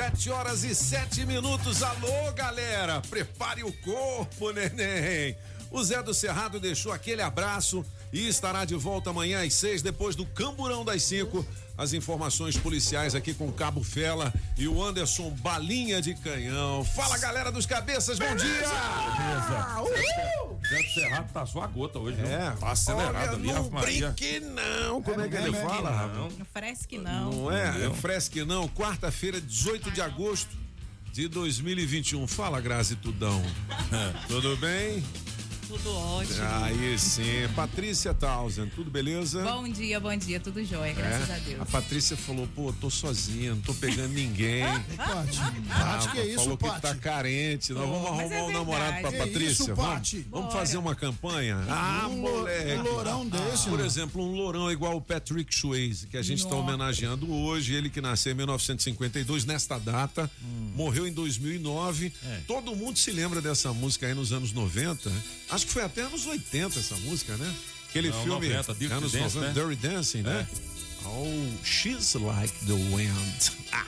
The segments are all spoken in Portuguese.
Sete horas e sete minutos. Alô, galera! Prepare o corpo, neném. O Zé do Cerrado deixou aquele abraço e estará de volta amanhã às seis, depois do Camburão das cinco. As informações policiais aqui com o Cabo Fela e o Anderson Balinha de Canhão. Fala, galera dos cabeças, bom dia! Beleza! Zé do Cerrado tá só a gota hoje, É, né? Tá acelerado olha, ali, não brinque não. Como é, que ele fala? Não. Não fresque não. Não é? É fresque não. Quarta-feira, 18 de agosto de 2021. Fala, Grazi Tudão. Tudo bem? Tudo ótimo. Aí sim. Patrícia Townsend, tudo beleza? Bom dia, bom dia, tudo jóia, graças É? a Deus. A Patrícia falou, pô, tô sozinha, não tô pegando ninguém. Pati, Ah, Pati, que é isso, falou que Pati? tá carente. Nós vamos mas arrumar é um namorado pra. Que Patrícia. isso, vamos Pati? vamos fazer uma campanha? Ah, Um lo- moleque. um lourão desse, Por exemplo, um lourão igual o Patrick Swayze, que a gente está Nossa. homenageando hoje. Ele que nasceu em 1952, nesta data, morreu em 2009. Todo mundo se lembra dessa música aí nos anos 90. Acho que foi até anos 80 essa música, né? Aquele Não, filme 90, Dirty anos Dance, 90, né? Dirty Dancing, né? Oh, she's like the wind. Ah.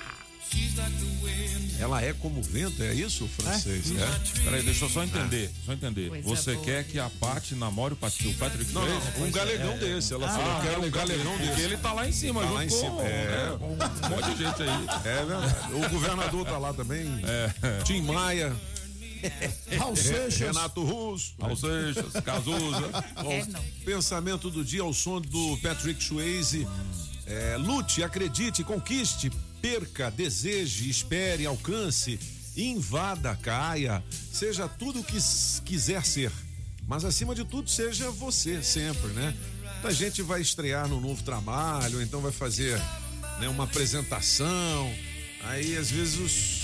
Ela é como o vento, é isso, francês? É? Peraí, deixa eu só entender. Só entender. Coisa Você boa. quer que a Paty namore o Pat- o Patrick Não, não, um galegão desse. Ela falou que era um galegão Porque desse. ele tá lá em cima, Tá junto lá em com, cima, é. né, com um monte de gente aí. É verdade. O governador tá lá também. Tim Maia, Raul Seixas. Renato Russo. Raul Seixas, Cazuza. É, não. Pensamento do dia ao som do Patrick Swayze. É, lute, acredite, conquiste, perca, deseje, espere, alcance, invada, caia, seja tudo o que quiser ser. Mas acima de tudo, seja você sempre, né? Muita gente vai estrear no novo trabalho, então vai fazer né, uma apresentação. Aí às vezes os,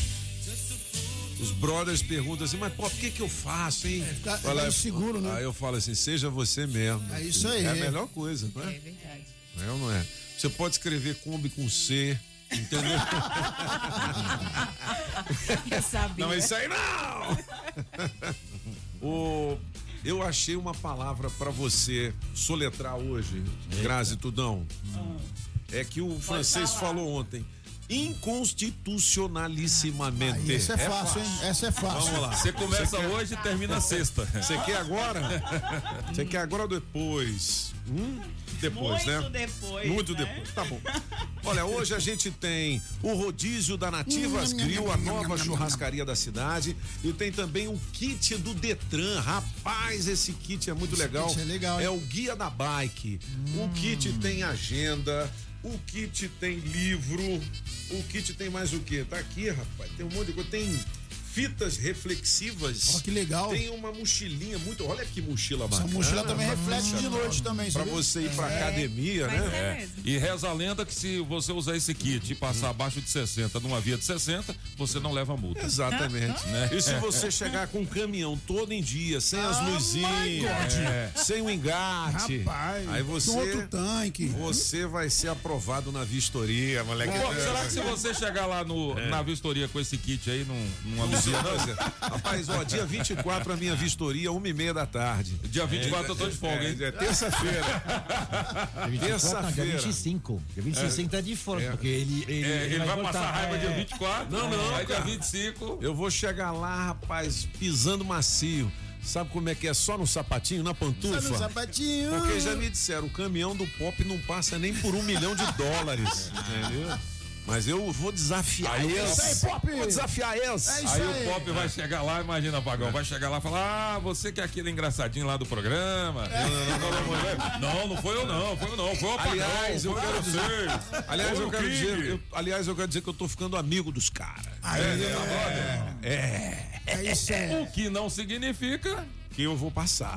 os brothers perguntam assim, mas pô, por que que eu faço, hein? fica- é Fala, meio seguro, né? Aí eu falo assim, seja você mesmo. É isso aí. É a melhor coisa, não É é? verdade. É ou não é? Você pode escrever Kombi com C, entendeu? Eu sabia. não, isso aí não! o, eu achei uma palavra pra você soletrar hoje, Grazi Tudão. É que o francês falou ontem. Inconstitucionalissimamente. Aí, essa é fácil, hein? Essa é fácil. Vamos lá. Você começa hoje e termina sexta. Você quer agora? Você quer agora ou depois? Hum? Depois, Muito né? depois, Muito né? depois. Tá bom. Olha, hoje a gente tem o rodízio da Nativas Grill, a nova churrascaria da cidade. E tem também o kit do Detran. Rapaz, esse kit é muito legal. kit é legal? É o guia da bike. O kit tem agenda. O kit tem livro. O kit tem mais o quê? Tá aqui, rapaz. Tem um monte de coisa. Tem fitas reflexivas. Ó, que legal. Tem uma mochilinha muito. Olha que mochila Essa bacana. mochila também reflete de noite também, Pra você ir pra academia, Mas né? é mesmo. E reza a lenda que se você usar esse kit e passar abaixo de 60 numa via de 60, você não leva multa. Exatamente. Né? E se você chegar com o caminhão todo em dia, sem as luzinhas, é, sem o engate, Rapaz, aí com você outro tanque. você vai ser aprovado na vistoria, moleque. Pô, será que se você chegar lá no, na vistoria com esse kit aí, num, numa Não, Zé. Rapaz, ó, dia 24 a minha vistoria, uma e meia da tarde. dia 24 eu tô de folga, hein? É, é terça-feira. Dia 24, não, dia Terça-feira. 25. Dia 25 tá de fora, É. porque ele. Ele, É, ele vai voltar, passar raiva é. dia 24. Não, não, Aí dia cara. 25. Eu vou chegar lá, rapaz, pisando macio. Sabe como é que é? Só no sapatinho, na pantufa? Sabe o sapatinho? Porque já me disseram, o caminhão do pop não passa nem por um milhão de dólares. Entendeu? Mas eu vou desafiar Aí aí, Pop! Vou desafiar esse. É isso Aí aí. o Pop vai chegar lá, imagina, Pagão, vai chegar lá e falar: Ah, você que é aquele engraçadinho lá do programa. Não, não foi eu não, foi eu não, foi o Pagão. Aliás, eu quero dizer. Aliás, eu quero dizer. eu- aliás, eu quero dizer que eu tô ficando amigo dos caras. É isso aí. O que não significa. Que eu vou passar.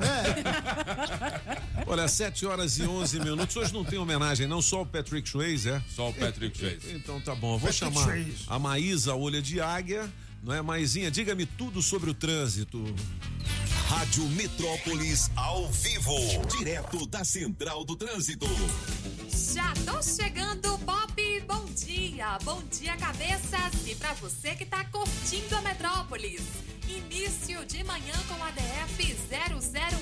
Olha, 7 horas e 11 minutos. Hoje não tem homenagem, não, só o Patrick Swayze, é? Só o Patrick Chase. Então tá bom, eu vou Patrick chamar Swayze. a Maísa Olha de Águia, não é? Maisinha, diga-me tudo sobre o trânsito. Rádio Metrópolis ao vivo, direto da Central do Trânsito. Já tô chegando, Bom dia, bom dia, cabeças. E pra você que tá curtindo a Metrópolis. Início de manhã com a DF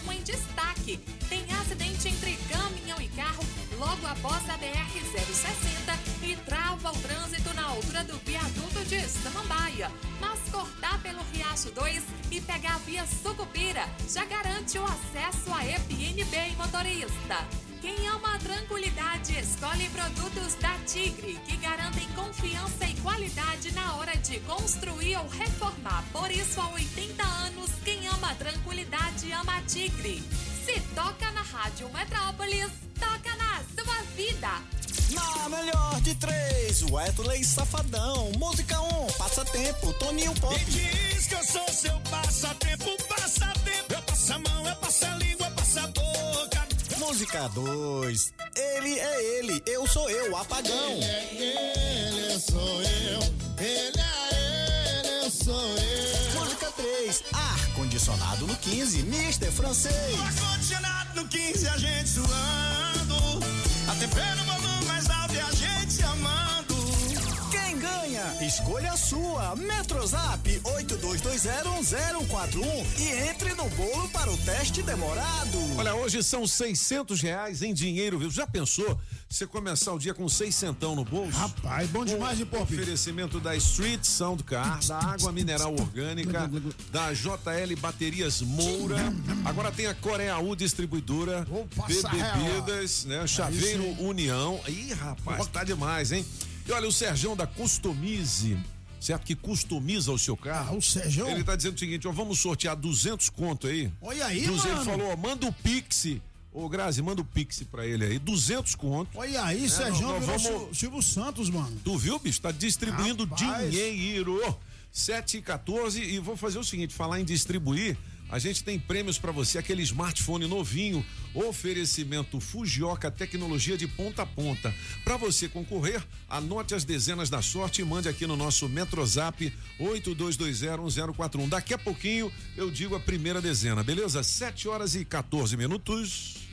001 em destaque. Tem acidente entre caminhão e carro logo após a BR 060 e trava o trânsito na altura do viaduto de Samambaia. Mas cortar pelo Riacho 2 e pegar a via Sucupira já garante o acesso a EPNB motorista. Quem ama a tranquilidade escolhe produtos da Tigre, que garantem confiança e qualidade na hora de construir ou reformar. Por isso, há 80 anos, quem ama a tranquilidade ama a Tigre. Se toca na Rádio Metrópolis, toca na sua vida. Na melhor de três, Wesley Safadão. Música 1, um, passatempo, Toninho Pop. Diz que eu sou seu passatempo, passatempo. Eu passo a mão, eu passo a língua, Música 2, ele é ele, eu sou eu, apagão. Ele sou eu, ele é ele, eu sou eu. Música 3, ar condicionado no 15, Mister Francês. Ar-condicionado no 15, a gente suando. A TV no volume mais alto e a gente se amando. Escolha a sua. Metrozap 82201041 e entre no bolo para o teste demorado. Olha, hoje são 600 reais em dinheiro vivo. Já pensou você começar o dia com seiscentão no bolso? Rapaz, bom demais, hein, Pop? Oferecimento da Street Sound Car, da Água Mineral Orgânica, da JL Baterias Moura. Agora tem a Coreia U Distribuidora, passar Bebidas, né? Chaveiro. União. Ih, rapaz, tá demais, hein? E olha, o Serjão da Customize, certo? Que customiza o seu Ah, carro. o Sérgio. Ele tá dizendo o seguinte, ó, vamos sortear 200 conto aí. Olha aí, 200, mano. Ele falou, ó, manda o Pix. Ô, Grazi, manda o Pix pra ele aí. 200 conto. Olha aí, nós virou vamos- Sil- Silvio Santos, mano. Tu viu, bicho? Tá distribuindo Rapaz. dinheiro. 7 e 14 e vou fazer o seguinte, falar em distribuir, a gente tem prêmios pra você, aquele smartphone novinho, oferecimento Fujioka Tecnologia de ponta a ponta. Pra você concorrer, anote as dezenas da sorte e mande aqui no nosso Metrozap 82201041. Daqui a pouquinho eu digo a primeira dezena, beleza? 7 horas e 14 minutos.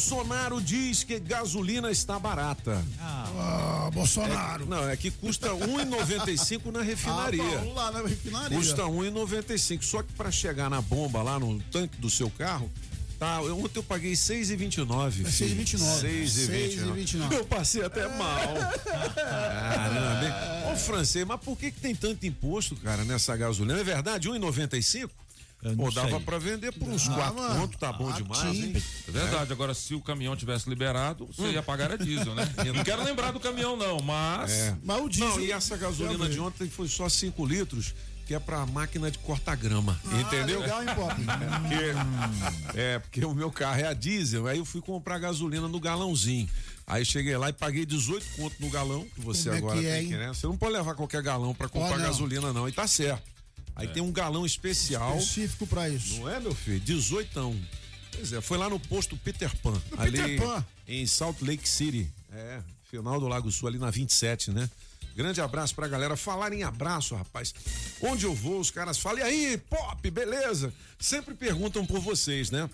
Bolsonaro diz que gasolina está barata. Ah, Bolsonaro. Não, é que custa 1,95 na Ah, refinaria. vamos lá na refinaria. Custa 1,95. Só que para chegar na bomba lá no tanque do seu carro, tá, eu- ontem eu paguei 6,29. É filho. 6,29. 6,29. 6,29. Eu passei até mal. Caramba. Ô, francês, mas por que que tem tanto imposto, cara, nessa gasolina? É verdade? 1,95? Não dava pra vender por uns Ah, 4 mano. pontos, tá bom Ah, demais, hein? É verdade, agora se o caminhão tivesse liberado, você ia pagar a diesel, né? Eu não quero lembrar do caminhão, não, mas. É. Mas o diesel. Não, e essa gasolina de ontem foi só 5 litros, que é pra máquina de cortar grama. entendeu? Ah, legal, hein, Pop? Porque, é, porque o meu carro é a diesel, aí eu fui comprar gasolina no galãozinho. Aí cheguei lá e paguei 18 conto no galão, que você Como é agora que é, tem que, hein? né? Você não pode levar qualquer galão pra comprar não. gasolina, não. E tá certo. Aí tem um galão especial. Específico pra isso. Não é, meu filho? 18. Pois é, foi lá no posto Peter Pan. No ali Peter Pan. em Salt Lake City. É, final do Lago Sul, ali na 27, né? Grande abraço pra galera. Falar em abraço, rapaz. Onde eu vou, os caras falam, e aí, pop, beleza? Sempre perguntam por vocês, né?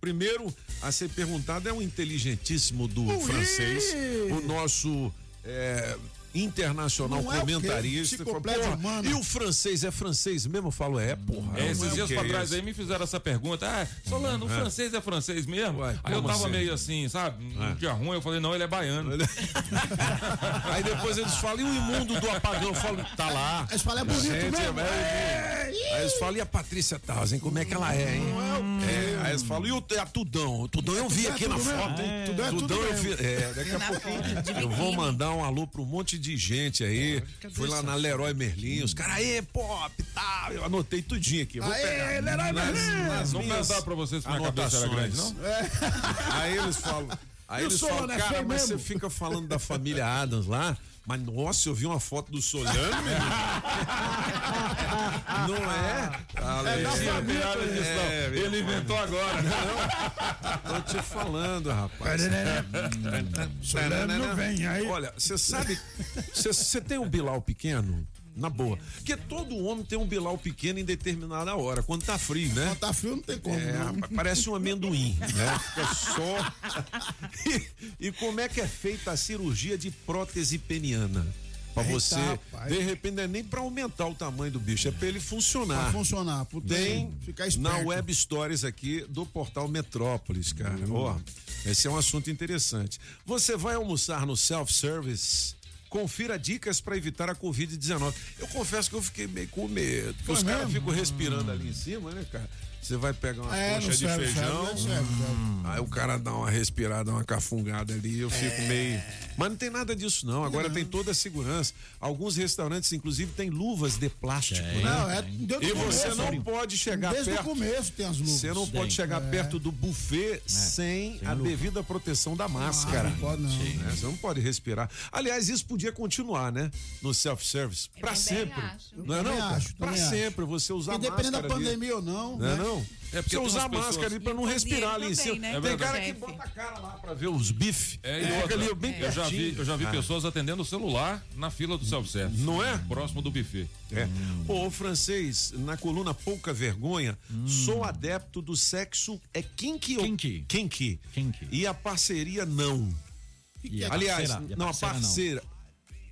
Primeiro a ser perguntado é o inteligentíssimo do Ui! francês, o nosso é, internacional Não é o quê? comentarista. Porra, humana. e o francês é francês mesmo? Eu falo, é, porra. É, esses não é o dias que pra é trás isso? aí me fizeram essa pergunta. Ah, Solano, o francês é francês mesmo? Ué, aí eu tava assim? meio assim, sabe? Um dia ruim, eu falei, não, ele é baiano. Aí depois eles falam, e o imundo do apagão? Eu falo, tá lá. Eles falam, é bonito Gente, mesmo. é, é, Aí eles falam, e a Patrícia Tausen, como é que ela é, hein? É, aí eles falam, e o é a Tudão? O Tudão eu vi É aqui na tudo mesmo, foto. tudo é tudo Tudão eu vi. É, daqui a pouquinho eu vou mandar um alô pra um monte de gente aí. Fui lá na Leroy Merlin, os caras, aê, pop, tal. Eu anotei tudinho aqui. Vou Aê, pegar Leroy Merlin! nas Não minhas mandar pra vocês minha cabeça era grande, não? anotações. Aí eles falam. Aí eles falam, é cara, mas mesmo?" você fica falando da família Adams lá. Mas nossa, eu vi uma foto do Solano. Não é? É da família, não. É, Ele inventou agora. Tô te falando, rapaz. Solano não vem aí. Olha, você sabe, você tem um Bilal pequeno? Na boa. Porque todo homem tem um Bilal pequeno em determinada hora, quando tá frio, né? Quando tá frio não tem como. É, rapaz, parece um amendoim, né? Fica só. E, e como é que é feita a cirurgia de prótese peniana? Pra você, de repente, não é nem pra aumentar o tamanho do bicho, é pra ele funcionar. Pra funcionar. Pro Tem ficar esperto. na Web Stories aqui do portal Metrópolis, cara. Ó, esse é um assunto interessante. Você vai almoçar no self-service? Confira dicas para evitar a Covid-19. Eu confesso que eu fiquei meio com medo. Porque Foi os caras mesmo? ficam respirando ali em cima, né, cara? Você vai pegar uma É, coxa não de serve, feijão. serve, serve. Aí o cara dá uma respirada, uma cafungada ali, eu fico É. meio. Mas não tem nada disso, não. Agora tem toda a segurança. Alguns restaurantes, inclusive, têm luvas de plástico. Né? Não, é desde E você começo. não pode chegar Desde perto. o começo tem as luvas. Você não pode chegar perto do buffet sem a devida proteção da máscara. Ah, não pode, não. Né? Você não pode respirar. Aliás, isso podia continuar, né? No self-service. Pra sempre. acho. Não é não? acho, pra sempre você usar E dependendo da máscara ali. pandemia ou não. Não é né? não? É porque você tem usar máscara ali pra não respirar ali em cima. né? Tem É cara verdade. que bota a cara lá pra ver os bifes. É, e outra, ali bem eu já vi, eu já vi Ah. pessoas atendendo o celular na fila do self-service. Não é? Próximo do buffet. É. Ô, francês, na coluna Pouca Vergonha, sou adepto do sexo é kinky ou Kinky. kinky. Kinky. E a parceria não. E Aliás, a não, a parceira não? parceira.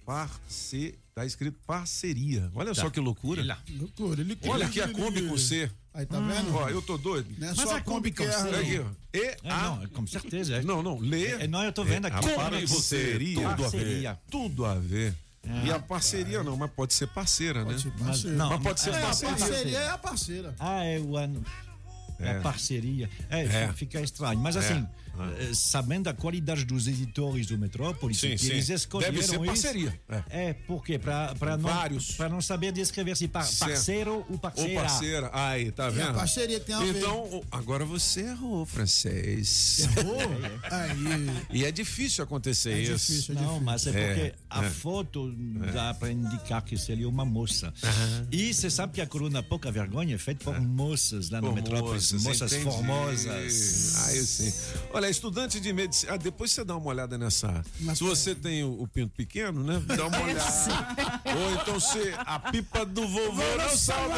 Parce, tá escrito parceria. Olha só que loucura. Olha. Loucura, ele Olha aqui a Kombi com C. Aí, tá vendo? Ó, eu tô doido. Não é Mas só a Kombi Kombi é. C. Olha aqui, ó. E É, a não, com certeza. É. Não, não, lê. É, não, eu tô vendo aqui. A Para parceria. Tudo a ver. Tudo a ver. E a parceria não, mas pode ser parceira, né? Pode ser Mas, parceiro. não, Mas pode ser É, a parceria. parceria é a parceira. Ah, é o ano. É. É. a parceria. É, É. fica estranho. Mas assim, eh, sabendo a qualidade dos editores do Metrópolis, Sim, que sim. eles escolheram Deve ser isso, parceria. É. É, por quê? Pra, pra, não, Vários. não saber descrever se par, parceiro ou Ou parceira. parceira. Aí, tá E a vendo? parceria tem a ver. Então, agora você errou, francês. Errou? Aí. E é difícil acontecer É isso. difícil, é Não, difícil. mas é É, porque a é. foto dá para indicar que seria uma moça. E você sabe que a coluna Pouca Vergonha é feita por moças lá no Por Metrópolis, moças, moças formosas. Ah, eu sim. Olha, estudante de medicina. Ah, depois você dá uma olhada nessa. Mas se você tem o, o pinto pequeno, né? Dá uma olhada. Ou então você. A pipa do vovô não salva.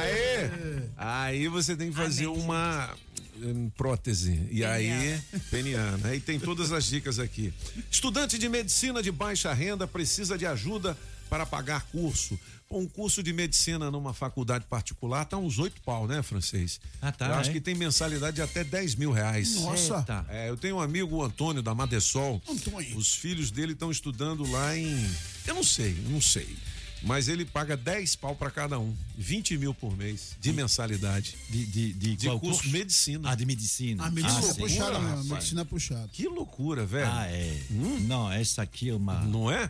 Aê! Aí você tem que fazer uma hum, prótese. E aí, peniana. Aí tem todas as dicas aqui. Estudante de medicina de baixa renda precisa de ajuda para pagar curso. Um curso de medicina numa faculdade particular tá uns oito pau, né, francês? Ah, tá, Eu acho é? que tem mensalidade de até 10 mil reais. Nossa. Eita. É, eu tenho um amigo, o Antônio, da Madesol. Antônio. Os filhos dele estão estudando lá em. Eu não sei, não sei. Mas ele paga 10 pau para cada um. 20 mil por mês de mensalidade. De, de, de, De qual curso medicina. Ah, de medicina. A medicina ah, é puxada medicina é puxada. Que loucura, velho. Ah, é. Não, essa aqui é uma. Não é?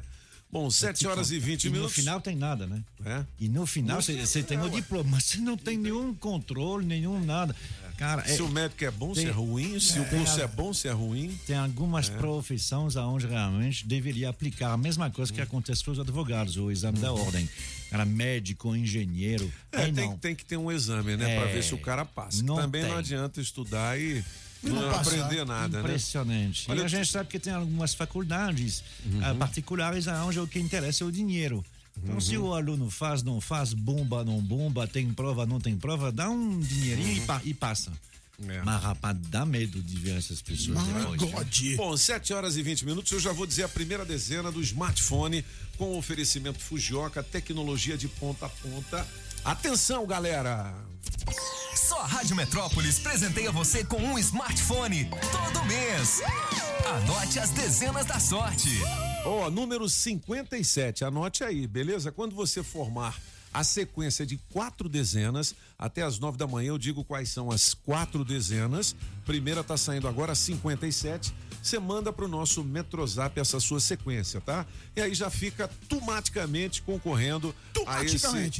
Bom, 7 Tipo, horas e 20 e minutos. no final tem nada, né? É. E no final você tem o diploma, mas você não tem nenhum controle, nenhum nada. Cara, é- Se o médico é bom, se tem- é ruim. Se o tem curso é bom, se é ruim. tem algumas profissões onde realmente deveria aplicar a mesma coisa que acontece com os advogados, o exame da ordem. Cara, médico, engenheiro. É, tem, não. tem que ter um exame, né? Pra É, ver se o cara passa. não Também não tem. adianta estudar e não aprender nada, né? Impressionante. Olha, e a gente sabe que tem algumas faculdades Uhum. ah, particulares onde o que interessa é o dinheiro. Então, se Uhum. o aluno faz, não faz, bomba, não bomba, tem prova, não tem prova, dá um dinheirinho e, pa- e passa. Uhum. É. Mas, rapaz, dá medo de ver essas pessoas depois. God. Bom, 7 horas e 20 minutos, eu já vou dizer a primeira dezena do smartphone com oferecimento Fujioka, tecnologia de ponta a ponta. Atenção, galera! Só a Rádio Metrópolis presenteia você com um smartphone todo mês. Anote as dezenas da sorte. Ó, número 57, anote aí, beleza? Quando você formar A sequência de quatro dezenas. Até as nove da manhã eu digo quais são as quatro dezenas. Primeira tá saindo agora, 57. Você manda pro nosso Metrozap essa sua sequência, tá? E aí já fica automaticamente concorrendo a esse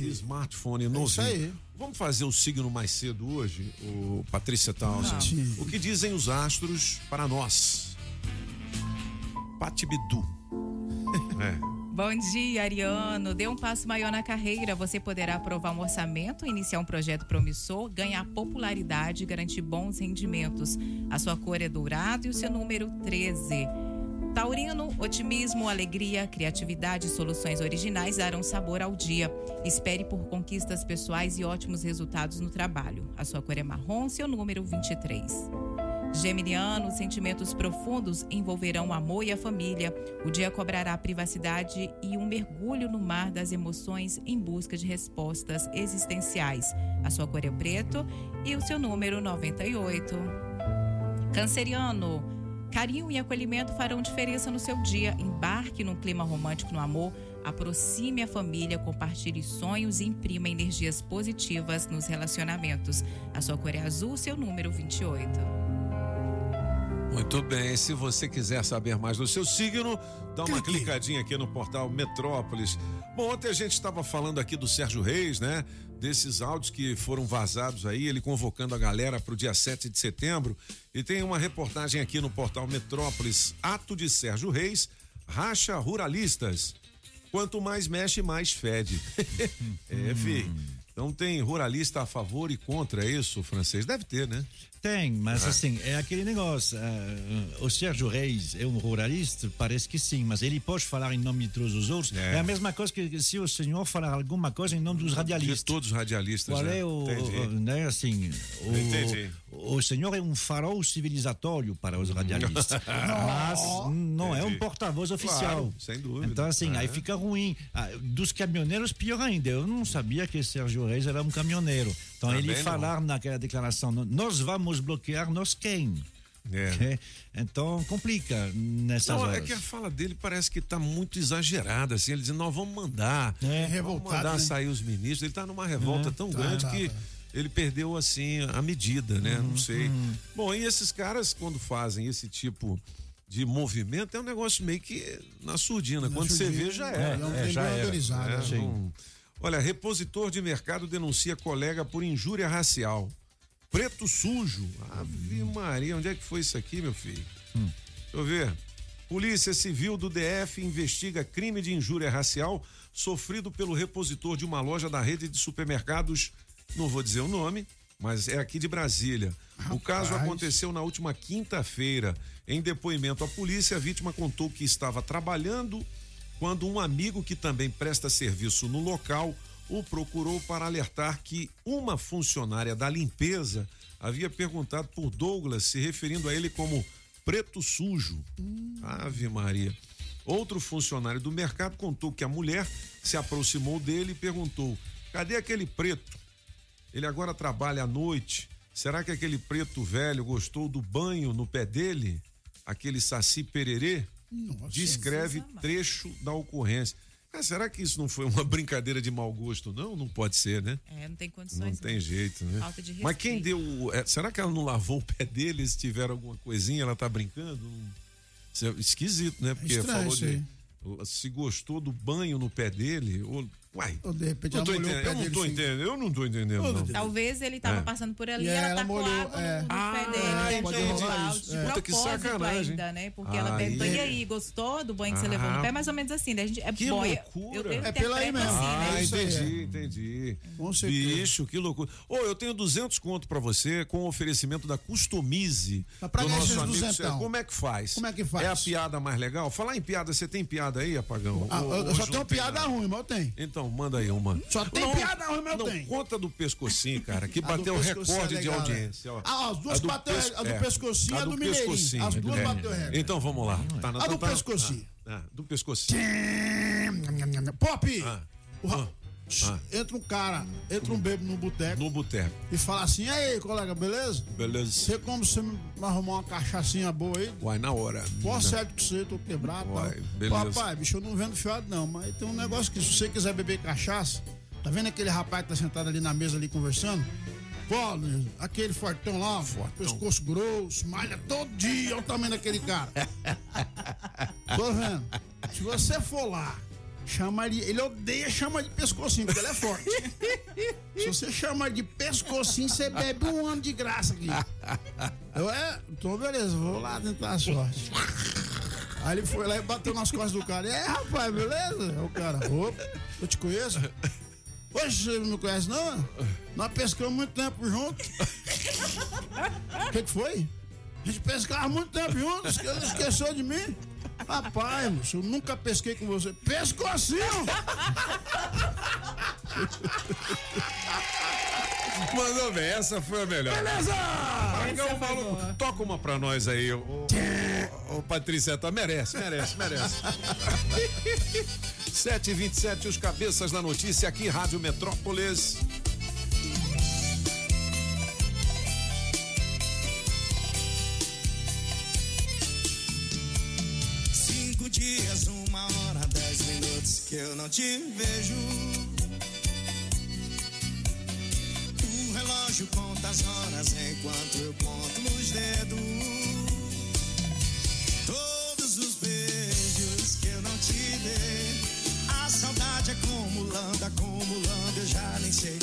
smartphone É novinho. isso aí. Vamos fazer o signo mais cedo hoje, o Patrícia Townsend. O que dizem os astros para nós? Patibidu. É. Bom dia, Ariano. Dê um passo maior na carreira. Você poderá aprovar um orçamento, iniciar um projeto promissor, ganhar popularidade e garantir bons rendimentos. A sua cor é dourado e o seu número 13. Taurino, otimismo, alegria, criatividade e soluções originais darão sabor ao dia. Espere por conquistas pessoais e ótimos resultados no trabalho. A sua cor é marrom, seu número 23. Geminiano, sentimentos profundos envolverão o amor e a família. O dia cobrará privacidade e um mergulho no mar das emoções em busca de respostas existenciais. A sua cor é preto e o seu número 98. Canceriano, carinho e acolhimento farão diferença no seu dia. Embarque num clima romântico no amor. Aproxime a família, compartilhe sonhos e imprima energias positivas nos relacionamentos. A sua cor é azul, seu número 28. Muito bem, se você quiser saber mais do seu signo, dá uma clicadinha aqui no portal Metrópolis. Bom, ontem a gente estava falando aqui do Sérgio Reis, né? Desses áudios que foram vazados aí, ele convocando a galera para o dia 7 de setembro. E tem uma reportagem aqui no portal Metrópolis, ato de Sérgio Reis, racha ruralistas. Quanto mais mexe, mais fede. é, fi. Então tem ruralista a favor e contra é isso, francês? Deve ter, né? Tem, mas assim, é aquele negócio. ah, o Sérgio Reis é um ruralista? Parece que sim, mas ele pode falar em nome de todos os outros. É. É, a mesma coisa que se o senhor falar alguma coisa em nome dos De radialistas. todos os radialistas. Qual né? é o, Entendi. né, assim, Entendi. o, o senhor é um farol civilizatório para os radialistas, mas não é um Entendi. porta-voz oficial. Claro, sem dúvida. Então assim, É. aí fica ruim. Ah, dos caminhoneiros pior ainda. Eu não sabia que Sérgio Reis era um caminhoneiro. Então Também ele não. falar naquela declaração, nós vamos bloquear nós quem? É. Então complica nessas Não, horas. é que a fala dele parece que tá muito exagerada, assim, ele dizendo, nós vamos mandar, É. vamos mandar né? sair os ministros, ele tá numa revolta tão Tá, grande tá, que tá. ele perdeu, assim, a medida, né, Uhum, não sei. Bom, e esses caras, quando fazem esse tipo de movimento, é um negócio meio que na surdina, Na quando você surdina, vê, já é, é. é um é, já bem era. organizado, É, né? Olha, repositor de mercado denuncia colega por injúria racial. Preto sujo. Ave Maria, onde é que foi isso aqui, meu filho? Deixa eu ver. Polícia Civil do DF investiga crime de injúria racial sofrido pelo repositor de uma loja da rede de supermercados, não vou dizer o nome, mas é aqui de Brasília. O caso Rapaz. aconteceu na última quinta-feira. Em depoimento à polícia, a vítima contou que estava trabalhando quando um amigo que também presta serviço no local o procurou para alertar que uma funcionária da limpeza havia perguntado por Douglas, se referindo a ele como preto sujo. Ave Maria. Outro funcionário do mercado contou que a mulher se aproximou dele e perguntou: cadê aquele preto? Ele agora trabalha à noite. Será que aquele preto velho gostou do banho no pé dele? Aquele saci pererê? Descreve trecho da ocorrência. Cara, será que isso não foi uma brincadeira de mau gosto, não? Não pode ser, né? É, não tem Não condições. tem jeito, né? Falta de Mas quem respeito. deu. é, será que ela não lavou o pé dele? Se tiver alguma coisinha, ela tá brincando? Não- Isso é esquisito, né? Porque estranho falou de. Se gostou do banho no pé dele. Ou, uai. Ou de repente Não ela tô molhou o entendendo, pé eu não dele, tô sim. entendendo, eu não tô entendendo, Ô, não. Deus. Talvez ele tava É. passando por ali E e ela ela tacou molhou, água é. no, no Ah, pé dele. entendi. Pode isso, de é. Puta, que propósito sacanagem. ainda, né? Porque ela Aí. perguntou, e aí, gostou do banho que você levou no Ah. pé? Mais ou menos assim, né? A gente, é Que eu- loucura. Eu, eu É pela aí interpreto mesmo. assim, Ah, né? aí, entendi, entendi. Com certeza. Bicho, que loucura. Ô, eu tenho 200 conto pra você com o oferecimento da Customize. Do nosso amigo. Como é que faz? Como é que faz? É a piada mais legal? Falar em piada, você tem piada aí, Apagão? Ah, eu, eu só não tenho piada ruim, mas eu tenho. Então, manda aí uma. Só tem piada ruim, mas eu não, tenho. conta do pescocinho, cara, que A do bateu o recorde é de né? audiência. ó. Ah, as duas do bateu- a do é. pescocinho e a do mineirinho. pescocinho, As duas é. bateu recorde. Então, vamos lá. Tá, A do tá- pescocinho. Ah, ah, do pescocinho. Pop! Ah, o ra- ah. Entra um cara, entra um bebo no boteco No boteco. e fala assim: e aí, colega, beleza? Beleza. Você como você me arrumar uma cachaçinha boa aí? Uai, na hora. Pô, certo com você, tô quebrado. Uai, tal. beleza. Pô, Rapaz, bicho, eu não vendo fiado não, mas tem um negócio que se você quiser beber cachaça, Tá vendo aquele rapaz que tá sentado ali na mesa ali conversando? Pô, aquele fortão lá, pescoço grosso, malha todo dia, olha o tamanho daquele cara. Tô vendo. Se você for lá, chama ele, ele odeia chamar de pescocinho, porque ele é forte. Se você chamar de pescocinho, você bebe um ano de graça aqui. Eu é, então beleza, vou lá tentar a sorte. Aí ele foi lá e bateu nas costas do cara. Aí, rapaz, beleza? O cara, opa, eu te conheço? Poxa, você não me conhece não? Nós pescamos muito tempo juntos. O que, que foi? A gente pescava muito tempo juntos, que ele esqueceu de mim. Rapaz, moço, eu nunca pesquei com você. Pescou assim! Mandou bem, essa foi a melhor. Beleza! Pagão falou, toca uma pra nós aí, ô, ô, ô Patrícia, tá, merece, merece, merece. 7 e 27 os cabeças da notícia aqui, Rádio Metrópolis. Eu não te vejo. O relógio conta as horas enquanto eu conto nos dedos. Todos os beijos que eu não te dei. A saudade acumulando, acumulando, eu já nem sei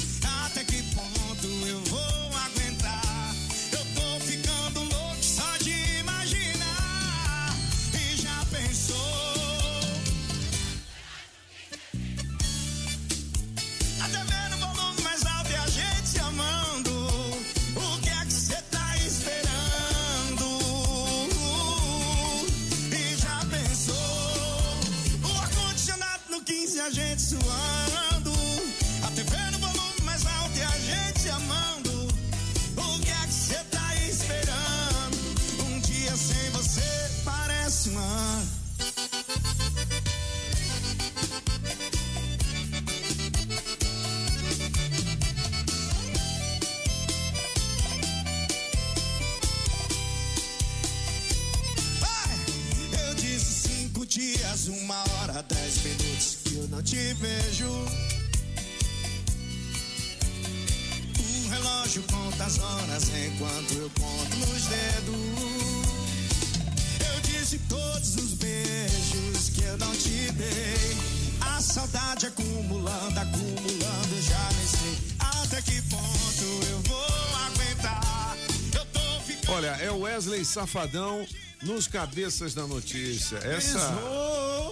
uma hora, dez minutos que eu não te vejo. O relógio conta as horas enquanto eu conto nos dedos. Eu disse todos os beijos que eu não te dei. A saudade acumulando, acumulando, eu já nem sei até que ponto eu vou aguentar. Eu tô ficando. Olha, é o Wesley Safadão nos cabeças da notícia. Essa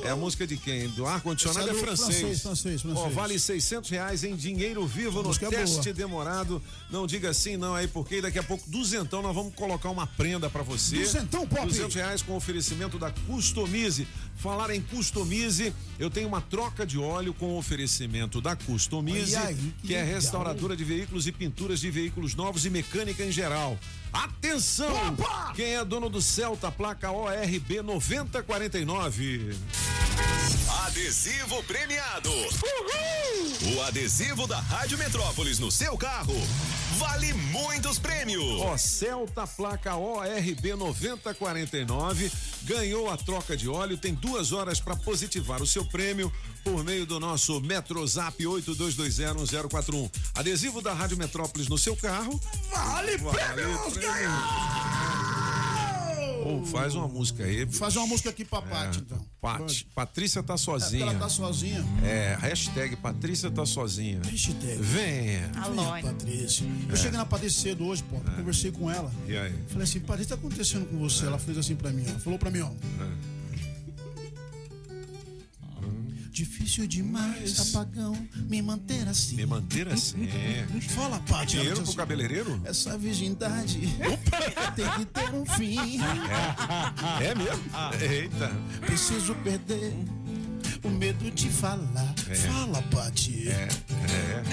é a música de quem? Do ar-condicionado é, é francês. francês, francês, francês. Ó, vale 600 reais em dinheiro vivo no Música teste boa. demorado. Não diga assim não aí, porque daqui a pouco, duzentão, nós vamos colocar uma prenda pra você. Duzentão, Pop? 200 reais com oferecimento da Customize. Falar em Customize, eu tenho uma troca de óleo com oferecimento da Customize, aí, que, que é legal. restauradora de veículos e pinturas de veículos novos e mecânica em geral. Atenção! Opa! Quem é dono do Celta, placa ORB 9049. Adesivo premiado. O adesivo da Rádio Metrópolis no seu carro vale muitos prêmios. Ó, Celta, placa ORB 9049, ganhou a troca de óleo, tem duas horas para positivar o seu prêmio por meio do nosso Metrozap 82201041. Adesivo da Rádio Metrópolis no seu carro. Vale, prêmios, Ou faz uma música aí. bicho. Fazer uma música aqui pra Paty, então. Pat, Patrícia tá É, sozinha. ela tá sozinha. É, hashtag Patrícia tá sozinha. Hashtag. Venha. Alone. Patrícia. Eu cheguei na Patrícia cedo hoje, pô. Conversei com ela. E aí? Falei assim, Patrícia, o que tá acontecendo com você? Ela fez assim pra mim, ó. Falou pra mim, ó. Difícil demais, apagão, me manter assim. Me manter assim. É. Fala, ela Dinheiro pro cabeleireiro? Essa virgindade tem que ter um fim. É mesmo? Eita. Preciso perder o medo de falar. Fala, Paty. É, é.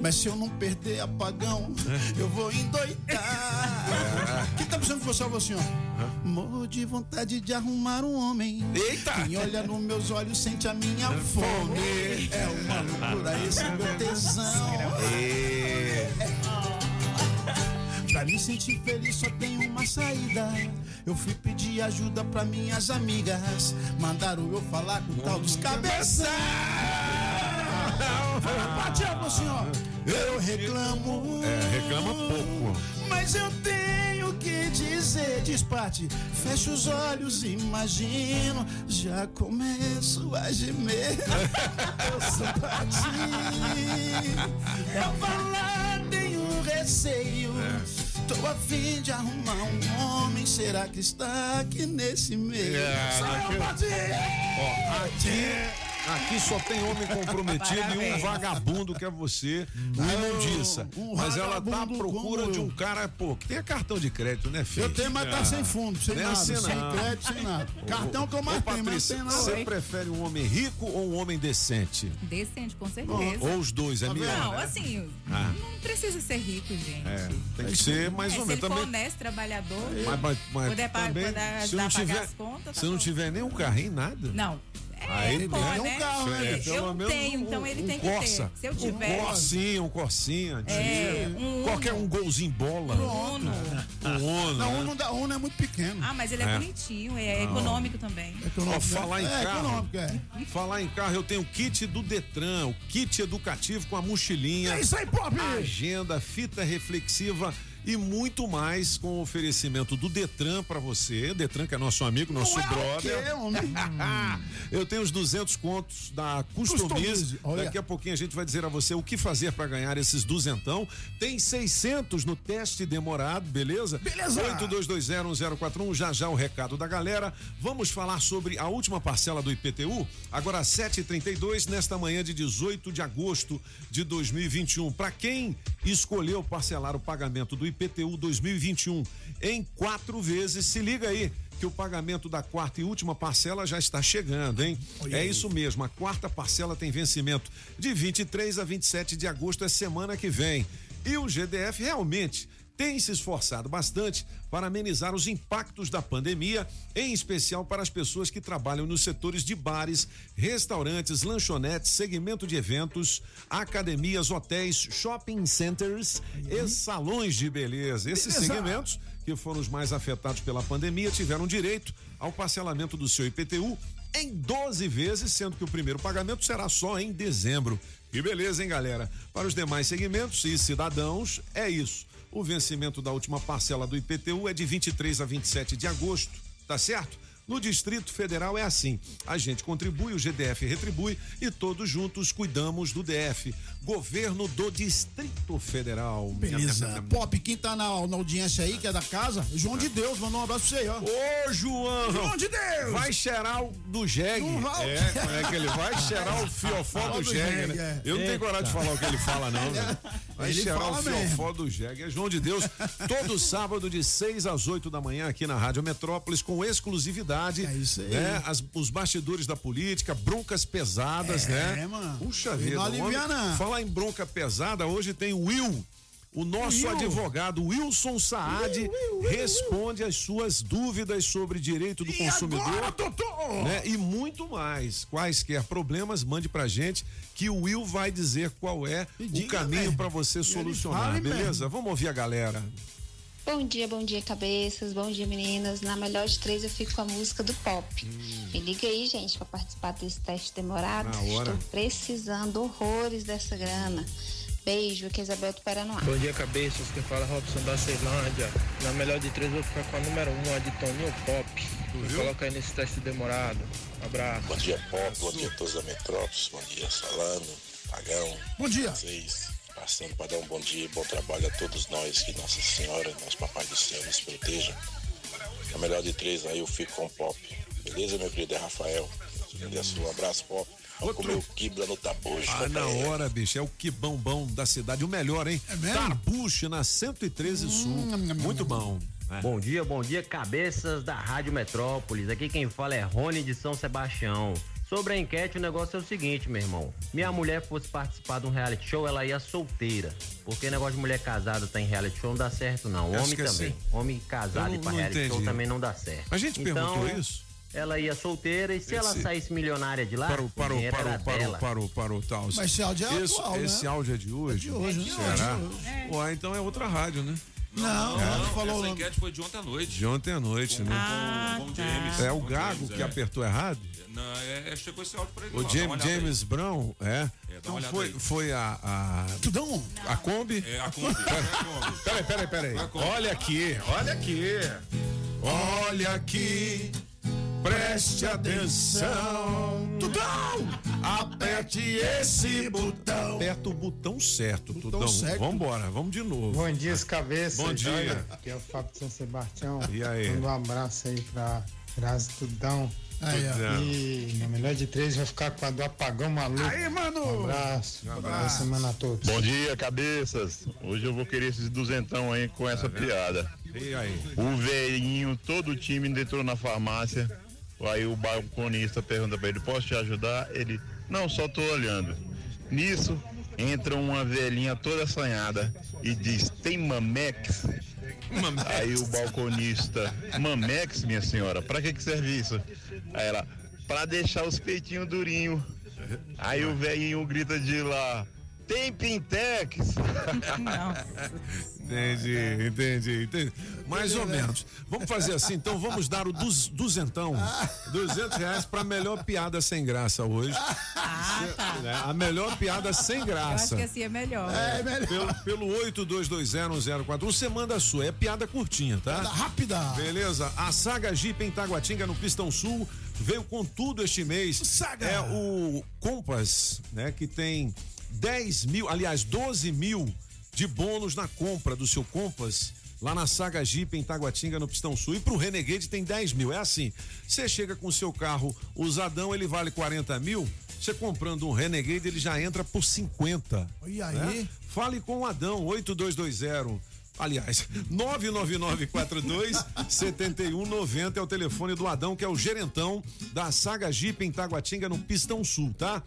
Mas se eu não perder apagão, eu vou endoidar. Quem tá pensando que você é assim, ó? Morro de vontade de arrumar um homem. Eita! Quem olha nos meus olhos sente a minha fome. É uma loucura esse meu tesão. Pra me sentir feliz só tem uma saída. Eu fui pedir ajuda pra minhas amigas. Mandaram eu falar com o tal dos cabeção. Batia falou assim, ó. Eu reclamo. É, reclama pouco. Mas eu tenho que dizer, diz Pati, fecha os olhos, imagino, já começo a gemer. eu sou Pati, eu falar tenho receio. Tô a fim de arrumar um homem, será que está aqui nesse meio? É, Só daqui- eu! Ó, aqui, aqui só tem homem comprometido e um vagabundo que é você, o imundiça. um Mas ela tá à procura de um cara, pô, que tenha cartão de crédito, né, filho? Eu tenho, mas tá sem fundo, sem Não é nada, assim, sem não. crédito, sem nada. Cartão que eu mais tenho, mas sem você nada. prefere um homem rico ou um homem decente? Decente, com certeza. Ou os dois, é Tá melhor, Não, né? assim, Ah. não precisa ser rico, gente. É, tem que ser mais É, ou se menos ele for honesto, trabalhador, Mas, também, se ajudar não a pagar tiver, as contas, tá se não tiver nem um carrinho, nada. Não. É, Aí pô, tem né? um carro, né? É, eu não menos tenho, um- então ele um tem que Corsa. ter. Se eu Um tiver. Corsinha, um Corsinha. É, um Qualquer um golzinho bola. Um Uno. Um Uno. Não, né? Uno, da- Uno é muito pequeno. Ah, mas ele é, É. bonitinho, é econômico também. Econômico, Ó, falar em é, carro. econômico, é. Falar em carro, eu tenho o kit do Detran, o kit educativo com a mochilinha, É isso aí, Pop! agenda, fita reflexiva e muito mais com oferecimento do Detran pra você. Detran que é nosso amigo, nosso é o brother. homem? Eu tenho os 200 contos da Customize. Customize. Daqui a pouquinho a gente vai dizer a você o que fazer para ganhar esses duzentão. Tem 600 no teste demorado, beleza? Beleza. 82201041, já já o recado da galera. Vamos falar sobre a última parcela do IPTU, agora às 7h32, nesta manhã de 18 de agosto de 2021. Para quem escolheu parcelar o pagamento do IPTU 2021 em quatro vezes, se liga aí que o pagamento da quarta e última parcela já está chegando, hein? É isso mesmo, a quarta parcela tem vencimento de 23 a 27 de agosto, é semana que vem. E o GDF realmente tem se esforçado bastante para amenizar os impactos da pandemia, em especial para as pessoas que trabalham nos setores de bares, restaurantes, lanchonetes, segmento de eventos, academias, hotéis, shopping centers e salões de beleza. Esses Beleza. segmentos que foram os mais afetados pela pandemia tiveram direito ao parcelamento do seu IPTU em 12 vezes, sendo que o primeiro pagamento será só em dezembro. Que beleza, hein, galera? Para os demais segmentos e cidadãos, é isso. O vencimento da última parcela do IPTU é de 23 a 27 de agosto, tá certo? No Distrito Federal é assim: a gente contribui, o GDF retribui e todos juntos cuidamos do DF. Governo do Distrito Federal. Beleza. Pop, quem tá na, na audiência aí, que é da casa, João de Deus, mandou um abraço pra você aí, ó. Ô, João! João de Deus! Vai cheirar o do jegue. Vai. É, como é que ele vai cheirar o fiofó do do jegue, né? é. Eu não tenho coragem de falar o que ele fala, não, velho. Vai Ele cheirar o fiofó do jegue. É João de Deus, todo sábado de 6 às 8 da manhã aqui na Rádio Metrópolis, com exclusividade. É isso aí. Né? As- os bastidores da política, broncas pesadas, né? É, mano. Puxa vida. não alivia. Falar em bronca pesada, hoje tem o Will. O nosso Will. advogado Wilson Saad responde as suas dúvidas sobre direito do E consumidor agora, doutor? né? E muito mais. Quaisquer problemas, mande pra gente que o Will vai dizer qual é E o diga caminho mesmo. pra você solucionar, beleza? mesmo. Vamos ouvir a galera. Bom dia, bom dia, cabeças. Bom dia, meninas. Na melhor de três, eu fico com a música do pop. Me liga aí, gente, pra participar desse teste demorado. Na hora. Estou precisando horrores dessa grana. Beijo, que é Isabel do Paranoá. Bom dia, cabeças. Quem fala é Robson da Ceilândia. Na melhor de três, eu vou ficar com a número um, a de Toninho Pop. Me coloca aí nesse teste demorado. Abraço. Bom dia, Pop. Bom dia a todos da Metrópolis. Bom dia, Salano, Pagão. Bom dia. Vocês passando para dar um bom dia e bom trabalho a todos nós. Que Nossa Senhora, nosso Papai do Céu, nos proteja. Na melhor de três, aí eu fico com o Pop. Beleza, meu querido? É Rafael. A sua? Um abraço, Pop. Vamos Outro. comer o quibla no tabujo. Ah, na hora, bicho, é o que bom da cidade, o melhor, hein? É mesmo? Tarbuche na 113 Sul. Muito bom. É. Bom dia, bom dia, cabeças da Rádio Metrópolis. Aqui quem fala é Rony de São Sebastião. Sobre a enquete, o negócio é o seguinte, meu irmão. Minha mulher fosse participar de um reality show, ela ia solteira. Porque negócio de mulher casada tá em reality show não dá certo, não. Homem é também. assim. Homem casado Eu e pra não reality show entendi. também não dá certo. A gente então, perguntou isso? Ela ia solteira e se ela Esse- saísse milionária de lá, Parou, o parou, parou, era parou, dela. parou, parou, tal. Mas esse áudio é Esse- atual, né? Esse áudio é de hoje? de hoje, né? Será? É de hoje. Ué, então é outra rádio, né? Não, É. não, falou Essa não. enquete foi de ontem à noite. De ontem à noite, né? Ah, tá. É o Gago que é. apertou errado? Não, é, é, chegou esse áudio pra ele. O James. James Brown, é. É, Então foi, aí. foi a, a, Tudão. a Kombi. É a Kombi. É a Kombi. Peraí, peraí, peraí. Olha aqui, olha aqui. Olha aqui. Preste atenção. Tudão! Aperte esse botão. Aperta o botão certo, Tudão. certo. Vambora, vamos de novo. Bom dia, cabeça. Bom dia. Aqui é o Fábio de São Sebastião. E aí? Manda um abraço aí pra Graça Tudão. Aí, ó. E na melhor de três vai ficar com a do apagão maluco. Aí, mano! Um abraço. Boa semana a todos. Bom dia, cabeças. Hoje eu vou querer esses duzentão aí com essa piada. E aí? O velhinho, todo o time entrou na farmácia. Aí o balconista pergunta pra ele: Posso te ajudar? Ele: Não, só tô olhando. Nisso, entra uma velhinha toda assanhada e diz: Tem Mamex? Aí o balconista: Mamex, minha senhora, pra que, que serve isso? Aí ela: Pra deixar os peitinhos durinhos. Aí o velhinho grita de lá: Tem Pintex? Entendi, entendi, entendi. Mais ou menos. Vamos fazer assim, então vamos dar o duz, duzentão, duzentos reais pra melhor piada sem graça hoje. Ah, tá. Né? A melhor piada sem Eu acho graça. que assim é melhor. É melhor. Pelo, pelo 82201041, você manda a sua, é piada curtinha, tá? Rápida. Beleza, a Saga Jeep em Taguatinga, no Pistão Sul, veio com tudo este mês. Saga. É o Compass, né? Que tem 10 mil, aliás, 12 mil de bônus na compra do seu Compass. Lá na Saga Jeep em Taguatinga, no Pistão Sul. E pro Renegade tem 10 mil. É assim: você chega com o seu carro usadão, ele vale 40 mil. Você comprando um Renegade, ele já entra por 50. E aí? né? Fale com o Adão, 8220. Aliás, 99942 7190 é o telefone do Adão, que é o gerentão da Saga Jeep em Taguatinga, no Pistão Sul, tá?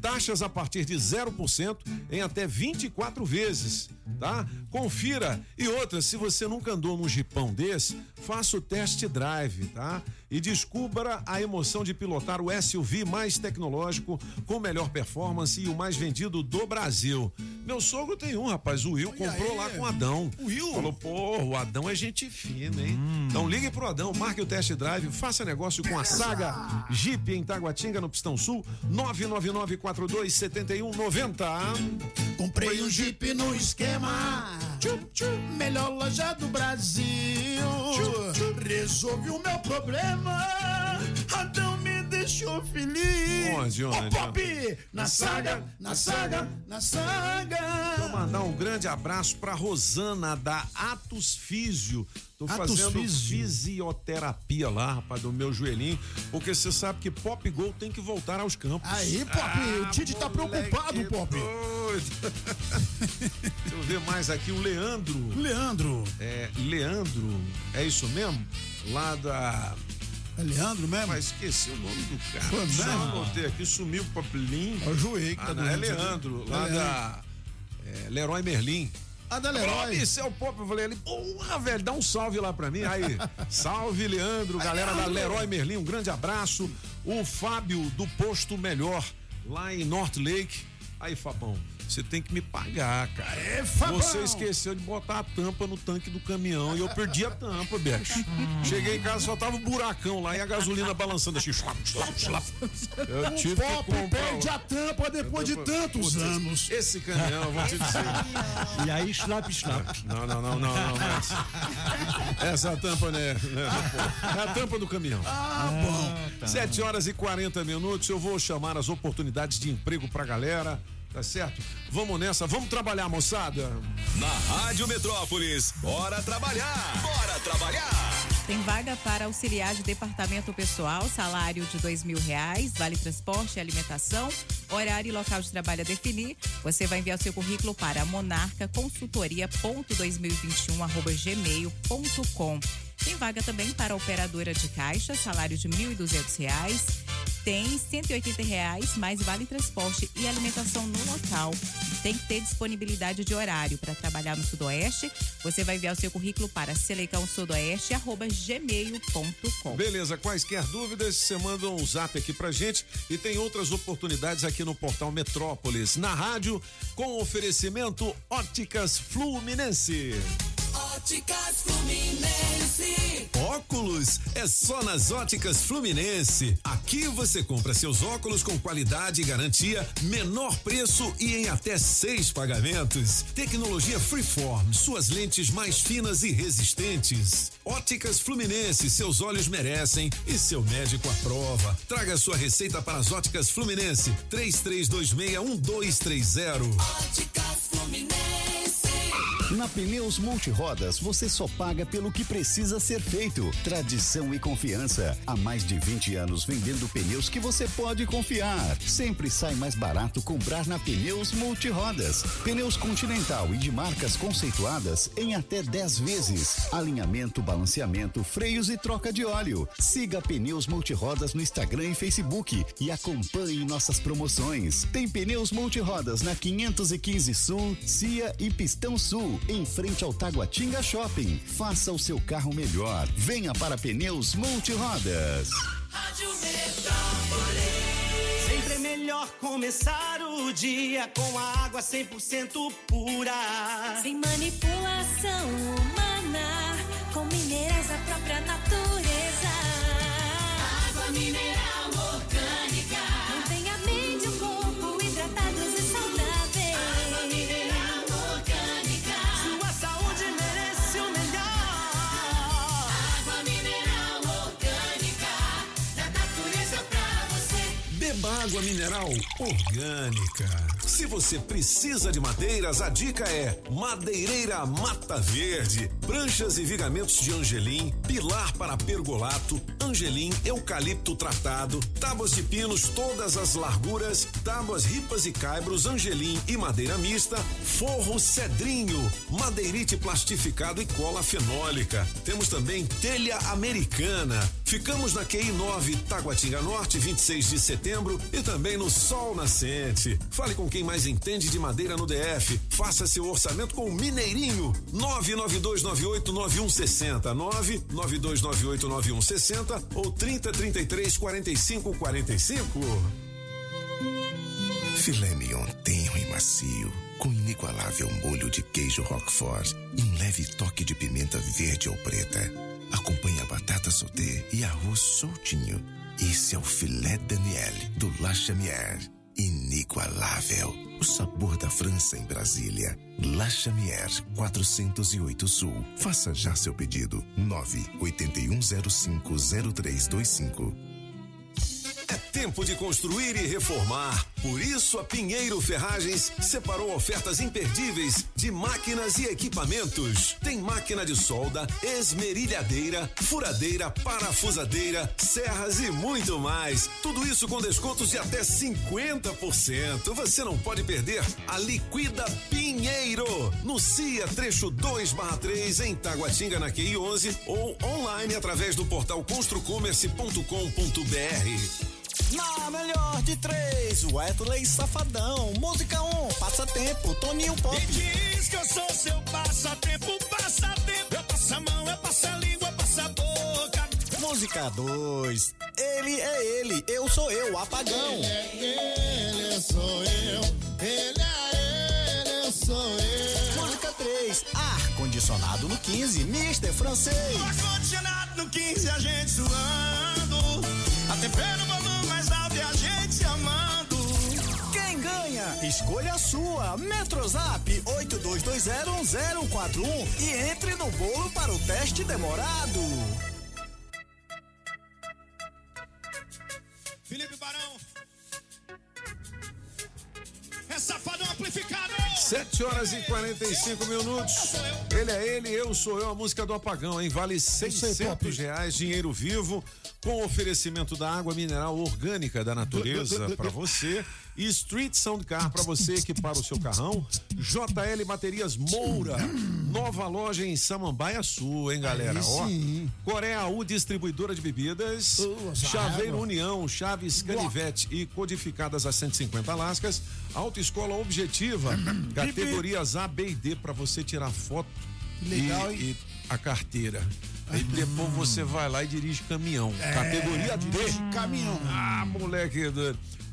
Taxas a partir de 0% em até 24 vezes, tá? Confira. E outra, se você nunca andou num jipão desse, faça o test drive, tá? E descubra a emoção de pilotar o SUV mais tecnológico, com melhor performance e o mais vendido do Brasil. Meu sogro tem um, rapaz. O Will comprou aí? lá com o Adão. O Will? Falou, pô, o Adão é gente fina, hein? Então ligue pro Adão, marque o test drive, faça negócio com a Saga Jeep em Taguatinga, no Pistão Sul, 999427190. Comprei um Jeep no esquema. Melhor loja do Brasil. Resolvi o meu problema. Adão me deixou feliz. Onde, onde, Ó, Pop! Na saga, na saga, na saga. Vou mandar um grande abraço pra Rosana da Atos Físio. Tô Atos fazendo Físio. fisioterapia lá, rapaz, do meu joelhinho, porque você sabe que Pop Gol tem que voltar aos campos. Aí, Pop, o Tite tá preocupado, Pop. doido. Deixa eu ver mais aqui, o Leandro. Leandro. É, Leandro, é isso mesmo? Lá da. É Leandro mesmo? Mas esqueci o nome do cara. Foi Só mesmo? anotei aqui, sumiu o papelinho. É o Juei que tá Ah, não, é doente. Leandro, É lá Leandro. da. É, Leroy Merlin. A da Leroy. "Isso é o Pop. Eu falei, ele, porra, velho, dá um salve lá pra mim. Aí, salve, Leandro, galera da Leroy Merlin, um grande abraço. O Fábio do Posto Melhor, lá em North Lake. Aí, Fabão, você tem que me pagar, cara. É, Fabão. Você esqueceu de botar a tampa no tanque do caminhão e eu perdi a tampa, bicho. Cheguei em casa, só tava um buracão lá e a gasolina balançando assim. Eu O tive que Pop perde a tampa depois de tantos Putz, anos. Esse caminhão, eu vou te dizer. E aí, slap, slap. Não, não, não, não, não, mas. Essa tampa, né? né, É a tampa do caminhão. Ah, bom. 7 horas e 40 minutos. Eu vou chamar as oportunidades de emprego pra galera. Tá certo? Vamos nessa, vamos trabalhar, moçada. Na Rádio Metrópolis, bora trabalhar! Bora trabalhar! Tem vaga para auxiliar de departamento pessoal, salário de dois mil reais, vale transporte e alimentação, horário e local de trabalho a definir. Você vai enviar o seu currículo para monarca.2021@gmail.com. Tem vaga também para operadora de caixa, salário de R$ 1.200. Tem 180 reais, mais vale transporte e alimentação no local. Tem que ter disponibilidade de horário para trabalhar no Sudoeste. Você vai enviar o seu currículo para selecãosudoeste.gmail.com. Beleza, quaisquer dúvidas, você manda um zap aqui pra gente e tem outras oportunidades aqui no portal Metrópolis, na rádio, com oferecimento Óticas Fluminense. Óticas Fluminense. Óculos é só nas Óticas Fluminense. Aqui você compra seus óculos com qualidade e garantia, menor preço e em até seis pagamentos. Tecnologia Freeform, suas lentes mais finas e resistentes. Óticas Fluminense, seus olhos merecem e seu médico aprova. Traga sua receita para as Óticas Fluminense. 33261230. Óticas Fluminense. Na Pneus Multirodas, você só paga pelo que precisa ser feito. Tradição e confiança. Há mais de 20 anos vendendo pneus que você pode confiar. Sempre sai mais barato comprar na Pneus Multirodas. Pneus Continental e de marcas conceituadas em até 10 vezes. Alinhamento, balanceamento, freios e troca de óleo. Siga Pneus Multirodas no Instagram e Facebook e acompanhe nossas promoções. Tem Pneus Multirodas na 515 Sul, Cia e Pistão Sul, frente ao Taguatinga Shopping. Faça o seu carro melhor. Venha para Pneus Multirodas. Rádio Metrópolis. Sempre é melhor começar o dia com a água 100% pura. Sem manipulação humana, com minerais da própria natureza. Água mineral água mineral orgânica. Se você precisa de madeiras, a dica é Madeireira Mata Verde. Pranchas e vigamentos de angelim, pilar para pergolato, angelim, eucalipto tratado, tábuas de pinos todas as larguras, tábuas ripas e caibros, angelim e madeira mista, forro cedrinho, madeirite plastificado e cola fenólica. Temos também telha americana. Ficamos na QI 9, Taguatinga Norte, 26 de setembro e também no Sol Nascente. Fale com quem mais entende de madeira no DF. Faça seu orçamento com o Mineirinho. 992989160. 992989160 ou 3033 4545. Filé mignon tenro e macio, com inigualável molho de queijo roquefort e um leve toque de pimenta verde ou preta. Acompanhe a batata sauté e arroz soltinho. Esse é o filé Daniel do La Chamière. Inigualável. O sabor da França em Brasília. La Chamière 408 Sul. Faça já seu pedido. 981050325. Tempo de construir e reformar. Por isso, a Pinheiro Ferragens separou ofertas imperdíveis de máquinas e equipamentos. Tem máquina de solda, esmerilhadeira, furadeira, parafusadeira, serras e muito mais. Tudo isso com descontos de até 50%. Você não pode perder a Liquida Pinheiro. No CIA Trecho 2/3 em Taguatinga, na QI 11 ou online através do portal construcomerce.com.br. Na melhor de três, Wesley Safadão. Música 1, um, passatempo, Toninho Pop. E diz que eu sou seu passatempo, passatempo. Eu passo a mão, eu passo a língua, eu passo a boca. Música 2, ele é ele, eu sou eu, apagão. Ele é ele, eu sou eu. Ele é ele, eu sou eu. Música 3, ar condicionado no 15, Mister Francês. Ar condicionado no 15, a gente suando. A tempero volume mais alto e a gente amando. Quem ganha? Escolha a sua. Metrozap 82201041 e entre no bolo para o teste demorado. É safadão amplificado. 7 horas e 45 minutos. Ele é ele, eu sou eu, a música do apagão, hein? Vale 600 reais, dinheiro vivo, com oferecimento da água mineral orgânica da natureza para você. E Street Sound Car para você equipar o seu carrão. JL Baterias Moura, nova loja em Samambaia Sul, hein, galera? Ó. Coreia U, distribuidora de bebidas. Nossa, Chaveiro. União, Chaves Canivete e codificadas a 150 lascas. Autoescola Objetiva, categorias A, B e D para você tirar foto Legal, e, e a carteira. Aí depois você vai lá e dirige caminhão. É, Categoria D. dirige caminhão. Ah, moleque.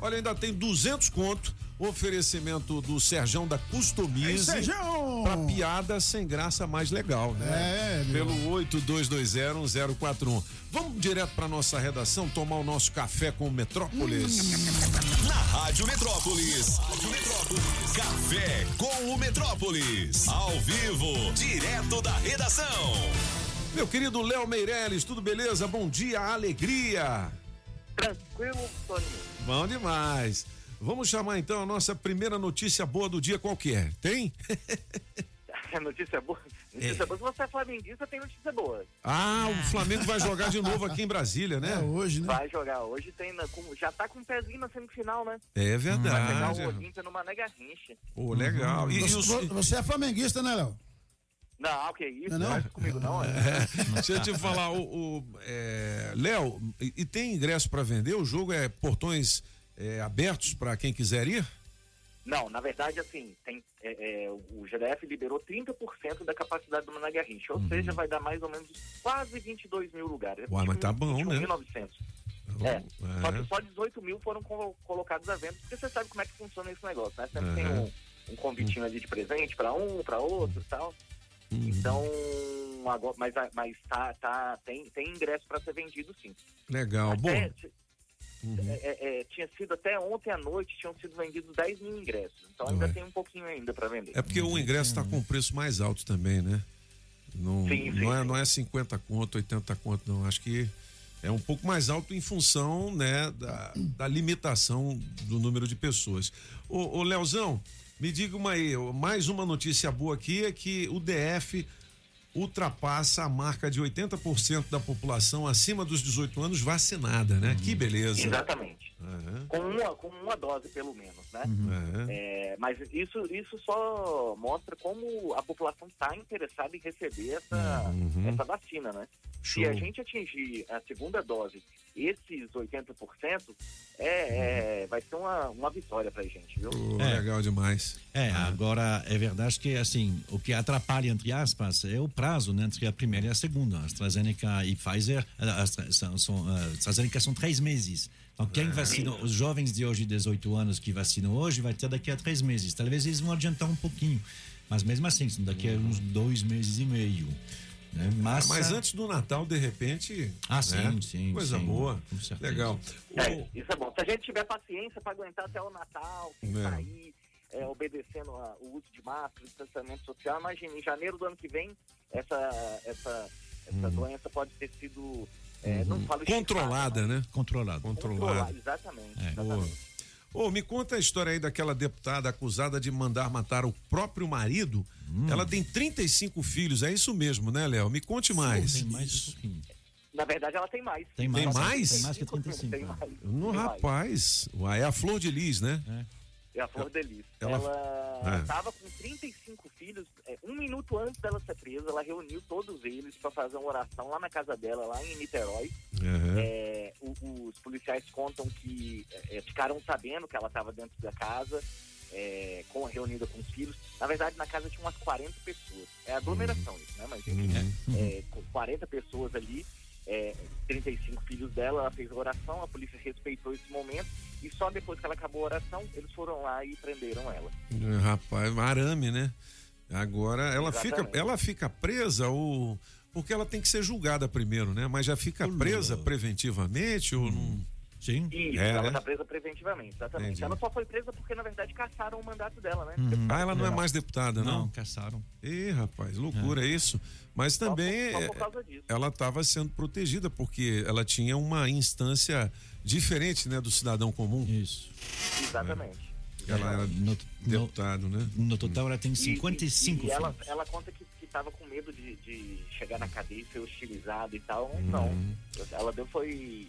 Olha, ainda tem 200 conto Oferecimento do Serjão da Customize. Ei, Serjão! Pra piada sem graça mais legal, né? É, meu. Pelo 82201041. Vamos direto pra nossa redação tomar o nosso café com o Metrópolis. Na Rádio Metrópolis. Rádio Metrópolis. Café com o Metrópolis. Ao vivo, direto da redação. Meu querido Léo Meirelles, tudo beleza? Bom dia, alegria. Tranquilo, Toninho. Bom demais. Vamos chamar então a nossa primeira notícia boa do dia qual que é? Tem? notícia boa. Notícia boa. Se você é flamenguista, tem notícia boa. Ah, o Flamengo vai jogar de novo aqui em Brasília, né? hoje, Vai jogar hoje, tem na- com- já tá com um pezinho na semifinal, né? É Vai pegar verdade. o Olímpia numa Mega Rincha. Pô, legal. E, e Você, os- você é flamenguista, né, Léo? Não, que isso, Não é não, não? faz comigo não. é. Deixa eu te falar, o, o, é, Léo, e, tem ingresso pra vender? O jogo é portões é, abertos pra quem quiser ir? Não, na verdade, assim, tem, é, é, o GDF liberou 30% da capacidade do Rincha, ou seja, vai dar mais ou menos quase 22 mil lugares. Uai, mas tá bom, né? 21.900. É, É. só que só 18 mil foram colo- colocados à venda, porque você sabe como é que funciona esse negócio, né? Sempre tem Aham. um, um convitinho ali de presente para um, para outro e tal. Uhum. Então, agora, mas, mas tá, tá, tem, tem ingresso para ser vendido sim. Legal. Bom, Até, t- é, é, é, tinha sido até ontem à noite, tinham sido vendidos 10 mil ingressos. Então ainda Ué. tem um pouquinho ainda para vender. é porque o ingresso tá com um preço mais alto também, né? Não, Sim, sim, não, é, sim. não é 50 conto, 80 conto, não. Acho que é um pouco mais alto em função, né, da, da limitação do número de pessoas. Ô, ô Leozão, me diga uma aí, mais uma notícia boa aqui é que o DF ultrapassa a marca de 80% da população acima dos 18 anos vacinada, né? Que beleza. Exatamente. Aham. Com uma, com uma dose, pelo menos, né? Aham. É, mas isso, isso só mostra como a população está interessada em receber essa, Uhum. essa vacina, né? Show. Se a gente atingir a segunda dose, esses 80%, é, é, vai ser uma, uma vitória pra gente, viu? Pô, É. Legal demais. É, agora é verdade que assim, o que atrapalha, entre aspas, é o prazo né, entre a primeira e a segunda. AstraZeneca e Pfizer Astra- são, são, a AstraZeneca são três meses. Então, quem vacina, os jovens de hoje, 18 anos, que vacinam hoje, vai ter daqui a três meses. Talvez eles vão adiantar um pouquinho, mas mesmo assim, daqui a uns dois meses e meio. Né? Mas, Mas antes do Natal, de repente. Ah, sim, né? sim, Coisa sim, boa. com certeza. Legal. É, isso é bom. Se a gente tiver paciência para aguentar até o Natal, sem É. sair, é, obedecendo a- o uso de máscara, distanciamento social, imagine, em janeiro do ano que vem, essa, essa, essa doença pode ter sido. é, não falo Controlada, né? Controlada. Controlada. Controlada, exatamente. Boa. exatamente. Ô, me conta a história aí daquela deputada acusada de mandar matar o próprio marido. Hum. Ela tem 35 filhos, é isso mesmo, né, Léo? Me conte mais. Tem mais um. Na verdade, ela tem mais. Tem mais? Tem mais? Tem mais que 35. Tem mais. No tem mais. rapaz, uai, é a Flor de Lis, né? É a Flor Delis. Ela- Ela É. estava com 35 filhos. é, um minuto antes dela ser presa, ela reuniu todos eles para fazer uma oração lá na casa dela, lá em Niterói. Aham. É, o- os policiais contam que é, ficaram sabendo que ela estava dentro da casa, é, com, reunida com os filhos. Na verdade, na casa tinha umas 40 pessoas. É aglomeração isso, né? Mas enfim, Uhum. é, com 40 pessoas ali, é, 35 filhos dela, ela fez a oração, a polícia respeitou esse momento e só depois que ela acabou a oração, eles foram lá e prenderam ela. É, Rapaz, arame, né? Agora ela fica, Exatamente. ela fica presa ou porque ela tem que ser julgada primeiro, né? Mas já fica presa preventivamente ou não? Sim. Isso, É, ela né? está presa preventivamente, exatamente. Entendi. Ela só foi presa porque, na verdade, caçaram o mandato dela, né? Ah, ela não é mais deputada, não? Não, caçaram. Ih, rapaz, loucura isso. Mas também só é, por causa disso. ela estava sendo protegida porque ela tinha uma instância diferente, né, do cidadão comum. Isso. Exatamente. Ela era No, deputado, né? no total, ela tem E- 55 e, e ela, filhos. ela conta que, que tava com medo de, de chegar na cadeia e ser hostilizada e tal. Uhum. Não. Ela deu foi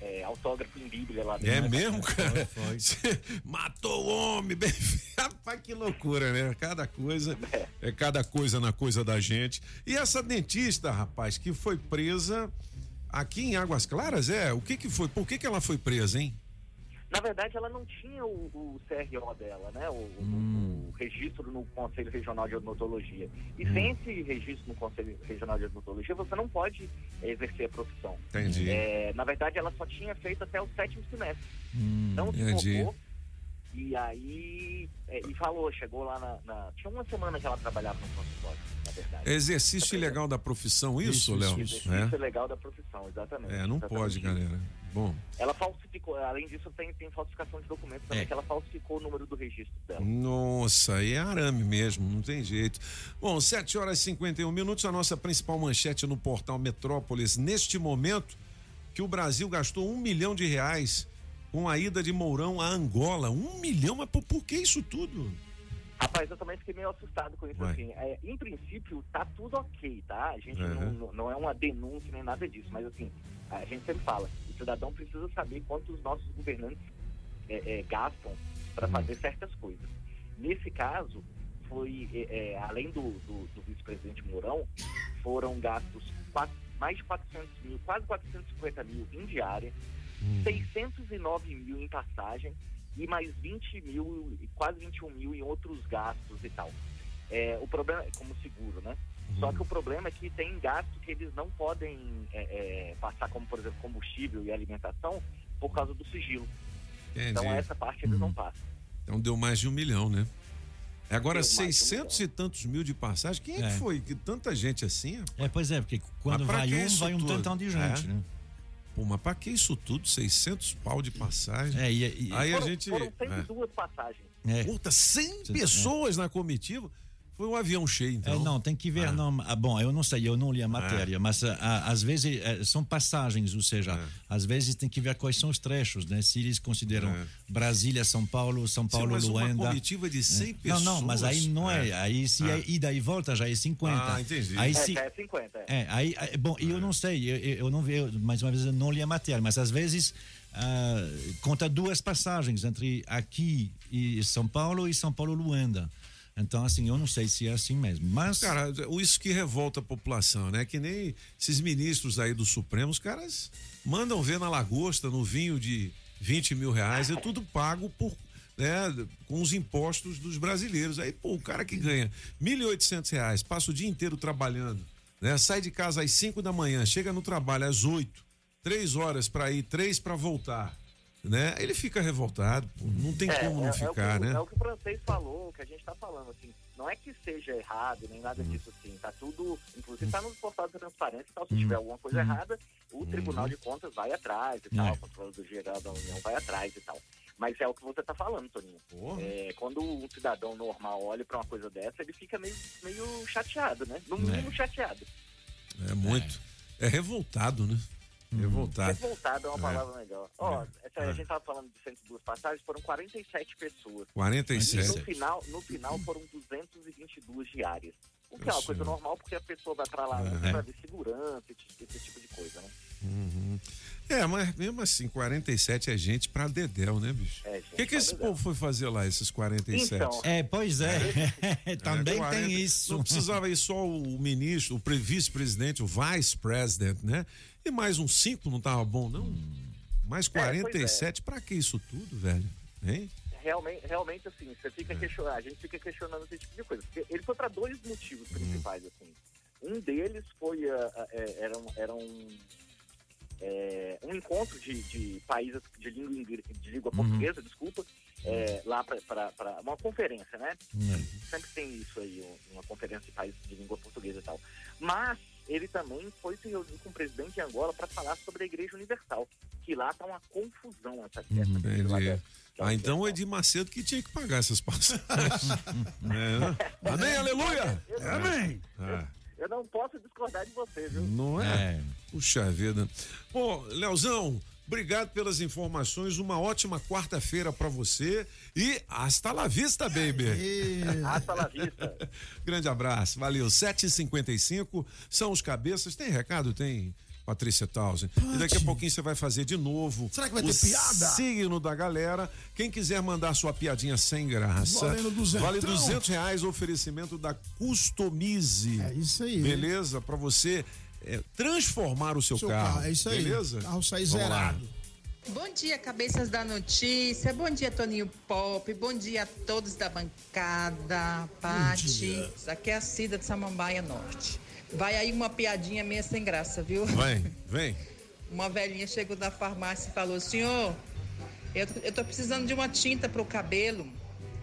é, autógrafo em Bíblia lá É dentro. mesmo, cara? Foi. Matou o homem, bem. Rapaz, que loucura, né? Cada coisa é cada coisa na coisa da gente. E essa dentista, rapaz, que foi presa aqui em Águas Claras, é? O que que foi? Por que que ela foi presa, hein? Na verdade, ela não tinha o, o CRO dela, né? O, Hum. o registro no Conselho Regional de Odontologia. E Hum. sem esse registro no Conselho Regional de Odontologia, você não pode eh, exercer a profissão. Entendi. É, na verdade, ela só tinha feito até o sétimo semestre. Hum, não se entendi. E aí, é, e falou, chegou lá na, na- Tinha uma semana que ela trabalhava no consultório, na verdade. É exercício ilegal da profissão, isso, Léo? Exercício É. legal da profissão, exatamente. É, não Exatamente pode, isso. galera. Bom, Ela falsificou, além disso, tem, tem falsificação de documentos também, É. que ela falsificou o número do registro dela. nossa, aí é arame mesmo, não tem jeito. Bom, 7 horas e 51 minutos, a nossa principal manchete no portal Metrópolis, neste momento, que o Brasil gastou um milhão de reais com a ida de Mourão a Angola. Um milhão? Mas por, por que isso tudo? Rapaz, eu também fiquei meio assustado com isso, Vai. assim. É, em princípio, tá tudo ok, tá? A gente Uhum. não- não é uma denúncia nem nada disso, mas assim, a gente sempre fala, o cidadão precisa saber quanto os nossos governantes é, é, gastam para fazer certas coisas. Nesse caso, foi, é, é, além do, do- do vice-presidente Mourão, foram gastos quatro- mais de 400 mil, quase 450 mil em diária, 609 mil em passagem e mais 20 mil, quase 21 mil em outros gastos e tal. É, o problema é como seguro, né? Só que o problema é que tem gasto que eles não podem é, é, passar, como por exemplo combustível e alimentação, por causa do sigilo. Entendi. Então essa parte eles não passam. Então deu mais de um milhão, né? Agora, de um 600 e tantos mil de passagem. Quem é, É. que foi? Que tanta gente assim? É, pois é, porque quando vai que um, isso vai um tudo? tantão de gente, É. né? Pô, mas pra que isso tudo? 600 pau de passagem? É, e- e- Aí a foram, gente. foram é. 102 passagens. É. Puta, 100 pessoas na comitiva? Foi um avião cheio, então. É, não, tem que ver. Não, ah, bom, eu não sei, eu não li a matéria, mas ah, ah, às vezes eh, são passagens, ou seja, às vezes tem que ver quais são os trechos, né? Se eles consideram Brasília, São Paulo, São Paulo, mas uma Luanda. comitiva de 100 É. Não, não, mas aí pessoas. não é. É. Aí se É. é ida e volta já é 50. Ah, entendi. Aí é, se, já é 50, é. é, aí, bom, eu não sei, eu, eu não vi, eu, mais uma vez eu não li a matéria, mas às vezes ah, conta duas passagens entre aqui e São Paulo e São Paulo Luanda. Então, assim, eu não sei se é assim mesmo. Mas. Cara, isso que revolta a população, né? Que nem esses ministros aí do Supremo, os caras mandam ver na lagosta, no vinho de 20 mil reais, é tudo pago por. Né, com os impostos dos brasileiros. Aí, pô, o cara que ganha 1.800 reais, passa o dia inteiro trabalhando, né? Sai de casa às 5 da manhã, chega no trabalho às 8, três horas para ir, três para voltar, né? Ele fica revoltado, não tem É, como é- não é ficar, o que, né? É o que o francês falou, o que a gente tá falando, assim. Não é que seja errado, nem Hum. nada disso, assim. Tá tudo, inclusive tá nos portais de transparência e tal. Se Hum. tiver alguma coisa errada, o Tribunal de Contas vai atrás e tal, É. o Controlador Geral da União vai atrás e tal. Mas é o que você tá falando, Toninho. É, quando um cidadão normal olha pra uma coisa dessa, ele fica meio, meio chateado, né? No mínimo chateado. É muito. É, revoltado, né? Revoltado. Revoltado é uma É. palavra melhor. Ó, essa- É. a gente tava falando de 102 passagens, foram 47 pessoas. 47. E no final, no final foram 222 diárias. O que é uma coisa normal, porque a pessoa vai pra lá É. pra ver segurança, esse, esse tipo de coisa, né? Uhum. É, mas mesmo assim, 47 é gente pra Dedéu, né, bicho? É, O que, que esse povo foi fazer lá, esses 47? Então, É, pois é. Também É, 40. tem isso. Não precisava ir só o ministro, o pre- vice-presidente, o vice-president, né? E mais uns cinco não tava bom, não? Mais É, pois 47, pra que isso tudo, velho? Hein? Realmente, realmente assim, você fica questionando, a gente fica questionando esse tipo de coisa. Porque ele foi para dois motivos principais, assim. Um deles foi, ah, é, era um, era um, é, um encontro de, de países de língua, de língua portuguesa, desculpa, é, lá para uma conferência, né? Sempre tem isso aí, um- uma conferência de países de língua portuguesa e tal. Mas ele também foi se reunir com o presidente de Angola para falar sobre a Igreja Universal, que lá tá uma confusão essa, Entendi. da- Ah, então o Edir Macedo que tinha que pagar essas passagens. é. Amém, aleluia! Amém. É. Eu não posso discordar de você, viu? Não é? Puxa vida. Bom, Leozão, obrigado pelas informações. Uma ótima quarta-feira pra você e hasta la vista, baby. Hasta la vista. Grande abraço, valeu. 7h55 são os cabeças. Tem recado? Tem. Patrícia Tausen. E daqui a pouquinho você vai fazer de novo. Será que vai o ter piada? Signo da galera. Quem quiser mandar sua piadinha sem graça. Valendo duzentão. Vale 200 reais. Oferecimento da Customize. É isso aí. Beleza? Pra você é, transformar o seu, Seu carro. carro, é isso aí. Beleza? Carro sair Vamos lá. Bom dia, cabeças da notícia. Bom dia, Toninho Pop. Bom dia a todos da bancada. Pati. aqui é a Cida de Samambaia Norte. Vai aí uma piadinha meio sem graça, viu? Vem, vem. Uma velhinha chegou da farmácia e falou: Senhor, Eu, eu tô precisando de uma tinta pro cabelo.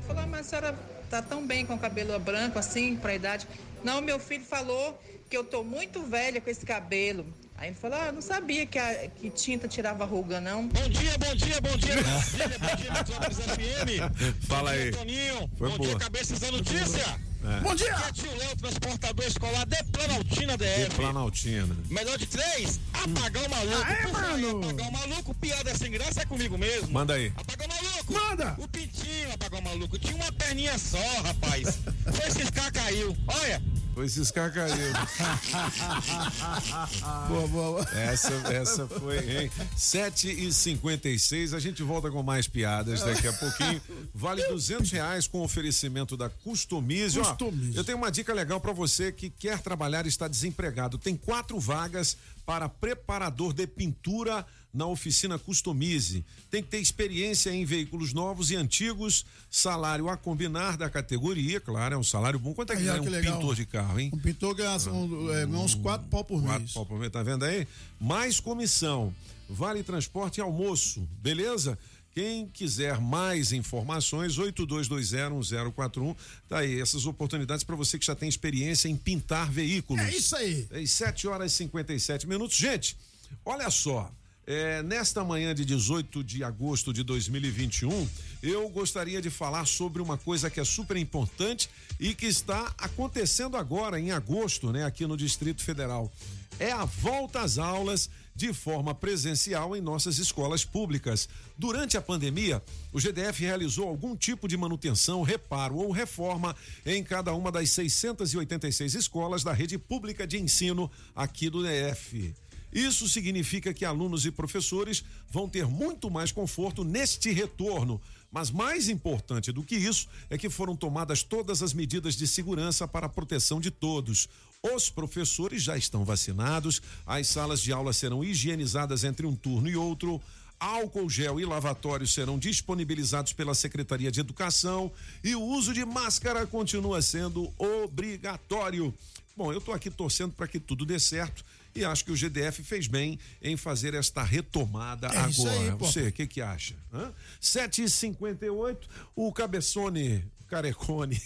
Falou, mas a senhora tá tão bem com o cabelo branco assim, pra idade. Não, meu filho falou que eu tô muito velha com esse cabelo. Aí ele falou, ah, eu não sabia que, a, que tinta tirava ruga, não. Bom dia, bom dia, bom dia, Brasília, bom dia, Metrópolis FM. Fala bom aí. Dia, Toninho. Foi bom boa. dia, cabeças da notícia. É. Bom dia. Aqui é tio Léo, transportador escolar de Planaltina De DF. Planaltina. Melhor de três, apagar o maluco. Aê, mano. Apagar o maluco, piada é sem graça é comigo mesmo. Manda aí. Apagar o maluco. Manda. O pintinho apagou o maluco. Tinha uma perninha só, rapaz. Foi ciscar, caiu. Olha. Foi ciscar caiu. boa, boa. Essa, essa foi, hein? 7 e 56 a gente volta com mais piadas daqui a pouquinho. Vale 200 reais com oferecimento da Customize. Ó, Customize. eu tenho uma dica legal para você que quer trabalhar e está desempregado. Tem quatro vagas para preparador de pintura na oficina Customize. Tem que ter experiência em veículos novos e antigos, salário a combinar da categoria, claro, é um salário bom. Quanto é que Aí, ganha um legal. pintor de carro, hein? Um pintor ganha um, é, uns quatro pau por Quatro mês. pau por mês, tá vendo aí? Mais comissão, vale transporte e almoço, beleza? Quem quiser mais informações, 82201041, tá aí, essas oportunidades para você que já tem experiência em pintar veículos. É isso aí. Às 7 horas e 57 minutos. Gente, olha só. É, nesta manhã de 18 de agosto de 2021, eu gostaria de falar sobre uma coisa que é super importante e que está acontecendo agora, em agosto, né, aqui no Distrito Federal. É a volta às aulas de forma presencial em nossas escolas públicas. Durante a pandemia, o GDF realizou algum tipo de manutenção, reparo ou reforma em cada uma das 686 escolas da rede pública de ensino aqui do DF. Isso significa que alunos e professores vão ter muito mais conforto neste retorno. Mas mais importante do que isso é que foram tomadas todas as medidas de segurança para a proteção de todos. Os professores já estão vacinados, as salas de aula serão higienizadas entre um turno e outro. Álcool gel e lavatórios serão disponibilizados pela Secretaria de Educação e o uso de máscara continua sendo obrigatório. Bom, eu estou aqui torcendo para que tudo dê certo e acho que o GDF fez bem em fazer esta retomada É isso agora. aí. Você, o que que acha? Hã? 7h58, o Cabeçone, Carecone.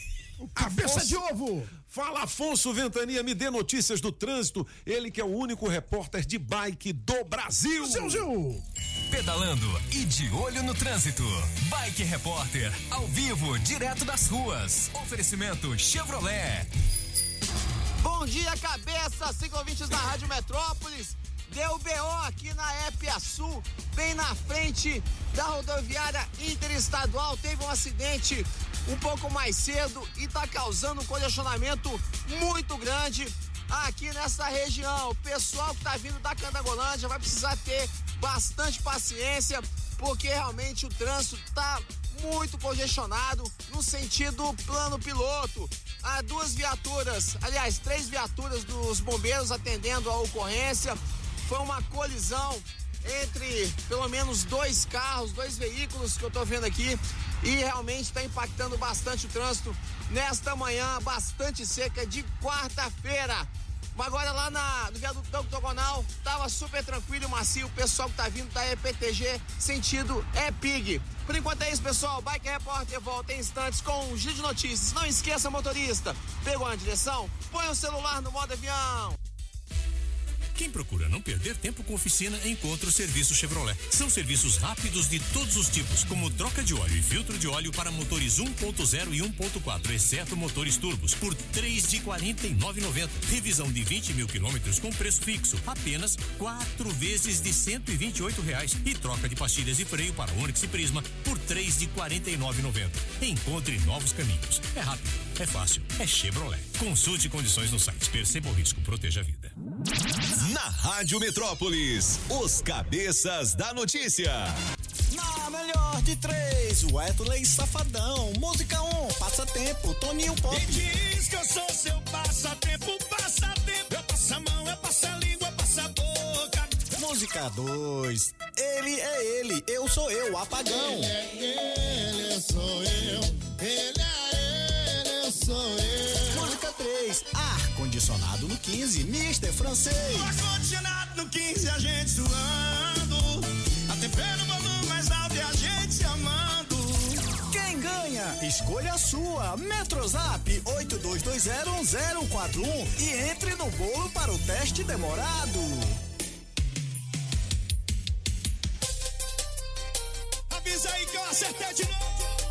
Cabeça de ovo! Fala, Afonso Ventania, me dê notícias do trânsito. Ele que é o único repórter de bike do Brasil. Zil, zil. Pedalando e de olho no trânsito. Bike Repórter, ao vivo, direto das ruas. Oferecimento Chevrolet. Bom dia, cabeça, cinco ouvintes da Rádio Metrópolis. Deu BO aqui na Epiaçu, bem na frente da rodoviária interestadual. Teve um acidente um pouco mais cedo e está causando um congestionamento muito grande aqui nessa região. O pessoal que está vindo da Candangolândia vai precisar ter bastante paciência, porque realmente o trânsito está muito congestionado no sentido plano piloto. Há duas viaturas, aliás, três viaturas dos bombeiros atendendo a ocorrência. Foi uma colisão entre pelo menos dois carros, dois veículos que eu tô vendo aqui e realmente está impactando bastante o trânsito nesta manhã bastante seca de quarta-feira. Agora lá na, no viaduto do octogonal tava super tranquilo e macio. O pessoal que tá vindo da EPTG sentido EPIG. Por enquanto é isso, pessoal. Bike Repórter volta em instantes com um giro de notícias. Não esqueça, motorista, pegou a direção? Põe o celular no modo avião. Quem procura não perder tempo com oficina, encontra o serviço Chevrolet. São serviços rápidos de todos os tipos, como troca de óleo e filtro de óleo para motores 1.0 e 1.4, exceto motores turbos, por R$ de 49,90. Revisão de 20 mil quilômetros com preço fixo, apenas quatro vezes de 128 reais. E troca de pastilhas de freio para Onix e Prisma por R$ de 49,90. Encontre novos caminhos. É rápido, é fácil, é Chevrolet. Consulte condições no site. Perceba o risco, proteja a vida. Na Rádio Metrópolis, os cabeças da notícia. Na melhor de três, Wesley Safadão. Música 1, um, passatempo, Toninho Pop. E diz que eu sou seu passatempo, passatempo. Eu passo a mão, eu passo a língua, eu passo a boca. Música 2, ele é ele, eu sou eu, apagão. Ele é ele, eu sou eu. Ele é ele, eu sou eu. Música 3, ar condicionado no 15, Mister Francês. No ar-condicionado no 15, a gente suando. A tempero, volume mais alto e a gente Escolha a sua. Metrozap 82201041 e entre no bolo para o teste demorado. Avisa aí que eu acertei de novo.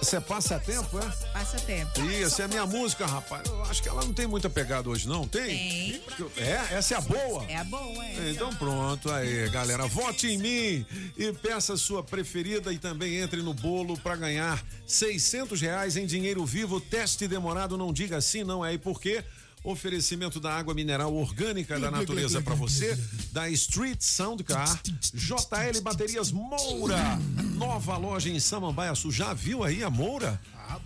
Você é passatempo, é? Passatempo. Ih, essa é a minha música, rapaz. Eu acho que ela não tem muita pegada hoje, não. Tem? Tem. É? Essa é a boa? É a boa, é. Então pronto, aí galera, vote em mim e peça a sua preferida e também entre no bolo para ganhar 600 reais em dinheiro vivo, teste demorado, não diga sim, não é, e por quê? Oferecimento da água mineral orgânica da natureza para você, da Street Sound Car, JL Baterias Moura, nova loja em Samambaia Sul. Já viu aí a Moura?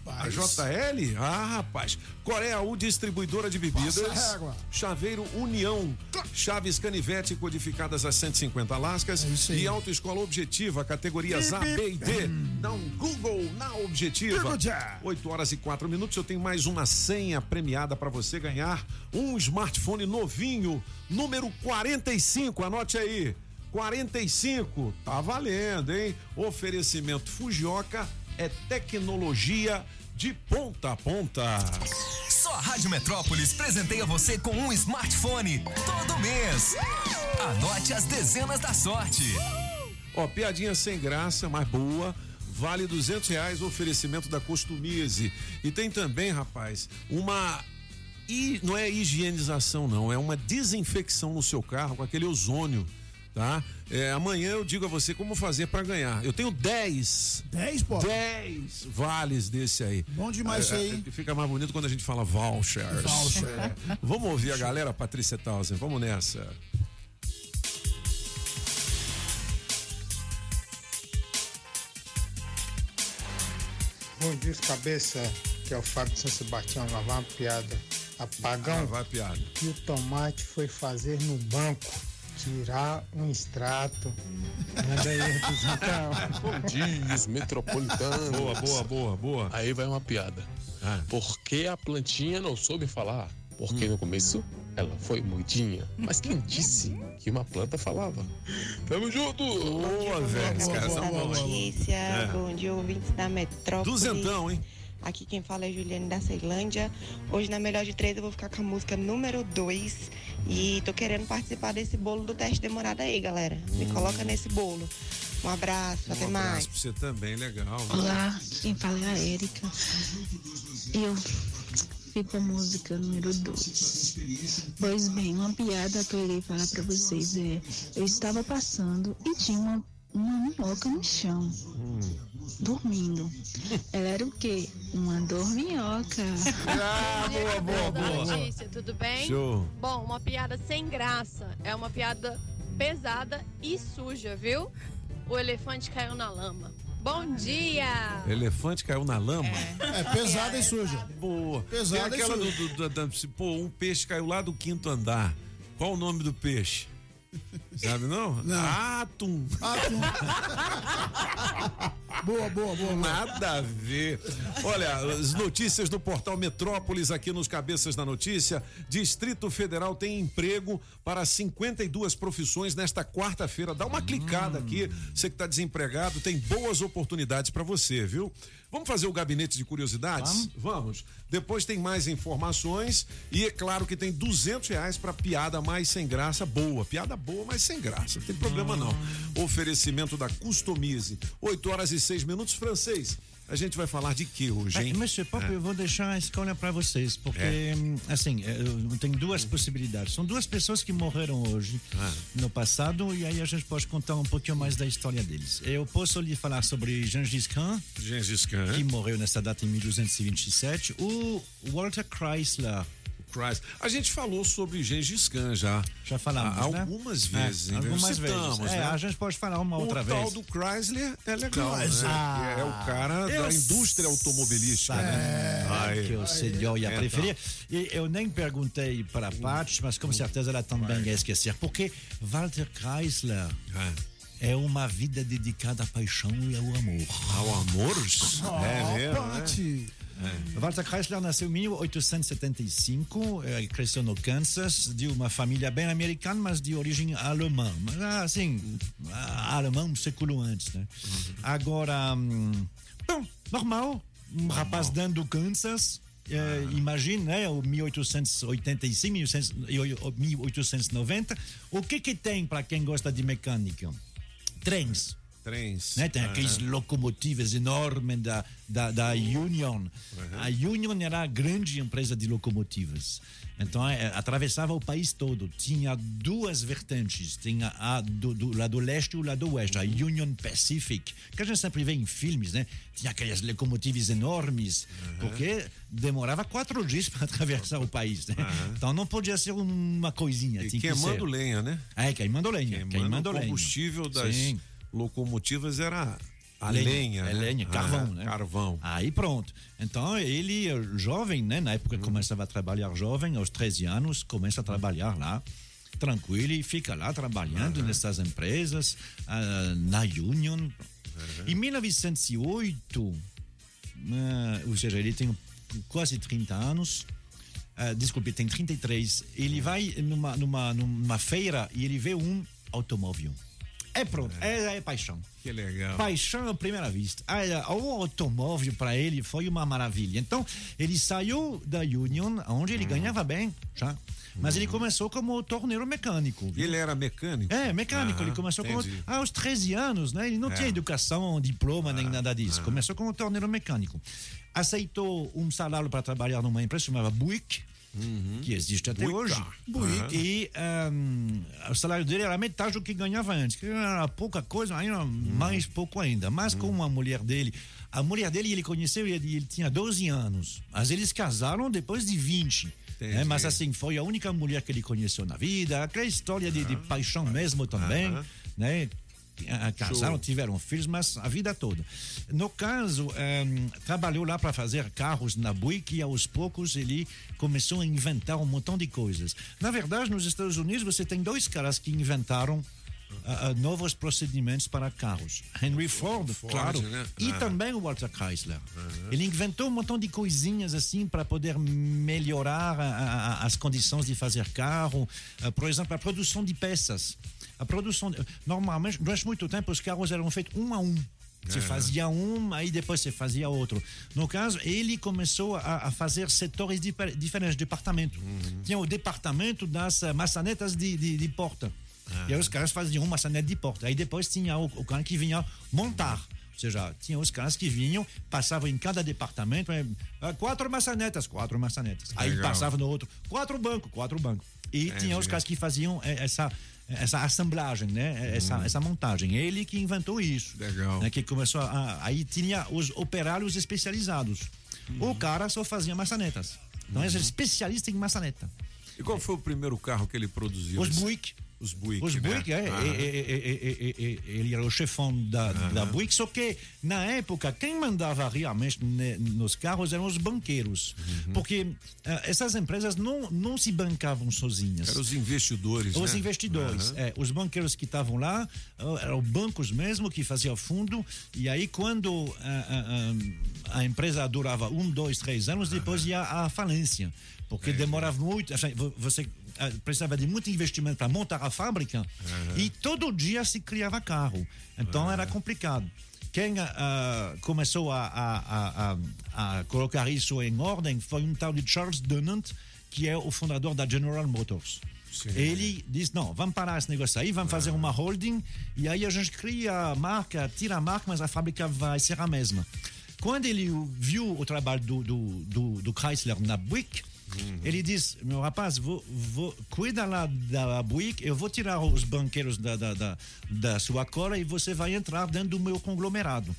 A JL? Ah, rapaz. Coreia U, distribuidora de bebidas. Chaveiro União. Chaves Canivete codificadas a 150 lascas. e Autoescola Objetiva, categorias A, B e D. Dá um Google na Objetiva. Google já. 8 horas e 4 minutos. Eu tenho mais uma senha premiada para você ganhar um smartphone novinho, número 45. Anote aí. 45. Tá valendo, hein? Oferecimento Fujioka é tecnologia de ponta a ponta. Só a Rádio Metrópolis presenteia você com um smartphone todo mês. Anote as dezenas da sorte. Ó, piadinha sem graça, mas boa. Vale duzentos reais o oferecimento da Costumize. E tem também, rapaz, uma e não é higienização não, é uma desinfecção no seu carro com aquele ozônio, tá? É, amanhã eu digo a você como fazer para ganhar. Eu tenho 10. 10, pô? 10 vales desse aí. Bom demais isso É, aí. é, Fica mais bonito quando a gente fala vouchers. Voucher. É. Vamos ouvir a galera, Patrícia Tausen. Vamos nessa. Bom dia, cabeça, que é o Fábio de São Sebastião, lá vai uma piada. Apagão. vai piada. que o tomate foi fazer no banco? Tirar um extrato. Manda aí, Representão. Bom dia, os metropolitanos. Boa, boa, boa, boa. Aí vai uma piada. Por que a plantinha não soube falar? Porque no começo ela foi mudinha. Mas quem disse que uma planta falava? Tamo junto! Boa, velho. Os caras são bons. Notícia, É. bom dia, ouvintes da Metrópole. Duzentão, hein? Aqui quem fala é Juliane da Ceilândia. Hoje na Melhor de Três eu vou ficar com a música número 2. E tô querendo participar desse bolo do teste demorado aí, galera. Me coloca nesse bolo. Um abraço, até Um mais. abraço pra você também, legal. Olá, quem fala é a Érica. Eu fico com a música número 2. Pois bem, uma piada que eu irei falar pra vocês é: eu estava passando e tinha uma, uma minhoca no chão, dormindo. Ela era o quê? Uma dorminhoca. Ah, boa, boa, boa. Notícia, tudo bem? Show. Bom, uma piada sem graça. É uma piada pesada e suja, viu? O elefante caiu na lama. Bom dia! Elefante caiu na lama. É pesada e suja. Boa. Pesada Tem e aquela do, suja. do- da- da- se, pô, um peixe caiu lá do quinto andar. Qual o nome do peixe? Sabe não? Atum. Atum. boa, boa, boa. Nada a ver. Olha, as notícias do portal Metrópolis aqui nos Cabeças da Notícia. Distrito Federal tem emprego para 52 profissões nesta quarta-feira. Dá uma clicada aqui. Você que está desempregado, tem boas oportunidades para você, viu? Vamos fazer o gabinete de curiosidades? Vamos. Depois tem mais informações e é claro que tem 200 reais para piada mais sem graça boa. Piada boa, mas sem graça. Não tem problema não. Oferecimento da Customize. 8 horas e 6 minutos. Francês, a gente vai falar de que hoje, hein? Ah, Monsieur Pop, É. eu vou deixar a escolha para vocês, porque, É. hum, assim, eu tenho duas possibilidades. São duas pessoas que morreram hoje, Ah. no passado, e aí a gente pode contar um pouquinho mais da história deles. Eu posso lhe falar sobre Gengis Khan, Gengis Khan, que morreu nessa data em 1227, o Walter Chrysler. Chrysler. A gente falou sobre Gengis Khan já. Já falamos, Há né? Algumas É, vezes. entendeu? algumas Citamos, vezes. É, né? a gente pode falar uma o outra tal vez. do Chrysler é legal, Chrysler. né? É, é o cara eu da indústria automobilística, Sabe né? que o senhor ia É, preferir. E eu nem perguntei para a Paty, mas com certeza ela também ia esquecer. Porque Walter Chrysler é uma vida dedicada à paixão e ao amor. Ao amor? É mesmo, né? Walter Chrysler nasceu em 1875, eh, cresceu no Kansas, de uma família bem americana, mas de origem alemã. Mas, assim, ah, alemão um século antes, né? Agora, hum, bom, normal, um rapaz dando do Kansas, eh, imagine, né, o 1885, 1800 e o- o 1890. O que que tem para quem gosta de mecânica? Trens. Trens. Né? Tem Aham. aqueles locomotivas enormes da, da, da Union. A Union era a grande empresa de locomotivas. Então, eh, atravessava o país todo. Tinha duas vertentes. Tinha a do, do lado leste e o lado oeste. A Union Pacific, que a gente sempre vê em filmes, né? Tinha aquelas locomotivas enormes, porque demorava quatro dias para atravessar o país, né? Então, não podia ser uma coisinha. E que queimando ser. lenha, né? É, queimando lenha. Queimando, Queimando lenha. combustível das Sim. Locomotivas era a lenha. É né? lenha, carvão, Ah, né? Carvão. Aí pronto. Então ele, eh, jovem, né? Na época começava a trabalhar jovem, aos 13 anos, começa a trabalhar lá, tranquilo, e fica lá trabalhando nessas empresas, ah, na Union. Em 1908, ah, ou seja, ele tem quase 30 anos. ah, desculpe, tem 33. Ele vai numa, numa, numa feira e ele vê um automóvel. É pronto, é, é paixão. Que legal. Paixão à primeira vista. Ah, é, O automóvel para ele foi uma maravilha. Então, ele saiu da Union, onde ele ganhava bem, já. Mas ele começou como torneiro mecânico. viu? Ele era mecânico? É, mecânico. Ele começou como. Ah, aos 13 anos, né? Ele não É. tinha educação, diploma, nem nada disso. Começou como torneiro mecânico. Aceitou um salário para trabalhar numa empresa chamada Buick. Que existe até Buick. hoje. Aham. E ahm, o salário dele era metade do que ganhava antes. Que era pouca coisa, ainda mais pouco ainda. Mas com a mulher dele. A mulher dele ele conheceu, ele, ele tinha 12 anos. Mas eles casaram depois de 20. Entendi. né? Mas assim, foi a única mulher que ele conheceu na vida. Aquela história de, de paixão mesmo também. Né? Ah, Casaram, Show. tiveram filhos, mas a vida toda. No caso, ehm, trabalhou lá para fazer carros na Buick e aos poucos ele começou a inventar um montão de coisas. Na verdade, nos Estados Unidos você tem dois caras que inventaram ah, ah, novos procedimentos para carros. Henry Ford, Ford, claro, né? e Ah. também o Walter Chrysler. Ele inventou um montão de coisinhas assim para poder melhorar a- a- as condições de fazer carro. Ah, por exemplo, a produção de peças. A produção. Normalmente, durante muito tempo, os carros eram feitos um a um. Você É. fazia um, aí depois você fazia outro. No caso, ele começou a, a fazer setores difer- diferentes, departamento. Tinha o departamento das eh, maçanetas de, de, de porta. E aí os caras faziam uma maçaneta de porta. Aí depois tinha o, o cara que vinha montar. Ou seja, tinha os caras que vinham, passavam em cada departamento, eh, ah, quatro maçanetas, quatro maçanetas. Aí Legal. passava no outro, quatro bancos, quatro bancos. E É, tinha os caras que faziam eh, essa essa assemblagem, né? Essa, essa montagem. Ele que inventou isso. Hum. Legal. Né? Que começou a, aí tinha os operários especializados. Uhum. O cara só fazia maçanetas. Então ele era especialista em maçaneta. E qual foi o primeiro carro que ele produziu? Os Buick. Os Buick, Os né? Buick, é, Aham. é, é, é, é, ele era o chefão da, da Buick, só que na época quem mandava realmente nos carros eram os banqueiros, Uhum. porque ah, essas empresas não, não se bancavam sozinhas. Eram os investidores, Os né? investidores, é, os banqueiros que estavam lá, ah, eram bancos mesmo que faziam fundo, e aí quando ah, ah, ah, a empresa durava um, dois, três anos, depois ia à falência, porque demorava muito, vo- você ah, precisava de muito investimento para montar a fábrica, e todo dia se criava carro, então era complicado. Quem ah, começou a, a, a, a, colocar isso em ordem foi um tal de Charles Dunant, que é o fundador da General Motors. Ele disse: não, vamos parar esse negócio aí, vamos fazer uma holding e aí a gente cria a marca, tira a marca, mas a fábrica vai ser a mesma. Quando ele viu o trabalho do, do, do, do Chrysler na Buick, ele disse: meu rapaz, vou, vou, cuida lá da Buick, eu vou tirar os banqueiros da, da, da, da sua cora e você vai entrar dentro do meu conglomerado.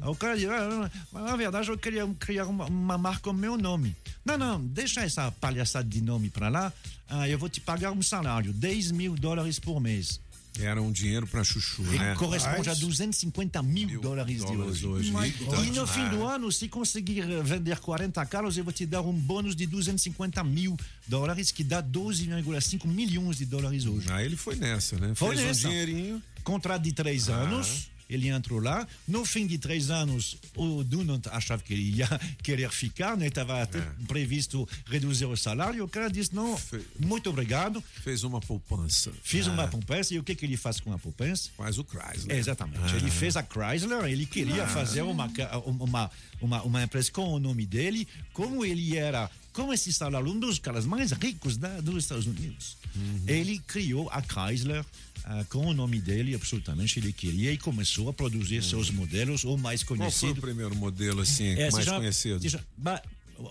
Aí O cara disse: ah, mas na verdade eu queria criar uma, uma marca com meu nome. Não, não, deixa essa palhaçada de nome para lá, ah, eu vou te pagar um salário, 10 mil dólares por mês. Era um dinheiro para chuchu, né? corresponde a 250 mil dólares de dólares hoje. hoje. Eita. E no fim do Ah. ano, se conseguir vender 40 carros, eu vou te dar um bônus de 250 mil dólares, que dá 12,5 milhões de dólares hoje. Aí ele foi nessa, né? Foi Fez nessa. um dinheirinho. Contrato de três Ah. anos. Ele entrou lá. No fim de três anos, o Dunant achava que ele ia querer ficar, né? Estava até previsto reduzir o salário. O cara disse: não, muito obrigado. Fez uma poupança. Fiz Ah. uma poupança. E o que, que ele faz com a poupança? Faz o Chrysler. Exatamente. Ah. Ele fez a Chrysler, ele queria Ah. fazer uma, uma, uma, uma empresa com o nome dele, como ele era, como esse salário, um dos caras mais ricos da, dos Estados Unidos. Uhum. Ele criou a Chrysler ah, com o nome dele, absolutamente ele queria, e começou a produzir seus modelos, o mais Uhum. Qual foi o conhecido. primeiro modelo assim, É, mais seja- conhecido? seja- ba-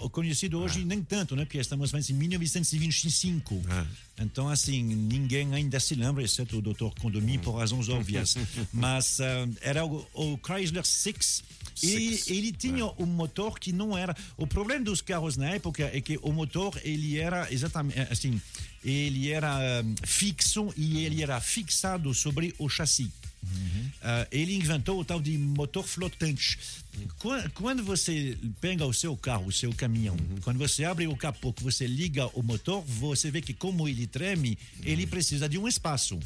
o conhecido hoje nem tanto, né? Porque estamos em 1925. Então, assim, ninguém ainda se lembra, exceto o Dr. Condomi, por razões óbvias. Mas ah, era o, o Chrysler Six. E Six. ele tinha um motor que não era. O problema dos carros na época é que o motor ele era exatamente assim, ele era ah, fixo e ele era fixado sobre o chassi. Ah, ele inventou o tal de motor flotante. Quan- Quando você pega o seu carro, o seu caminhão, quando você abre o capô, que você liga o motor, você vê que como ele treme, ele precisa de um espaço.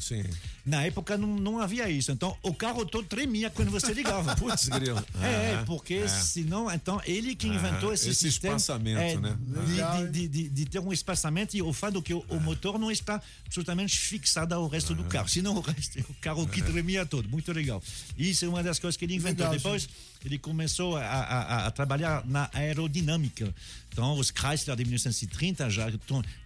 Na época não, não havia isso. Então o carro todo tremia quando você ligava. Putz, grilo. É, Ah, porque é. senão, então ele que inventou esse, esse sistema espaçamento, é, né? de- de, de, de, ter um espaçamento e o fato que o, o motor não está absolutamente fixado ao resto do carro. Senão o resto, o carro que tremia todo. Muito legal. Isso é uma das coisas que ele inventou. Legal, Depois ele começou a, a, a- a trabalhar na aerodinâmica. Então os Chrysler de 1930 já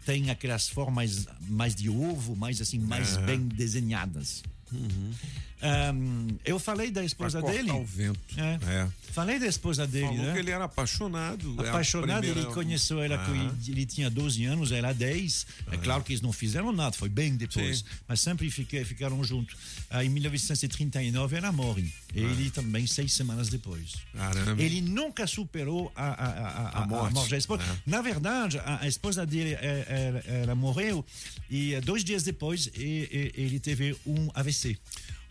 têm aquelas formas mais de ovo, mais assim, mais bem desenhadas. Ahm, eu falei da esposa Pra dele. o vento. É. É. Falei da esposa dele, Falou né? que ele era apaixonado. é Apaixonado, primeira- ele conheceu ela quando Aham. ele, tinha 12 anos, ela 10. É claro que eles não fizeram nada, foi bem depois. Sim. Mas sempre fiquei, ficaram juntos. Ah, em 1939 ela morre. Ele também, seis semanas depois. Caramba. Ele nunca superou a, a, a, a, A morte. da esposa. É. Na verdade, a, esposa dele, é, ela, ela morreu e eh, dois dias depois ele teve um AVC.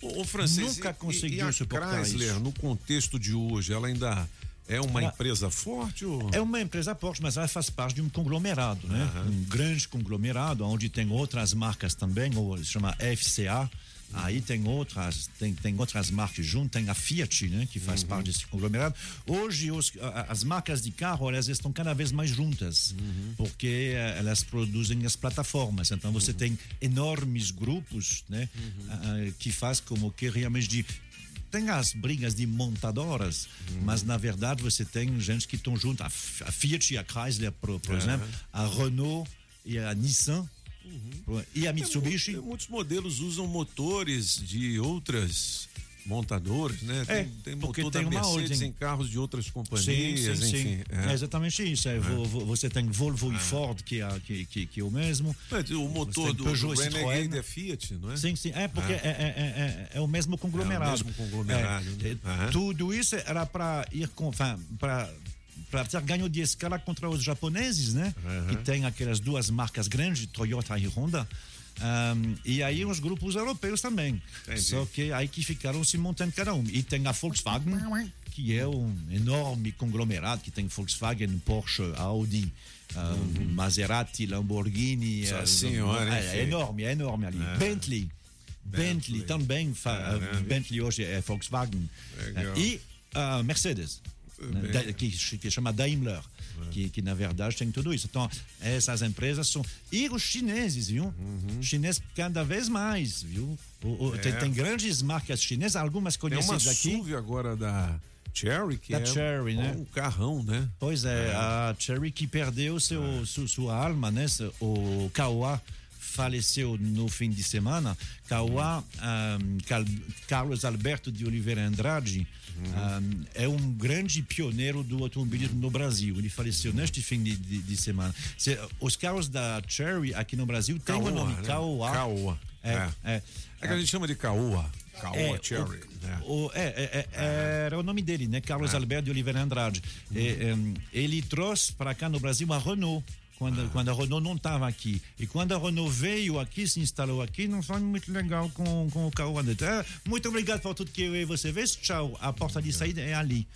O, francês, Nunca conseguiu e a suportar Chrysler, isso. no contexto de hoje, ela ainda é uma Ela- empresa forte? Ou... É uma empresa forte, mas ela faz parte de um conglomerado, né? Um grande conglomerado, onde tem outras marcas também, ou se chama FCA. Aí tem outras, tem, tem outras marcas junto, tem a Fiat, né, que faz parte desse conglomerado. Hoje os- as marcas de carro elas estão cada vez mais juntas, porque eh, elas produzem as plataformas. Então você tem enormes grupos, né, ah, que faz como que realmente de tem as brigas de montadoras, mas na verdade você tem gente que estão F- a Fiat e a Chrysler, por, por É. exemplo, a Renault e a Nissan e a Mitsubishi. Tem mu- muitos modelos usam motores de outras montadoras, né? Tem, É, tem porque motor tem da Mercedes holding. em carros de outras Sim, companhias, sim, sim. enfim. É exatamente isso. É, vo- Você tem Volvo e Ford, que é, que, que, que é o mesmo. Mas o motor tem do, Peugeot do. Renegade é Fiat, não é? Sim, sim. É porque é, é, é, é- é o mesmo conglomerado. É o mesmo conglomerado, É, né? é. Tudo isso era para ir com. Para ter ganho de escala contra os japoneses, né? Aham. Que tem aquelas duas marcas grandes, Toyota e Honda. Ahm, e aí os grupos europeus também. Entendi. Só que aí que ficaram se montando cada um. E tem a Volkswagen, que é um enorme conglomerado que tem Volkswagen, Porsche, Audi, ah, Maserati, Lamborghini. Nossa ah, senhora, é, é enorme, é enorme ali. É. Bentley. Bentley também, fa- Caramba. Bentley hoje é Volkswagen. Legal. E a Mercedes. Da- que, que chama Daimler, que, que na verdade tem tudo isso. Então, essas empresas são. E os chineses, viu? Chineses cada vez mais, viu? O- o- Uhum. É. tem, tem grandes marcas chinesas, algumas Tem uma conhecidas aqui. SUV agora da Cherry, que Da é Cherry, né? um carrão, né? Pois é, É. a Cherry que perdeu seu, su- sua alma, né? O Kawa faleceu no fim de semana. Kawa, um, Carlos Alberto de Oliveira Andrade, um, é um grande pioneiro do automobilismo no Brasil. Ele faleceu neste fim de, de- de semana. Se- os carros da Cherry aqui no Brasil têm o nome né? Caoa. É, É. é. É que a gente chama de Caoa. Caoa É, Cherry. né? O- é, é, é, era o nome dele, né? Carlos Alberto de Oliveira Andrade. É, é, ele trouxe para cá no Brasil a Renault. Quando, quando a Renault não estava aqui. E quando a Renault veio aqui, se instalou aqui, não foi muito legal com, com o carro andante. Ah, muito obrigado por tudo que você fez. Tchau. A porta de saída é ali.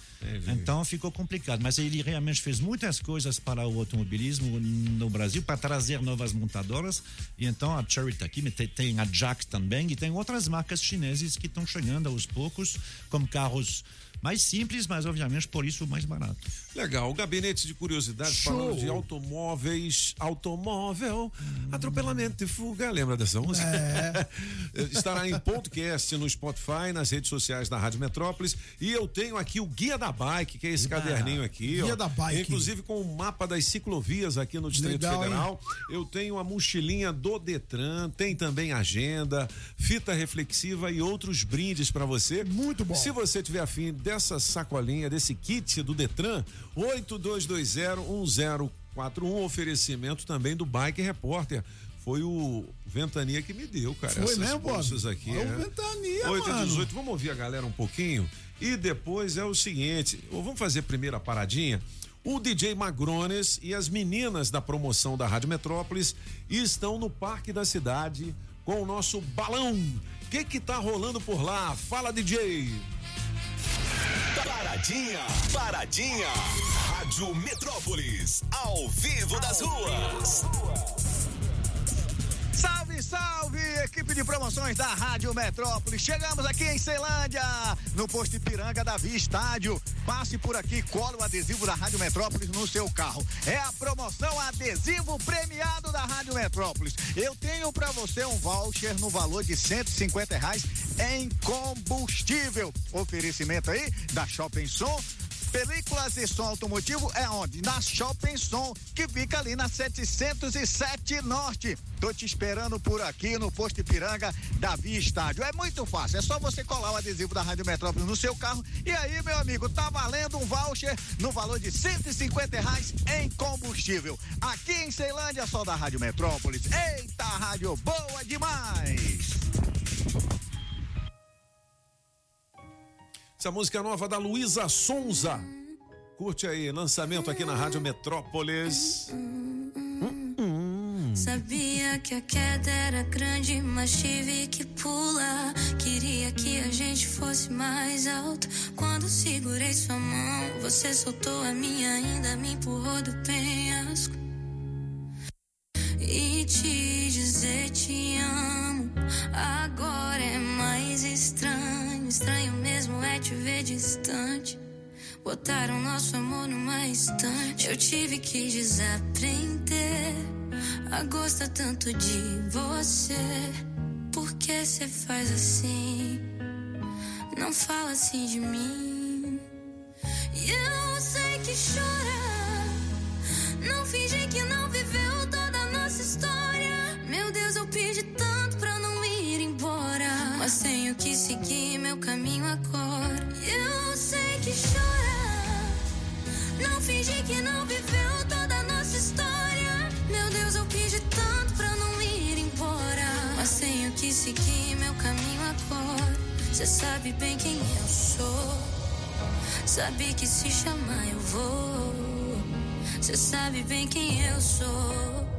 Então ficou complicado. Mas ele realmente fez muitas coisas para o automobilismo no Brasil, para trazer novas montadoras. E então a Cherry está aqui, mas tem, a Jack também, e tem outras marcas chinesas que estão chegando aos poucos, com carros mais simples, mas obviamente por isso mais barato. Legal, o gabinete de curiosidades falando de automóveis, automóvel, atropelamento e fuga, lembra dessa música? É. Estará em podcast no Spotify, nas redes sociais da Rádio Metrópolis e eu tenho aqui o Guia da Bike, que é esse Guia. caderninho aqui, Guia ó. da Bike. Inclusive com o mapa das ciclovias aqui no Distrito Legal, Federal. Eu tenho a mochilinha do Detran, tem também agenda, fita reflexiva e outros brindes para você. Muito bom. Se você tiver afim dessa sacolinha, desse kit do Detran, 82201041, oferecimento também do Bike Repórter. Foi o Ventania que me deu, cara. Foi essas Bob? bolsas aqui. Olha o é. Ventania, 8 e mano. 18, vamos ouvir a galera um pouquinho. E depois é o seguinte, vamos fazer a primeira paradinha. O DJ Magrones e as meninas da promoção da Rádio Metrópolis estão no Parque da Cidade com o nosso balão. O que que tá rolando por lá? Fala, DJ! Paradinha, paradinha. Rádio Metrópolis, ao vivo das ruas. Salve, salve, equipe de promoções da Rádio Metrópole. Chegamos aqui em Ceilândia, no posto Ipiranga da Via Estádio. Passe por aqui, cola o adesivo da Rádio Metrópolis no seu carro. É a promoção adesivo premiado da Rádio Metrópolis. Eu tenho para você um voucher no valor de 150 reais em combustível. Oferecimento aí da Shopping Som. Películas e som automotivo é onde? Na Shopping Som, que fica ali na 707 Norte. Tô te esperando por aqui no posto Ipiranga da Via Estádio. É muito fácil, é só você colar o adesivo da Rádio Metrópole no seu carro e aí, meu amigo, tá valendo um voucher no valor de 150 reais em combustível. Aqui em Ceilândia, só da Rádio Metrópolis. Eita, rádio boa demais! Essa música é nova da Luísa Sonza. Curte aí, lançamento aqui na Rádio Metrópolis. Sabia que a queda era grande, mas tive que pular. Queria que a gente fosse mais alto. Quando segurei sua mão, você soltou a minha, ainda me empurrou do penhasco. E te dizer te amo, agora é mais estranho. Estranho mesmo é te ver distante. Botaram nosso amor numa estante. Eu tive que desaprender a gostar tanto de você. Por que você faz assim? Não fala assim de mim. E eu sei que chora. Não finge que não meu caminho agora. Eu sei que chora. Não finge que não viveu toda a nossa história. Meu Deus, eu pedi tanto pra não ir embora. Mas tenho que seguir meu caminho agora. Você sabe bem quem eu sou. Sabe que se chamar eu vou. Você sabe bem quem eu sou.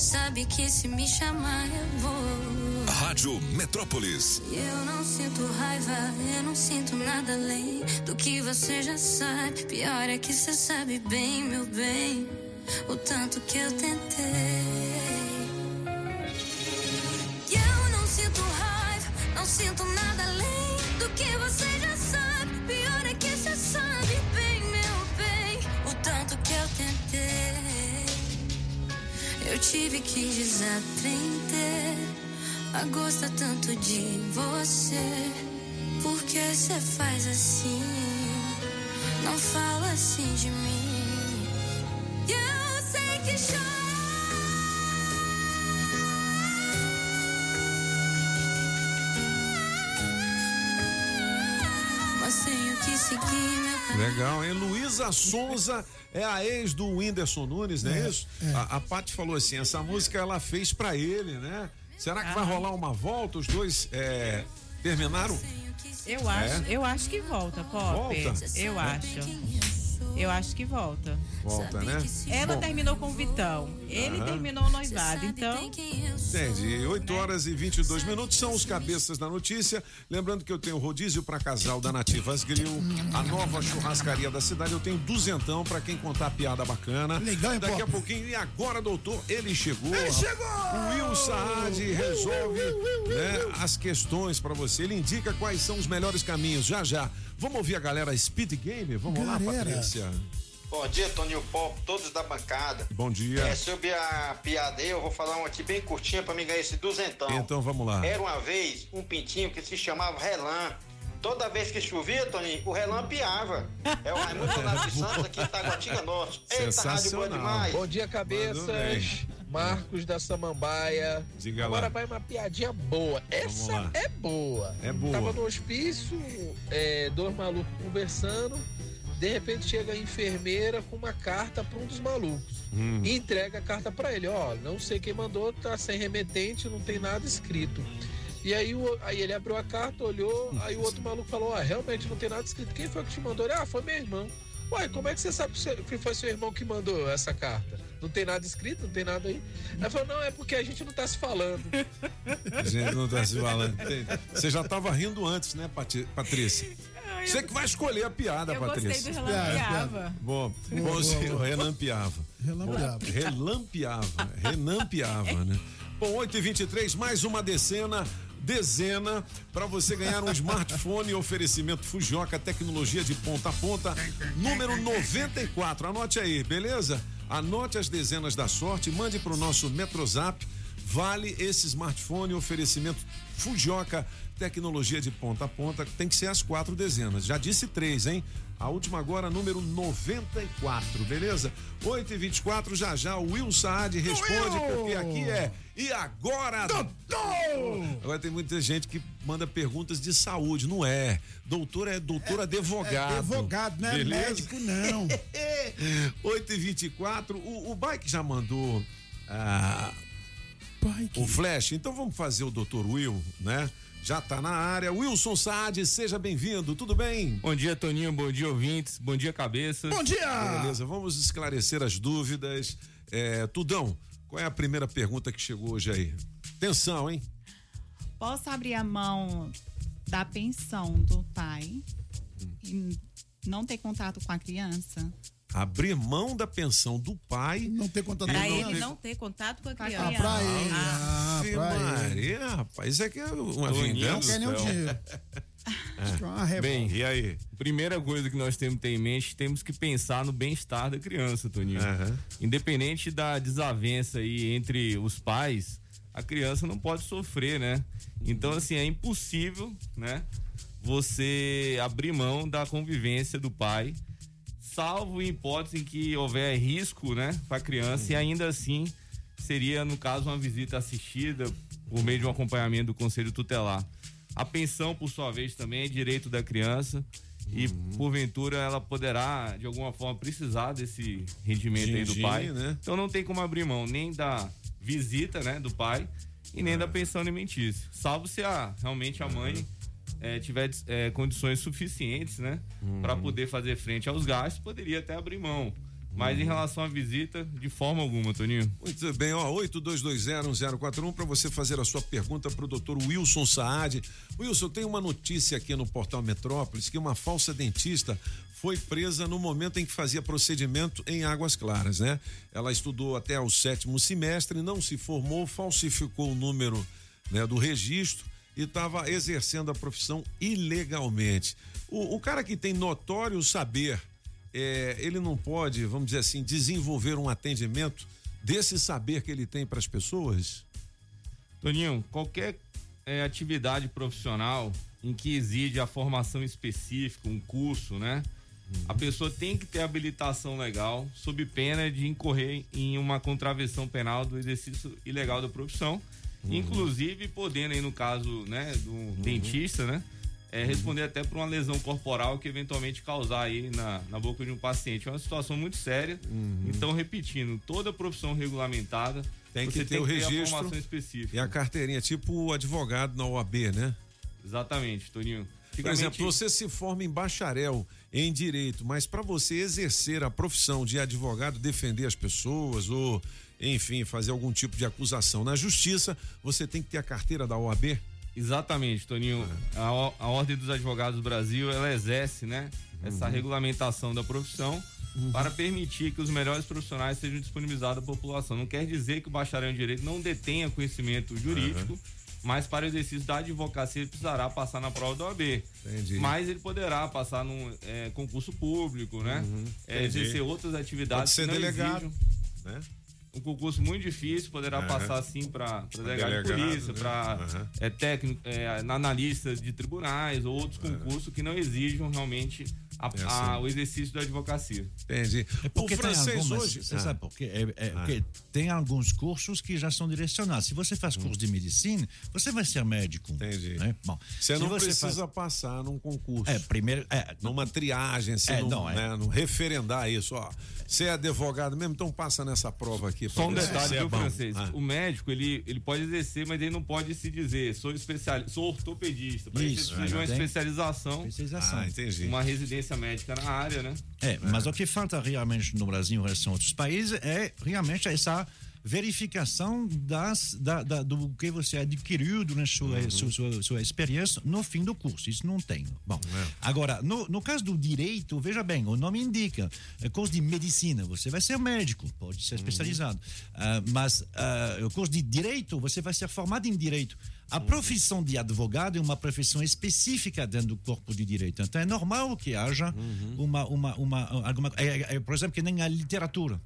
Sabe que se me chamar eu vou. Rádio Metrópolis. Eu não sinto raiva, eu não sinto nada além do que você já sabe. Pior é que você sabe bem, meu bem, o tanto que eu tentei. Eu não sinto raiva, não sinto nada além do que você já tive que desaprender a gostar tanto de você. Por que você faz assim? Não fala assim de mim. Eu sei que chora. Mas tenho que seguir. Legal, hein? Luísa Sonza é a ex do Whindersson Nunes, não é, É, isso? é. A, a Paty falou assim: essa música ela fez pra ele, né? Será que vai Aham. rolar uma volta? Os dois é, terminaram? Eu acho, É? eu acho que volta, Pop. Volta? Eu acho. Eu acho que volta. Volta, né? Ela Bom, terminou com o Vitão. Ele Aham. terminou o noivado. Então, Entendi. 8 horas e 22 minutos são os cabeças da notícia. Lembrando que eu tenho rodízio para casal da Nativas Grill, a nova churrascaria da cidade. Eu tenho duzentão para quem contar piada bacana. Legal, hein, Daqui Pop? a pouquinho, e agora, doutor, ele chegou. Ele chegou! O Will Saad resolve né, as questões para você. Ele indica quais são os melhores caminhos. Já, já. Vamos ouvir a galera Speed Game? Vamos lá, Galera. Patrícia. Bom dia, Toninho Pop, todos da bancada. Bom dia. É, sobre a piada aí, eu vou falar uma aqui bem curtinha pra me ganhar esse duzentão. Então vamos lá. Era uma vez um pintinho que se chamava Relan. Toda vez que chovia, Toninho, o Relan piava. É o Raimundo Donato de Santos aqui em Taguatinga Norte. Eita, rádio boa demais. Bom dia, cabeças. Marcos da Samambaia. Diga Agora lá. vai uma piadinha boa. Essa é boa. É boa. Tava no hospício, é, dois malucos conversando. De repente chega a enfermeira com uma carta para um dos malucos. Hum. E entrega a carta para ele. Ó, não sei quem mandou, tá sem remetente, não tem nada escrito. E aí, o- aí ele abriu a carta, olhou, aí o outro maluco falou: Ah, realmente não tem nada escrito. Quem foi que te mandou? Ele, ah, foi meu irmão. Uai, como é que você sabe que foi seu irmão que mandou essa carta? Não tem nada escrito, não tem nada aí. Aí falou: Não, é porque a gente não tá se falando. A gente não tá se falando. Você já tava rindo antes, né, Patrícia? Você que vai escolher a piada, eu Patrícia. gostei do relampeava. Bom, Boa, bom boa, sim, boa. relampeava. Relampeava. Bom, relampeava. Relampeava, né? Bom, 8 e 23 mais uma decena. Dezena para você ganhar um smartphone oferecimento Fujioka, tecnologia de ponta a ponta, número 94. Anote aí, beleza? Anote as dezenas da sorte, mande para o nosso Metrozap. Vale esse smartphone oferecimento Fujioka, tecnologia de ponta a ponta. Tem que ser as quatro dezenas. Já disse três, hein? A última agora, número 94, beleza? 8 e 24 já já o Will Saad responde, Will! porque aqui é. E agora? Doutor! Agora tem muita gente que manda perguntas de saúde, não é? Doutor é doutor advogado. É advogado, não é beleza? médico, não. 8 e 24 o, o Bike já mandou ah, o flash, então vamos fazer o doutor Will, né? Já tá na área. Wilson Saad, seja bem-vindo, tudo bem? Bom dia, Toninho. Bom dia, ouvintes. Bom dia, cabeças. Bom dia! Beleza, vamos esclarecer as dúvidas. É, Tudão, qual é a primeira pergunta que chegou hoje aí? Atenção, hein? Posso abrir a mão da pensão do pai e não ter contato com a criança? Abrir mão da pensão do pai. Não ter contato Pra não ele não ter contato com a criança. Ah, pra ele. Ah, Ave pra ele. Maria, rapaz, isso aqui é uma Toninho vingança. do Quer nem dinheiro. É uma revolta. Bem, E aí? primeira coisa que nós temos que ter em mente, temos que pensar no bem-estar da criança, Toninho. Aham. Independente da desavença aí entre os pais, a criança não pode sofrer, né? Então, assim, é impossível, né? Você abrir mão da convivência do pai, salvo em hipótese em que houver risco, né, para criança, e ainda assim seria, no caso, uma visita assistida por meio de um acompanhamento do conselho tutelar. A pensão, por sua vez, também é direito da criança. E, porventura, ela poderá, de alguma forma, precisar desse rendimento aí do pai. né? Então não tem como abrir mão nem da visita, né, do pai e nem da pensão alimentícia. Salvo se a, realmente a mãe eh, tiver eh, condições suficientes, né, para poder fazer frente aos gastos, poderia até abrir mão. Mas em relação à visita, de forma alguma, Toninho. Muito bem, ó, 82201041 para você fazer a sua pergunta para o doutor Wilson Saad. Wilson, tem uma notícia aqui no portal Metrópolis que uma falsa dentista foi presa no momento em que fazia procedimento em Águas Claras, né? Ela estudou até o sétimo semestre, não se formou, falsificou o número né, do registro e estava exercendo a profissão ilegalmente. O, o cara que tem notório saber é, ele não pode, vamos dizer assim, desenvolver um atendimento desse saber que ele tem para as pessoas? Toninho, qualquer eh, atividade profissional em que exige a formação específica, um curso, né? A pessoa tem que ter habilitação legal, sob pena de incorrer em uma contravenção penal do exercício ilegal da profissão, inclusive podendo aí no caso, né, do dentista, né, é, responder até por uma lesão corporal que eventualmente causar aí na, na boca de um paciente. É uma situação muito séria. Então, repetindo, toda profissão regulamentada Tem que ter tem o que ter a registro formação específica. e a carteirinha, tipo o advogado na OAB, né? Exatamente, Toninho. Por exemplo, você se forma em bacharel em direito, mas para você exercer a profissão de advogado, defender as pessoas ou, enfim, fazer algum tipo de acusação na justiça, você tem que ter a carteira da OAB? Exatamente, Toninho. A, o- a Ordem dos Advogados do Brasil, ela exerce, né, essa Uhum. regulamentação da profissão para permitir que os melhores profissionais sejam disponibilizados à população. Não quer dizer que o bacharel em direito não detenha conhecimento jurídico, mas para o exercício da advocacia ele precisará passar na prova da OAB. Entendi. Mas ele poderá passar num é, concurso público, né? É, exercer outras atividades Pode ser delegado, exijam né? Um concurso muito difícil, poderá Aham. passar sim para delegado de polícia, né? para Aham. é, técnico, é, na- analista de tribunais ou outros concursos que não exijam realmente a- É a- assim. o exercício da advocacia. Entendi. É porque o francês tem algumas, hoje. Você Ah. sabe por quê? É, é Ah. porque tem alguns cursos que já são direcionados. Se você faz curso de medicina, você vai ser médico. Entendi. Né? Bom, Você se não você precisa faz- passar num concurso. É, primeiro. É, numa triagem, assim, É, num, não, é. né, num referendar isso, ó. Você é advogado mesmo, então passa nessa prova aqui. Só um se detalhe, é viu, francês? Ah. O médico, ele, ele pode exercer, mas ele não pode se dizer, sou especialista, sou ortopedista. Para isso, ele precisa de uma tem. especialização, Especialização. Ah, entendi. uma residência médica na área, né? É, mas o que falta realmente no Brasil em outros países é realmente essa verificação das, da, da- do que você adquiriu durante sua, sua, sua, sua experiência no fim do curso. Isso não tem. Bom, agora, no, no caso do direito, veja bem, o nome indica, é curso de medicina, você vai ser médico, pode ser especializado. Ah, mas ah, o curso de direito, você vai ser formado em direito. A profissão de advogado é uma profissão específica dentro do corpo de direito. Então é normal que haja uma, uma, uma, alguma, é, é, por exemplo, que nem a literatura.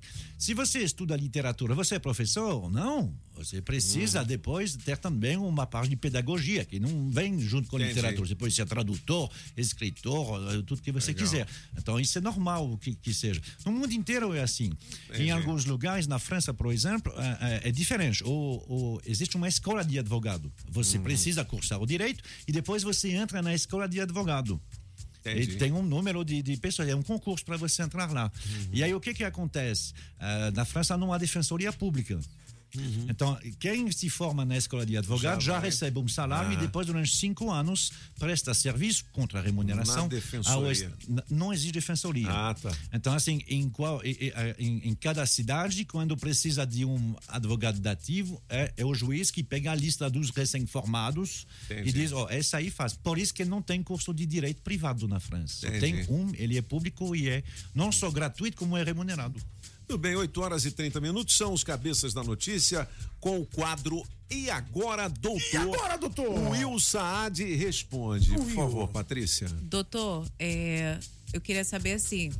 Se você estuda literatura, você é professor? Não. Você precisa depois ter também uma parte de pedagogia, que não vem junto com a Entendi. literatura. Você pode ser tradutor, escritor, eh, tudo que você Legal. quiser. Então isso é normal que, que seja. No mundo inteiro é assim. Em alguns lugares, na França, por exemplo, é, é- diferente. O, o- existe uma escola de advogado. Você precisa cursar o direito e depois você entra na escola de advogado. Entendi. Tem um número de, de pessoas, é um concurso para você entrar lá. E aí o que que acontece? Ah, na França não há defensoria pública. Então, quem se forma na escola de advogado Já já, recebe um salário e Ah. depois, durante cinco anos, presta serviço contra a remuneração. Ao Não existe defensoria. Ah, tá. Então, assim, em, qual, e- e- em, em cada cidade, quando precisa de um advogado dativo, é, é o juiz que pega a lista dos recém-formados e diz: ó, essa aí faz. Por isso que não tem curso de direito privado na França. Entendi. Tem um, ele é público e é não só gratuito, como é remunerado. Tudo bem, 8 horas e 30 minutos são os cabeças da notícia com o quadro E agora, doutor? E agora, doutor? O Will Saad responde. Por Will. favor, Patrícia. Doutor, é, eu queria saber assim.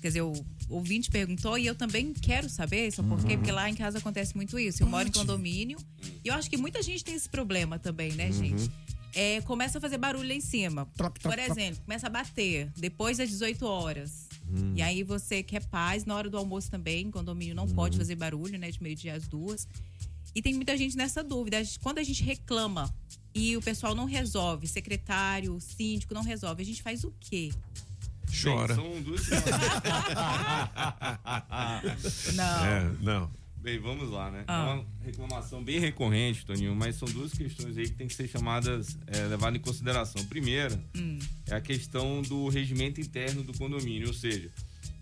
Quer dizer, o ouvinte perguntou e eu também quero saber, sabe por quê? Uhum. Porque lá em casa acontece muito isso. Eu moro em condomínio e eu acho que muita gente tem esse problema também, né, Uhum. gente? É, começa a fazer barulho lá em cima. Troc, troc, Por exemplo, começa a bater depois das 18 horas. Hum. E aí você quer paz na hora do almoço também. Condomínio não pode Uhum. fazer barulho, né? De meio-dia às duas. E tem muita gente nessa dúvida. Quando a gente reclama e o pessoal não resolve, secretário, síndico não resolve, a gente faz o quê? Chora. Bem, são duas Não. É, não. Bem, vamos lá, né? Ah. É uma reclamação bem recorrente, Toninho, mas são duas questões aí que tem que ser chamadas, é, levadas em consideração. Primeira Hum. é a questão do regimento interno do condomínio, ou seja,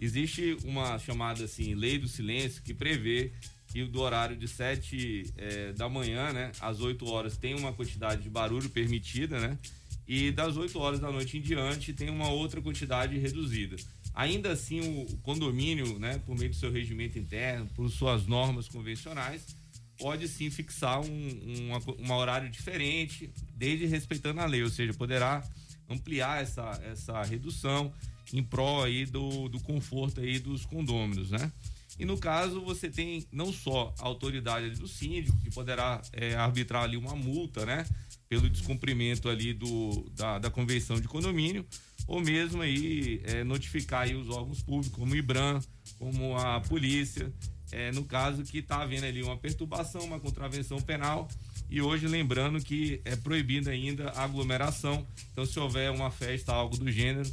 existe uma chamada assim, lei do silêncio, que prevê que do horário de 7 é, da manhã, né, às 8 horas, tem uma quantidade de barulho permitida, né? E das 8 horas da noite em diante tem uma outra quantidade reduzida. Ainda assim, o condomínio, né, por meio do seu regimento interno, por suas normas convencionais, pode sim fixar um, uma, um horário diferente, desde respeitando a lei, ou seja, poderá ampliar essa, essa redução em prol aí do, do conforto aí dos condôminos, né? E no caso, você tem não só a autoridade do síndico, que poderá é, arbitrar ali uma multa, né? Pelo descumprimento ali do, da, da convenção de condomínio, ou mesmo aí é, notificar aí os órgãos públicos, como o IBRAM, como a polícia, é, no caso que está havendo ali uma perturbação, uma contravenção penal, e hoje lembrando que é proibida ainda a aglomeração, então se houver uma festa, algo do gênero,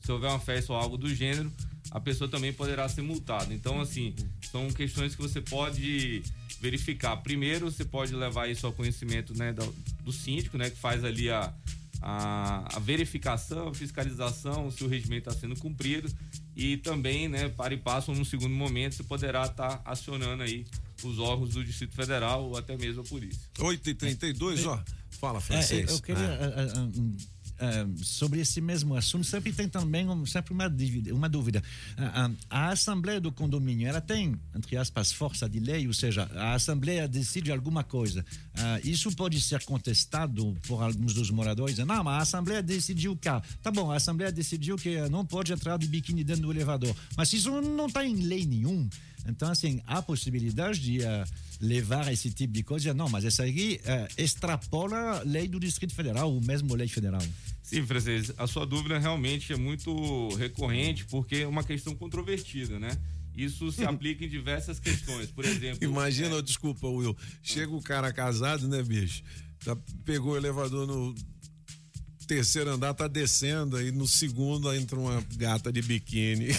se houver uma festa ou algo do gênero, a pessoa também poderá ser multada. Então, assim, são questões que você pode verificar. Primeiro, você pode levar isso ao conhecimento né, do, do síndico, né, que faz ali a, a, a verificação, a fiscalização, se o regimento está sendo cumprido e também, né, para e passo, num segundo momento, você poderá estar acionando aí os órgãos do Distrito Federal ou até mesmo a polícia. 8h32, ó. Fala, francês. É, eu queria, Ah. ah, ah, ah, sobre esse mesmo assunto, sempre tem também um, sempre uma dúvida. Uma dúvida. Ah, a Assembleia do Condomínio, ela tem, entre aspas, força de lei, ou seja, a Assembleia decide alguma coisa. Ah, isso pode ser contestado por alguns dos moradores. Não, mas a Assembleia decidiu que. Tá bom, a Assembleia decidiu que não pode entrar de biquíni dentro do elevador. Mas isso não está em lei nenhum. Então, assim, há possibilidade de levar esse tipo de coisa. Não, mas essa aqui ah, extrapola a lei do Distrito Federal, ou mesmo lei federal. Sim, francês, a sua dúvida realmente é muito recorrente porque é uma questão controvertida, né? Isso se aplica em diversas questões. Por exemplo, Imagina, desculpa, Will. Chega o cara casado, né, bicho? Tá- pegou o elevador no terceiro andar, tá descendo, aí no segundo aí entra uma gata de biquíni.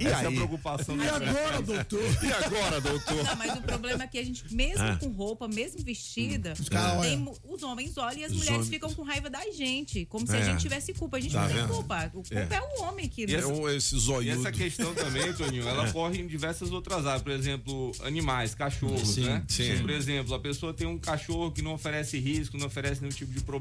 e Essa é a aí? preocupação E agora, doutor? E agora, doutor? Não, mas o problema é que a gente, mesmo Ah. com roupa, mesmo vestida, Os tem os homens olham e as Os mulheres homens- ficam com raiva da gente. Como se É. a gente tivesse culpa. A gente Tá não tem vendo? culpa. O culpa é, o homem que. E essa, esse e essa questão também, Toninho, ela É. ocorre em diversas outras áreas. Por exemplo, animais, cachorros, Sim, né? sim. Por exemplo, a pessoa tem um cachorro que não oferece risco, não oferece nenhum tipo de problema.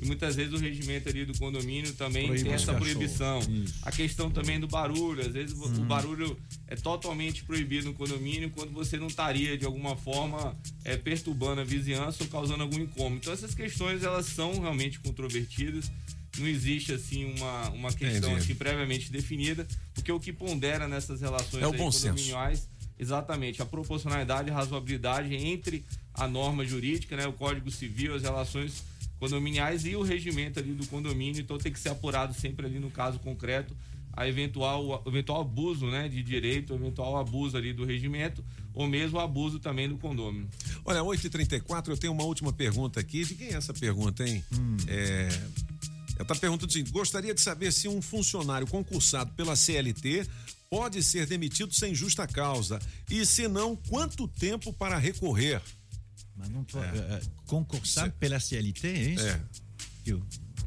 E muitas vezes o regimento ali do condomínio também Proíbe tem essa proibição. A questão também do barulho. Às vezes o barulho é totalmente proibido no condomínio quando você não estaria, de alguma forma, é, perturbando a vizinhança ou causando algum incômodo. Então essas questões, elas são realmente controvertidas. Não existe, assim, uma, uma questão assim, previamente definida, porque o que pondera nessas relações É o bom senso. condominiais, exatamente, a proporcionalidade e razoabilidade entre a norma jurídica, né, o Código Civil, as relações condominiais e o regimento ali do condomínio, então tem que ser apurado sempre ali no caso concreto a eventual, eventual abuso, né, de direito, eventual abuso ali do regimento ou mesmo abuso também do condômino. Olha, 8h34, eu tenho uma última pergunta aqui. De quem é essa pergunta, hein? É. Ela está perguntando seguinte: gostaria de saber se um funcionário concursado pela CLT pode ser demitido sem justa causa. E se não, quanto tempo para recorrer? Mas não pode. eh, concursado pela CLT, é isso? É. O-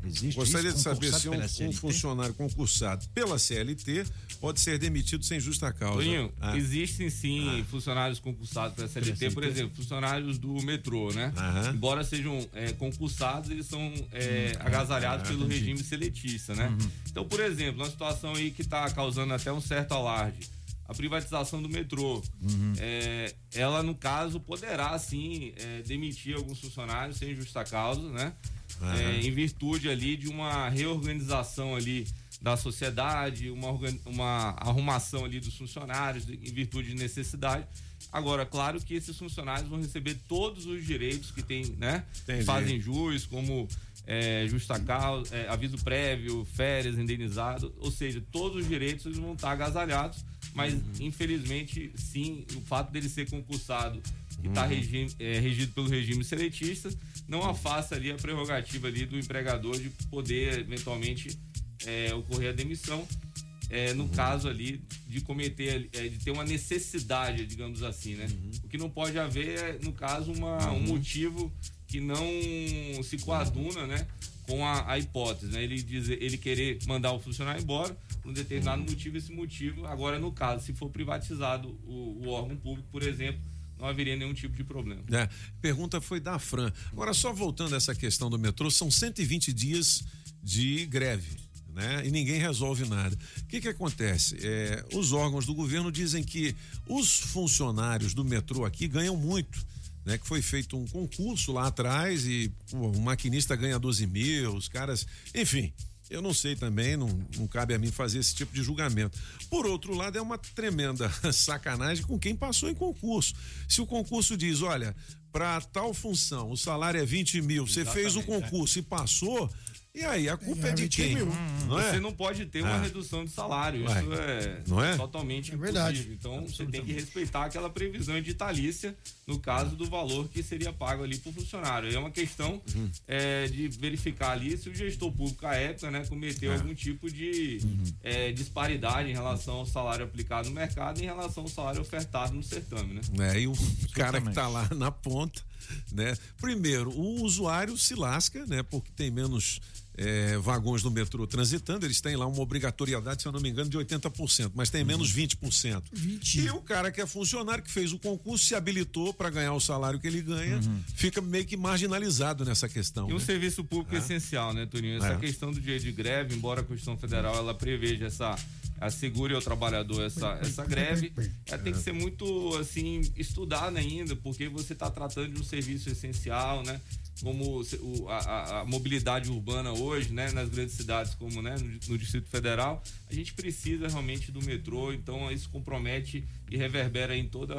Existe Gostaria isso? de saber se um, um funcionário concursado pela CLT pode ser demitido sem justa causa. Toninho, Ah. existem sim funcionários concursados pela CLT, Pela por CLT. exemplo, funcionários do metrô, né? Embora sejam é, concursados, eles são é, Hum, agasalhados ah, pelo entendi. regime seletista, né? Uhum. Então, por exemplo, uma situação aí que está causando até um certo alarde. A privatização do metrô, Uhum. é, ela no caso poderá sim é, demitir alguns funcionários sem justa causa, né? Aham. É, em virtude ali de uma reorganização ali da sociedade, uma, uma arrumação ali dos funcionários em virtude de necessidade. Agora, claro que esses funcionários vão receber todos os direitos que tem, né? Entendi. Fazem jus, como é, justa causa, é, aviso prévio, férias, indenizado, ou seja, todos os direitos eles vão estar agasalhados, mas infelizmente, sim, o fato dele ser concursado e estar Uhum. regido pelo regime seletista não afasta ali a prerrogativa ali do empregador de poder eventualmente é, ocorrer a demissão é, no caso ali de cometer, é, de ter uma necessidade, digamos assim, né? O que não pode haver é, no caso, uma, um motivo que não se coaduna, né? Com a, a hipótese, né? Ele dizer, ele querer mandar o funcionário embora por um determinado motivo, esse motivo, agora no caso, se for privatizado o, o órgão público, por exemplo, não haveria nenhum tipo de problema. É, pergunta foi da Fran. Agora, só voltando a essa questão do metrô, são 120 dias de greve. Né? E ninguém resolve nada. O que, que acontece? É, os órgãos do governo dizem que os funcionários do metrô aqui ganham muito. Né, que foi feito um concurso lá atrás e pô, o maquinista ganha 12 mil, os caras. Enfim, eu não sei também, não, não cabe a mim fazer esse tipo de julgamento. Por outro lado, é uma tremenda sacanagem com quem passou em concurso. Se o concurso diz, olha, para tal função o salário é 20 mil, você fez o Exatamente, concurso e passou, e aí a culpa é, de 20 quem? mil. Não é? Você não pode ter uma Ah. redução de salário. Isso é, Não é? totalmente É verdade. impossível. Então você tem que respeitar aquela previsão editalícia no caso do valor que seria pago ali por funcionário. É uma questão Uhum. é, de verificar ali se o gestor público à época né, cometeu É. algum tipo de é, disparidade em relação ao salário aplicado no mercado e em relação ao salário ofertado no certame. Né? É, e o cara que tá lá na ponta, né? Primeiro, o usuário se lasca, né? Porque tem menos é, vagões no metrô transitando, eles têm lá uma obrigatoriedade, se eu não me engano, de 80%, mas tem menos 20%. 20. E o cara que é funcionário, que fez o concurso, se habilitou para ganhar o salário que ele ganha, fica meio que marginalizado nessa questão. E um né? serviço público É. essencial, né, Toninho? Essa É. questão do dia de greve, embora a Constituição Federal ela preveja essa assegure ao trabalhador essa, essa greve, ela tem que ser muito assim estudada ainda, porque você está tratando de um serviço essencial, né? Como o- a, a- a mobilidade urbana hoje, né, nas grandes cidades como né, no, no Distrito Federal, a gente precisa realmente do metrô, então isso compromete e reverbera em todo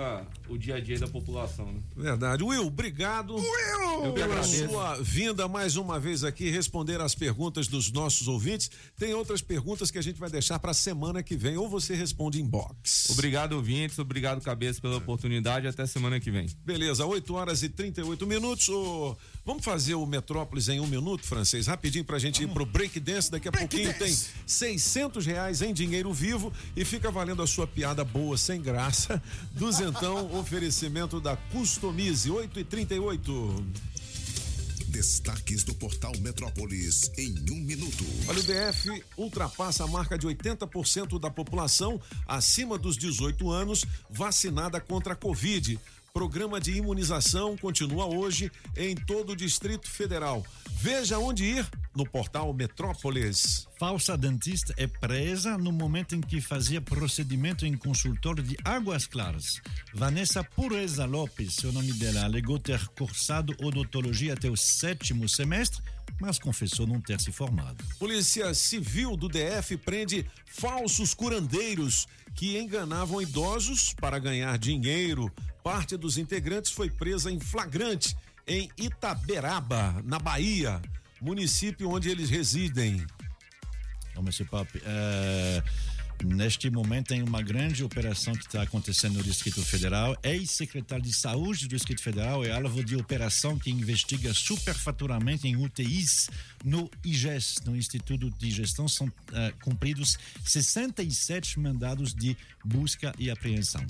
o dia a dia da população. Né? Verdade. Will, obrigado Eu que pela sua vinda mais uma vez aqui responder as perguntas dos nossos ouvintes. Tem outras perguntas que a gente vai deixar para a semana que vem ou você responde em box. Obrigado, ouvintes. Obrigado, cabeça, pela oportunidade. Até semana que vem. Beleza, 8 horas e 38 minutos. Ô, vamos fazer o Metrópolis em um minuto, francês? Rapidinho pra gente ir pro break dance. Daqui a pouquinho tem 600 reais em dinheiro vivo e fica valendo a sua piada boa, sem graça. Duzentão, oferecimento da Customize, 8 e 38 Destaques do portal Metrópolis em um minuto. Olha, o DF ultrapassa a marca de 80% da população acima dos 18 anos vacinada contra a Covid. Programa de imunização continua hoje em todo o Distrito Federal. Veja onde ir no portal Metrópolis. Falsa dentista é presa no momento em que fazia procedimento em consultório de Águas Claras. Vanessa Pureza Lopes, seu nome dela, alegou ter cursado odontologia até o sétimo semestre, mas confessou não ter se formado. Polícia Civil do DF prende falsos curandeiros que enganavam idosos para ganhar dinheiro. Parte dos integrantes foi presa em flagrante em Itaberaba, na Bahia, município onde eles residem. Então, Monsieur Pape, eh, neste momento tem uma grande operação que está acontecendo no Distrito Federal. Ex-secretário de Saúde do Distrito Federal é alvo de operação que investiga superfaturamento em UTIs no IGES, no Instituto de Gestão. São eh, cumpridos 67 mandados de busca e apreensão.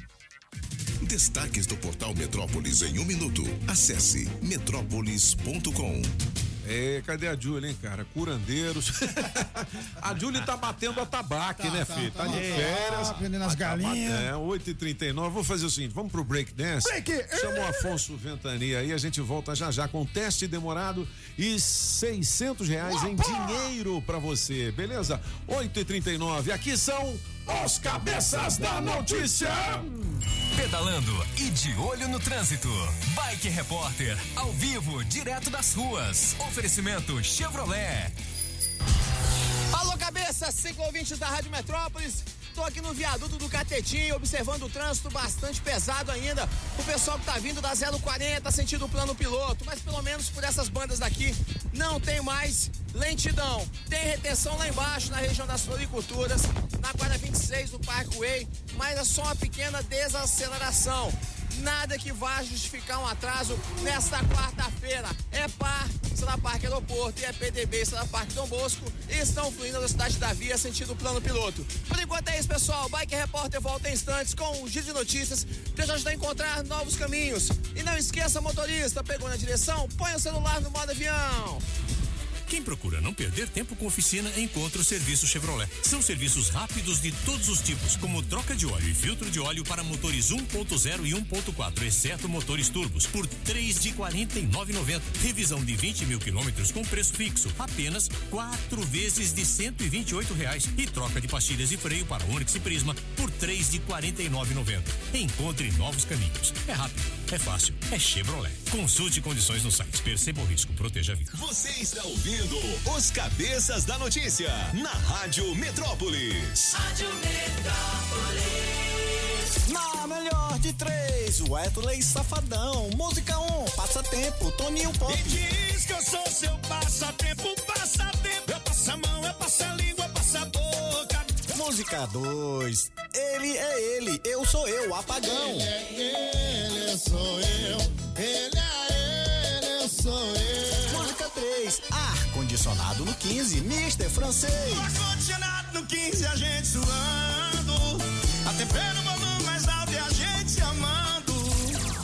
Destaques do portal Metrópolis em um minuto. Acesse metrópolis.com. É, cadê a Júlia, hein, cara? Curandeiros. a Júlia tá batendo a tabaque, né, filho? Tá, tá de férias. tá prendendo as tá galinhas. É, 8h39. Vou fazer o seguinte: vamos pro break dance. Break! Chama o Afonso Ventania aí, a gente volta já já com teste demorado e 600 reais em dinheiro pra você, beleza? 8h39. Aqui são os cabeças da notícia. Pedalando e de olho no trânsito. Bike Repórter, ao vivo, direto das ruas. Oferecimento Chevrolet. Alô, cabeça, cinco ouvintes da Rádio Metrópolis. Tô aqui no viaduto do Catetinho, observando o trânsito bastante pesado ainda. O pessoal que tá vindo da 040 sentido plano piloto, mas pelo menos por essas bandas daqui não tem mais lentidão. Tem retenção lá embaixo na região das floriculturas, na quadra 26 do Parkway, mas é só uma pequena desaceleração. Nada que vá justificar um atraso nesta quarta-feira. É par, Sala Parque Aeroporto e é PDB, Sala Parque Dom Bosco estão fluindo na cidade da Via, sentido plano piloto. Por enquanto é isso, pessoal. Bike Repórter volta em instantes com um giro de notícias para te ajudar a encontrar novos caminhos. E não esqueça, motorista, pegou na direção? Põe o celular no modo avião. Quem procura não perder tempo com oficina, encontra o serviço Chevrolet. São serviços rápidos de todos os tipos, como troca de óleo e filtro de óleo para motores 1.0 e 1.4, exceto motores turbos, por três de R$ 49,90. Revisão de 20 mil quilômetros com preço fixo, apenas quatro vezes de 128 reais. E troca de pastilhas e freio para Onix e Prisma por três de R$ 49,90. Encontre novos caminhos. É rápido, é fácil, é Chevrolet. Consulte condições no site. Perceba o risco, proteja a vida. Você está ouvindo os cabeças da notícia na Rádio Metrópolis. Rádio Metrópolis. Na melhor de três, Wesley Safadão. Música 1, um, passatempo, Toninho Pop. Me diz que eu sou seu passatempo, passatempo. Eu passo a mão, eu passo a língua, Música 2, Ele é ele, eu sou eu, apagão. Ele, eu sou eu. Ele é ele, eu sou eu. Música 3, ar condicionado no 15, Mister Francês. Ar-condicionado no 15, a gente suando. A tempera no volume mais alto e a gente se amando.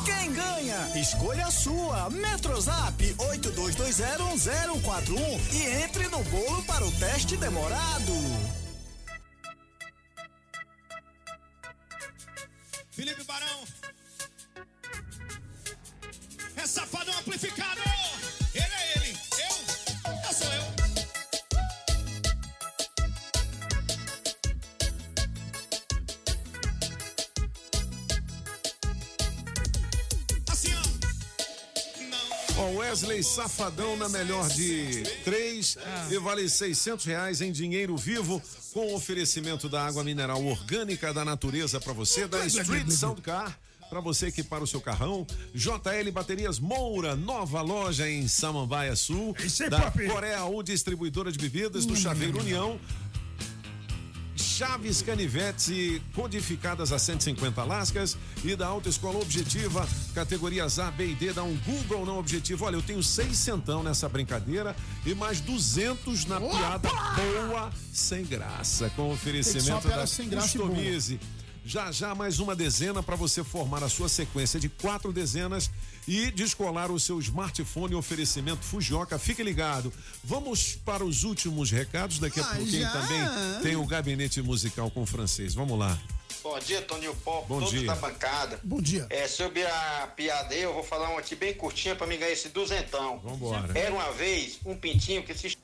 Quem ganha? Escolha a sua. Metrozap 82201041 e entre no bolo para o teste demorado. Safadão amplificado. Ele é ele. Eu, eu sou eu. Assim, ó. Ó, Wesley Safadão na melhor de três e vale 600 reais em dinheiro vivo com oferecimento da água mineral orgânica da natureza para você, da Street Sound Car. Para você equipar o seu carrão, JL Baterias Moura, nova loja em Samambaia Sul, aí, da papi. Coreia U Distribuidora de Bebidas, do Chaveiro União, Chaves Canivetes codificadas a 150 lascas e da Autoescola Objetiva, categorias A, B e D, dá um Google não objetivo. Olha, eu tenho seis centão nessa brincadeira e mais 200 na piada boa sem graça, com oferecimento que da sem graça boa. Customize. Já já mais uma dezena para você formar a sua sequência de quatro dezenas e descolar o seu smartphone oferecimento Fujioka. Fique ligado. Vamos para os últimos recados. Daqui a Ah, pouquinho já? também tem o gabinete musical com o francês. Vamos lá. Bom dia, Toninho Pop, Bom todos dia. da bancada. Bom dia. É, sobre a piada aí, eu vou falar uma aqui bem curtinha pra me ganhar esse duzentão. Vambora. Era uma vez um pintinho que se...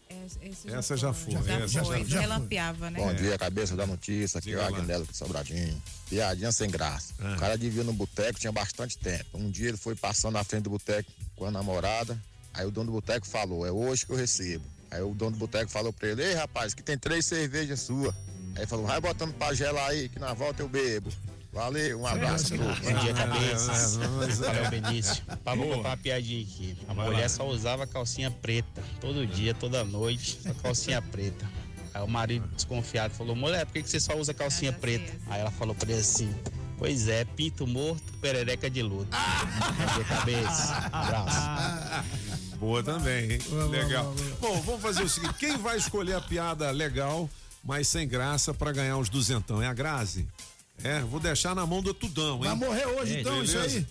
Essa já foi. Já essa foi, já relampeava, né? Bom dia, cabeça da notícia. Aqui é o. Agnello de Sobradinho. Piadinha sem graça. O cara devia no boteco, tinha bastante tempo. Um dia ele foi passando na frente do boteco com a namorada. Aí o dono do boteco falou: É hoje que eu recebo. Aí o dono do boteco falou pra ele: Ei, rapaz, que tem três cervejas sua. Aí falou: Vai botando pra gelar aí, que na volta eu bebo. Valeu, um abraço. Bom dia, cabeças. é, Valeu, Benício. Vou contar uma piadinha aqui. A mulher lá. só usava calcinha preta. Todo dia, toda noite, só calcinha preta. Aí o marido desconfiado falou, mulher, por que que você só usa calcinha preta? Aí ela falou pra ele assim, pois é, pinto morto, perereca de luto. Bom dia, cabeça. Abraço. Boa também, hein? legal. Bom, vamos fazer o seguinte: quem vai escolher a piada legal, mas sem graça, pra ganhar os duzentão? É a Grazi? É, vou deixar na mão do Tudão, hein? Vai morrer hoje, É, então, isso beleza? aí?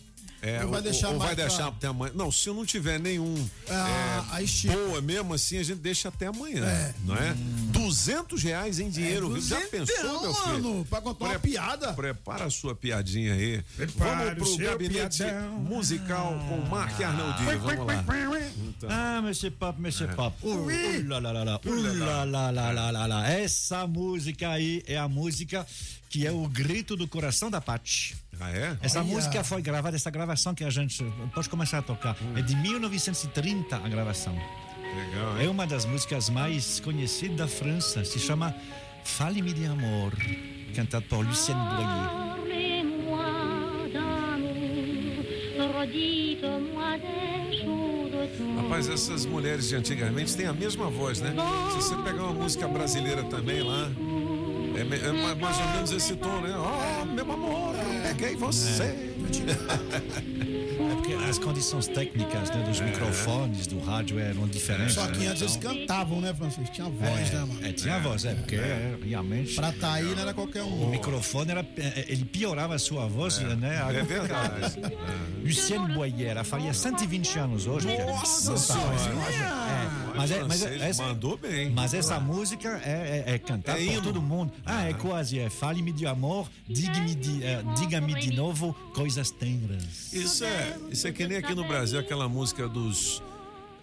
É, Ou vai ou- deixar ou vai mais pra- deixar até amanhã. Não, se eu não tiver nenhum Ah, é, boa mesmo assim, a gente deixa até amanhã, É. não é? 200 reais em dinheiro vivo. Já pensou, meu filho? mano, pra contar uma piada. Prepara a sua piadinha aí. Prepara Vamos o pro gabinete piadão. musical com Marc Arnaldi. Vamos lá. Então. Ah, É. Lá, lá, lá, lá. Essa música aí é a música que é o grito do coração da Paty. Ah, é? Essa Olha. música foi gravada, essa gravação que a gente pode começar a tocar. É de 1930 a gravação. Legal, É uma das músicas mais conhecidas da França. Se chama Fale-me de Amor, cantada por Lucienne Boyer. Rapaz, essas mulheres de antigamente têm a mesma voz, né? Se você pegar uma música brasileira também lá, é, é ma- mais ou menos esse tom, né? Oh, meu amor, eu peguei você. É porque as condições técnicas né, dos microfones, do rádio eram diferentes. Só que né? antes eles Então, cantavam, né, Francisco? Tinha voz, né, mano? É, tinha voz, é, porque é, realmente. Pra tá aí não era qualquer um. O microfone era, é, ele piorava a sua voz, né? é verdade. Lucienne Boyer, ela faria 120 anos hoje. Nossa Não tá, Senhora. É. Mas, é, mas é- essa, mandou bem. Mas essa música é, é, é cantada É por hino. todo mundo. Ah, é quase. É, Fale-me de amor, diga-me de, eh, diga-me de novo coisas tenras. Isso é, isso é que nem aqui no Brasil, aquela música dos.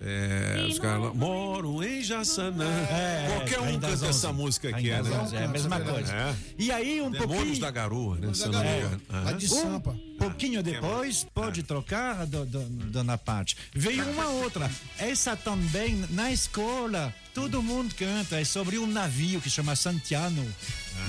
É, os caras lá, moro em Jaçanã. É, Qualquer um canta essa 11. música aqui, né? 11, é a mesma coisa. É. E aí, um Demônios pouquinho. da Garoa, né? Se eu não me engano. Aham. Um pouquinho depois, pode trocar, do, do, dona Paty. Veio uma outra. Essa também, na escola, todo mundo canta. É sobre um navio que chama Santiano.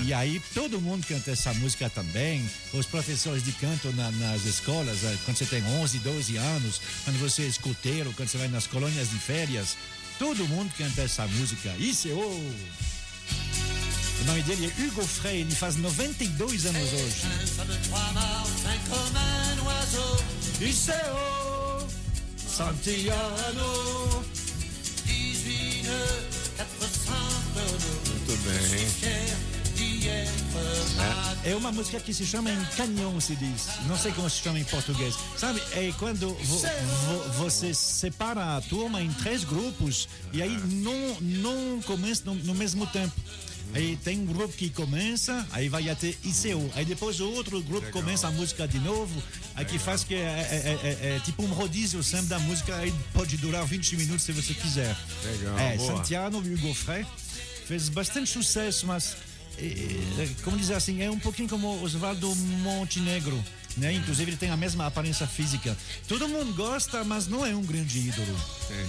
E aí, todo mundo canta essa música também. Os professores de canto na- nas escolas, eh, quando você tem 11, 12 anos, quando você é escuteiro, quando você vai nas colônias de férias, todo mundo canta essa música. Isso é o. O nome dele é Hugo Frey, ele faz 92 anos hoje. comme un oiseau. Iseo, Santiano. 18 nœuds, 400 tonneaux. Muito bem. É uma música que se chama em canhão, se diz. Não sei como se chama em português. Sabe, é quando vo, vo- você separa a turma em três grupos e aí não, não começa no, no mesmo tempo. Aí tem um grupo que começa, aí vai até ICO. Aí depois o outro grupo Legal. começa a música de novo, aí que faz que é, é- é- é- é tipo um rodízio sempre da música, aí pode durar 20 minutos se você quiser. Legal, É, boa. Santiano Hugo Frey fez bastante sucesso, mas eh, eh, como dizer assim, é um pouquinho como Osvaldo Montenegro. Né? Inclusive ele tem a mesma aparência física. Todo mundo gosta, mas não é um grande ídolo.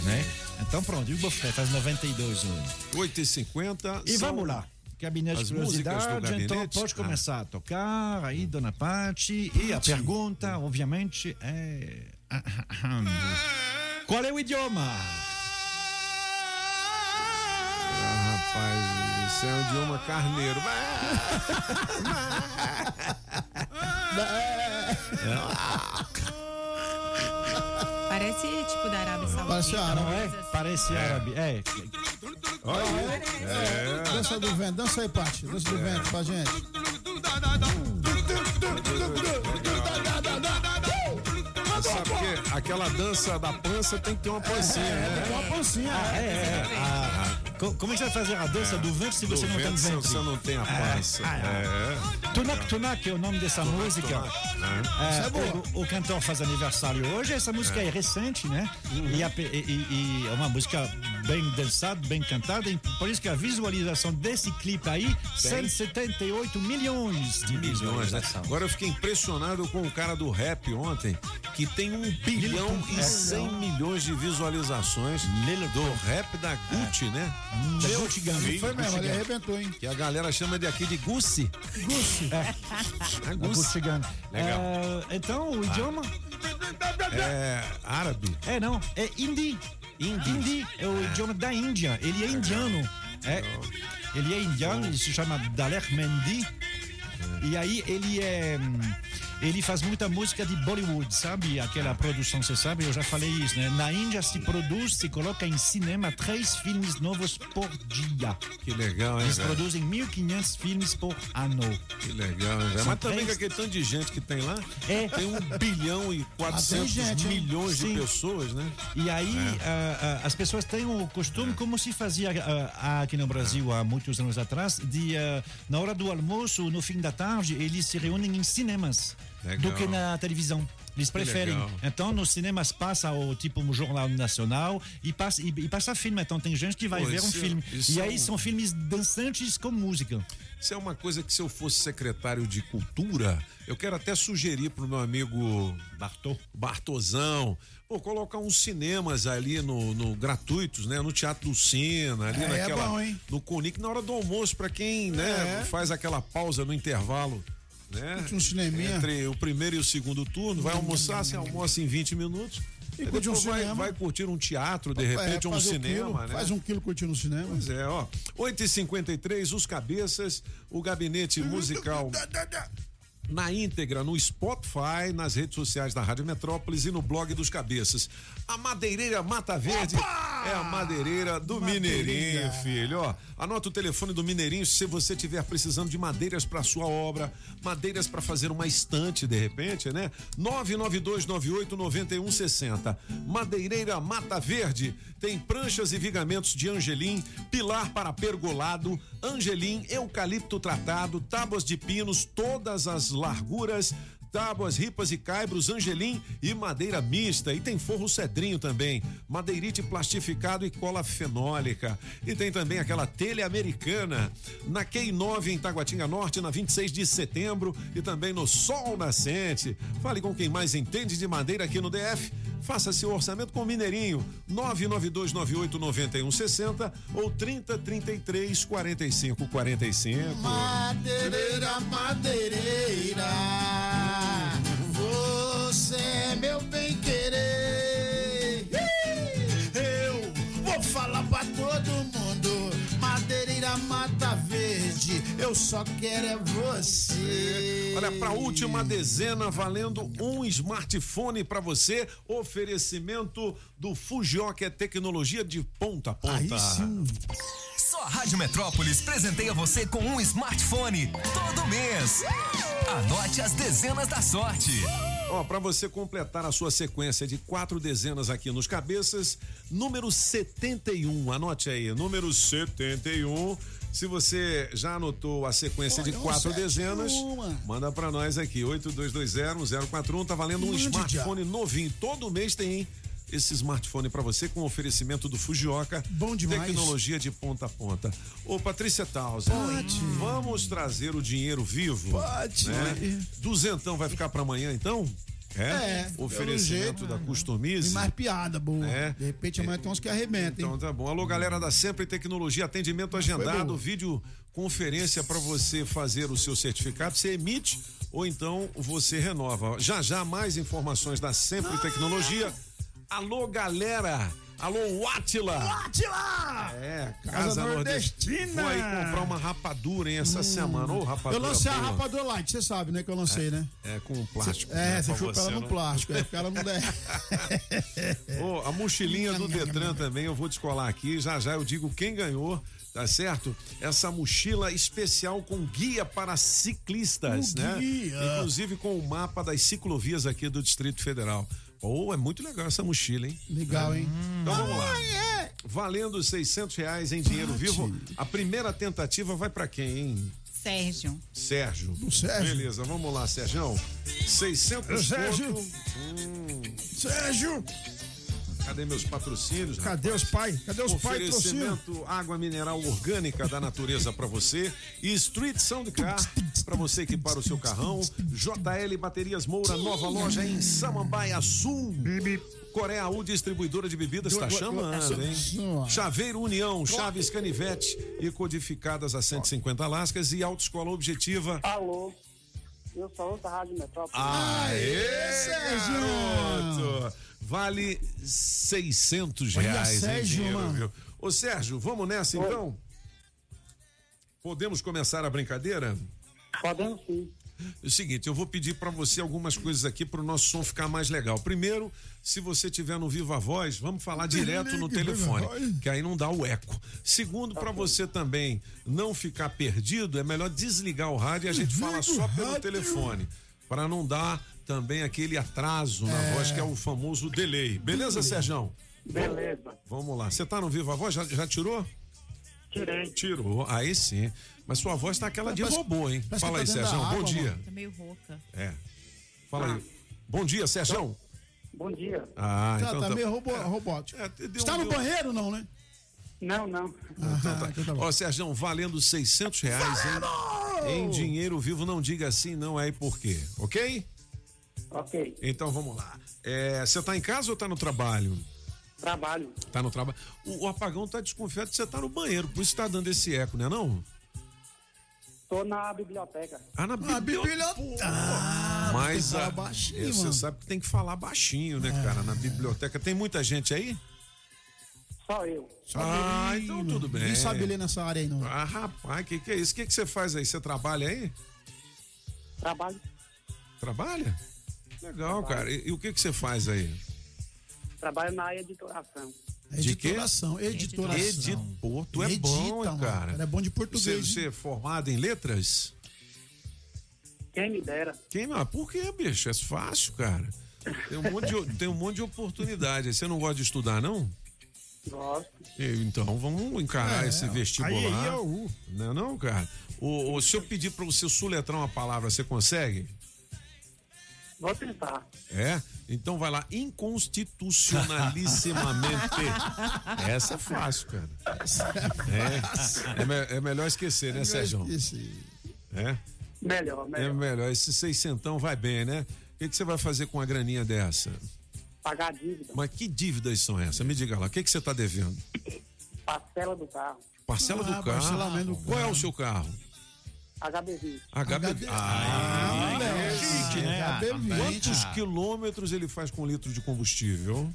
Né? Então pronto, Hugo Frey faz 92 anos. 8h50. E são vamos lá. Gabinete as de Curiosidade, então pode Ah. começar a tocar aí, Dona Pati. E a pergunta, obviamente, é. Qual é o idioma? Ah, rapaz, isso é um idioma carneiro. Parece tipo da Arábia Saudita. Parece árabe. Não é? Parece árabe. É. É. Dança do vento, dança aí, Paty. Dança do vento pra gente. Sabe que aquela dança da pança tem que ter uma pancinha, né? Uma pancinha, Ah, é, é. Co- como é que você vai fazer a dança do vento se você Do não tem vento se ventre? você não tem a pança. Ah, É. Tunak Tunak é o nome dessa música. É, é o, o cantor faz aniversário hoje. Essa música é, recente, né? E, a e- e- é uma música bem dançada, bem cantada. E por isso que a visualização desse clipe aí, 178 milhões de Milhões, né? Agora eu fiquei impressionado com o cara do rap ontem, que tem um bilhão e É. 100 milhões de visualizações do rap da Gucci, né? Da Meu filho, Foi mesmo, ele arrebentou, hein? Que a galera chama de aqui de Gucci. Gucci. É Gang. Legal. É, então, o idioma. É árabe. É, não. É hindi. Hindi. é o idioma da Índia. Ele é indiano. É. Ele é indiano, ele se chama Daler Mendy. E aí ele é. Ele faz muita música de Bollywood, sabe? Aquela produção, você sabe? Eu já falei isso, né? Na Índia se produz, se coloca em cinema três filmes novos por dia. Que legal, hein, Eles velho? produzem 1.500 filmes por ano. Que legal, hein, velho? Mas também três- com aquele tanto de gente que tem lá, É. tem um bilhão e 400 gente, hein? milhões de pessoas, né? E aí, É. ah, ah, as pessoas têm o costume, como se fazia ah, aqui no Brasil há muitos anos atrás, de ah, na hora do almoço, no fim da tarde, eles se reúnem em cinemas Legal. do que na televisão. Eles preferem. Então, nos cinemas passa o tipo um jornal nacional e passa, e, e passa filme. Então, tem gente que vai Pô, ver um isso- filme. E é aí um- são filmes dançantes com música. Isso é uma coisa que se eu fosse secretário de cultura, eu quero até sugerir pro meu amigo Bartô. Bartozão, pô, colocar uns cinemas ali no, no gratuitos, né? No Teatro do Sena, ali É, é naquela bom, hein? no Conic na hora do almoço para quem, né, É. faz aquela pausa no intervalo, né? Curte um cineminha. Entre o primeiro e o segundo turno, vai almoçar, você almoça em 20 minutos. E curte um vai, cinema. vai curtir um teatro, de repente É, um cinema, quilo, né? Faz um quilo curtindo o cinema. Pois é, ó. 8h53, os cabeças, o gabinete musical na íntegra no Spotify, nas redes sociais da Rádio Metrópolis e no blog dos cabeças. A madeireira Mata Verde é a madeireira do Mineirinho, filho. Ó, anota o telefone do Mineirinho se você estiver precisando de madeiras para sua obra, madeiras para fazer uma estante de repente, né? 992989160. Madeireira Mata Verde tem pranchas e vigamentos de angelim, pilar para pergolado, angelim, eucalipto tratado, tábuas de pinos, todas as larguras, tábuas, ripas e caibros, angelim e madeira mista. E tem forro cedrinho também, madeirite plastificado e cola fenólica. E tem também aquela telha americana na Q9 em Taguatinga Norte, na 26 de setembro e também no Sol Nascente. Fale com quem mais entende de madeira aqui no DF. Faça seu orçamento com o Mineirinho, 992989160 ou 3033 45 45. Madeireira, madeireira, meu bem querer. Eu vou falar pra todo mundo. Madeireira Mata Verde eu só quero é você. Olha, para a última dezena, valendo um smartphone para você. Oferecimento do Fujioka, é tecnologia de ponta a ponta. Aí sim. Só a Rádio Metrópolis presenteia você com um smartphone todo mês. Anote as dezenas da sorte. Ó, para você completar a sua sequência de quatro dezenas aqui nos cabeças, número 71, anote aí, número 71. Se você já anotou a sequência de quatro um, dezenas, uma. manda para nós aqui, 82201041, tá valendo um Mande smartphone novinho. Todo mês tem esse smartphone para você com oferecimento do Fujioka. Bom demais. Tecnologia de ponta a ponta. Ô, Patrícia Tausa, vamos trazer o dinheiro vivo? Pode. Né? Duzentão vai ficar para amanhã, então? É, pelo Oferecimento jeito. da Tem Customize. mais piada boa. É. De repente amanhã tem uns que arrebentam? Então tá bom. Alô, galera da Sempre Tecnologia, atendimento agendado, boa. vídeo conferência para você fazer o seu certificado, você emite ou então você renova. Já já mais informações da Sempre Tecnologia. Alô, galera! Alô, Atila! Atila! É, Casa Casa Nordestina. Vou aí comprar uma rapadura, hein, essa semana. Ô, Eu rapadura lancei a boa. rapadura light, você sabe, né? Que eu lancei, né? É, com plástico. É, né, você pra chupa ela no não- plástico, é, porque ela não der. Ô, a mochilinha do Detran também, eu vou descolar aqui. Já já eu digo quem ganhou, tá certo? Essa mochila especial com guia para ciclistas, O né? guia. Inclusive com o mapa das ciclovias aqui do Distrito Federal. Pô, é muito legal essa mochila, hein? Legal, hein? Então vamos lá. Valendo 600 reais em dinheiro vivo. A primeira tentativa vai para quem, hein? Sérgio. Sérgio. Do Sérgio. Beleza, vamos lá, Sérgio. 600 Ô, Sérgio. Hum, Sérgio! Cadê meus patrocínios? Cadê os pais? Cadê os pais? Oferecimento água mineral orgânica da natureza para você e Street Soundcar para você equipar o seu carrão. JL Baterias Moura, nova loja em Samambaia Sul. Coreia U, distribuidora de bebidas, está chamando, hein? Chaveiro União, Chaves Canivete e codificadas a 150 lascas e Autoescola Objetiva. Alô, eu sou outra Rádio Metrópole. Aê, garoto! Vale 600 Olha, reais, Sérgio, dinheiro, mano. viu? Ô, Sérgio, vamos nessa então? Podemos começar a brincadeira? Podemos sim. É o seguinte, eu vou pedir para você algumas coisas aqui para o nosso som ficar mais legal. Primeiro, se você tiver no Viva Voz, vamos falar direto no telefone, que aí não dá o eco. Segundo, para você também não ficar perdido, é melhor desligar o rádio e a gente fala só pelo telefone, para não dar também aquele atraso na voz, que é o famoso delay. Beleza, Sérgio? Beleza. Vamos lá. Você tá no Viva Voz? Já, já tirou? Tirei. Tirou. Aí sim. Mas sua voz tá aquela de Parece- robô, hein? Fala aí, tá dentro Sérgio. Bom água, dia. Tá meio rouca. É. Fala aí. Bom dia, Sérgio. Bom dia. Ah, Tá, então tá tá. meio robô, robótico. Está no deu- banheiro, não, né? Não, não. Então tá. Ó, Sérgio, valendo 600 reais em, em dinheiro vivo. Não diga assim, não é por quê, ok? Ok. Então vamos lá. É, Você tá em casa ou tá no trabalho? Trabalho. Tá no trabalho. O, o apagão tá desconfiado que você tá no banheiro, por isso tá dando esse eco, né não? Tô na biblioteca. Ah, na biblioteca. Ah, Mas a- baixinho, é, você mano. É. sabe que tem que falar baixinho, né, cara? Na biblioteca. Tem muita gente aí? Só eu. Ah, então tudo bem. Ninguém sabe ler nessa área aí, não. Ah, rapaz, que que é isso? O que que você faz aí? Você trabalha aí? Trabalho. Trabalha? Legal, cara. E, e o que que você faz aí? Trabalho na editoração. De quê? Editoração, editoração. Editor. Tu é Edita, bom, mano. cara. Cara, é bom de português, Você, você é formado em letras? Quem me dera. Quem, ah, por quê, bicho? É fácil, cara. Tem um monte de, tem um monte de oportunidade. Você não gosta de estudar, não? Gosto. Então vamos encarar É, esse vestibular. aí, aí é o- Não, é não, cara. O, o- se eu pedir pra você soletrar uma palavra, você consegue? Vou tentar. É? Então vai lá, inconstitucionalissimamente. Essa é fácil, cara. É, é, me- é melhor esquecer, né, Sérgio? É? Melhor, É melhor. melhor. Esse seiscentão vai bem, né? O que, que você vai fazer com a graninha dessa? Pagar dívida. Mas que dívidas são essas? Me diga lá, o que, que você está devendo? Parcela do carro. Parcela Ah, do carro. parcelamento do Qual é o seu carro? HB20. HB... Ah, Ah, moleque. chique. HB20. Quantos quilômetros ele faz com litro de combustível?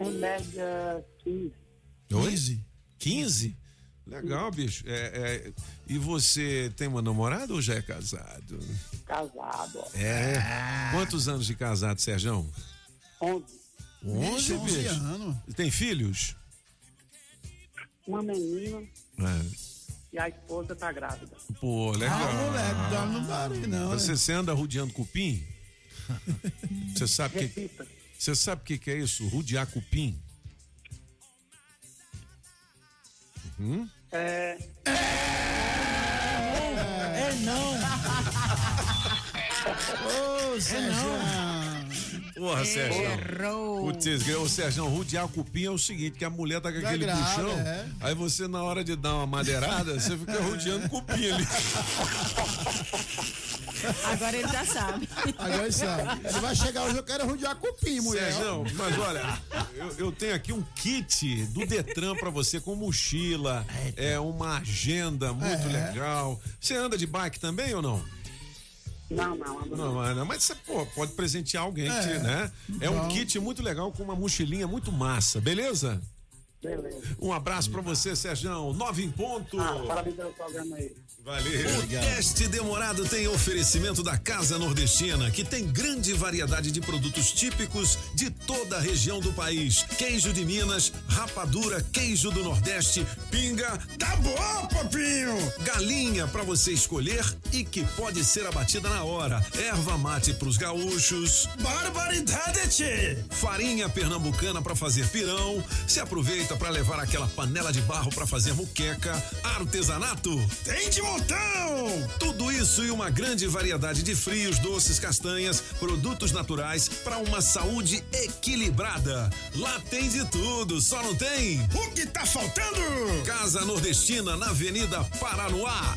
Em média, 15. Oi? 15? Legal, bicho. É, é, e você tem uma namorada ou já é casado? Casado, ó. É. Quantos anos de casado, Serjão? 11. 11, Ixi, 11 bicho. anos. Tem filhos? Uma menina É. e a esposa tá grávida. Pô, legal. Ah, moleque, dá no barulho, não. Você, anda rodeando cupim? Você sabe que você sabe o que, que é isso? Rodear cupim? Hum? É. É não. Ô, Sérgio. Porra, Sérgio. Errou. Putz, ô Sérgio, rodear cupim é o seguinte, que a mulher tá com Tá aquele grávida, puxão, é. aí você na hora de dar uma madeirada, você fica rodeando cupim ali. Agora ele já sabe. Agora ele sabe. Ele vai chegar hoje, eu quero rodear cupim, mulher. Sérgio, mas olha, eu, eu tenho aqui um kit do Detran pra você com mochila, é uma agenda muito É. legal. Você anda de bike também ou não? Não, não, não. Não, mas, você pô, pode presentear alguém, É. que, né? É um kit muito legal com uma mochilinha muito massa, beleza? Beleza. Um abraço pra você, Sérgio. Nove em ponto. Ah, parabéns pelo programa aí. Valeu. O teste demorado tem oferecimento da Casa Nordestina, que tem grande variedade de produtos típicos de toda a região do país. Queijo de Minas, rapadura, queijo do Nordeste, pinga. Tá bom, papinho! Galinha pra você escolher e que pode ser abatida na hora. Erva mate pros gaúchos. Barbaridade, tchê! Farinha pernambucana pra fazer pirão. Se aproveita pra levar aquela panela de barro pra fazer muqueca. Artesanato. Tem de montão! Tudo isso e uma grande variedade de frios, doces, castanhas, produtos naturais para uma saúde equilibrada. Lá tem de tudo, só não tem. O que tá faltando? Casa Nordestina na Avenida Paranoá.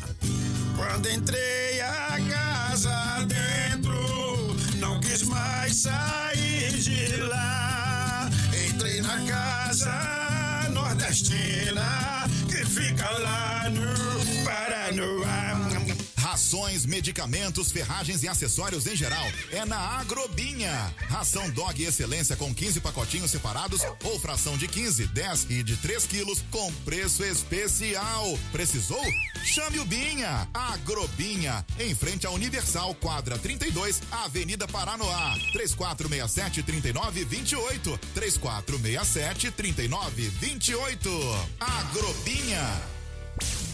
Quando entrei a casa dentro, não quis mais sair de lá. Entrei na casa nordestina que fica lá no. Rações, medicamentos, ferragens e acessórios em geral é na Agrobinha. Ração Dog Excelência com 15 pacotinhos separados ou fração de 15, 10 e de 3 quilos com preço especial. Precisou? Chame o Binha. Agrobinha, em frente à Universal, quadra 32, Avenida Paranoá. 3467 3928. 3467 3928. Agrobinha.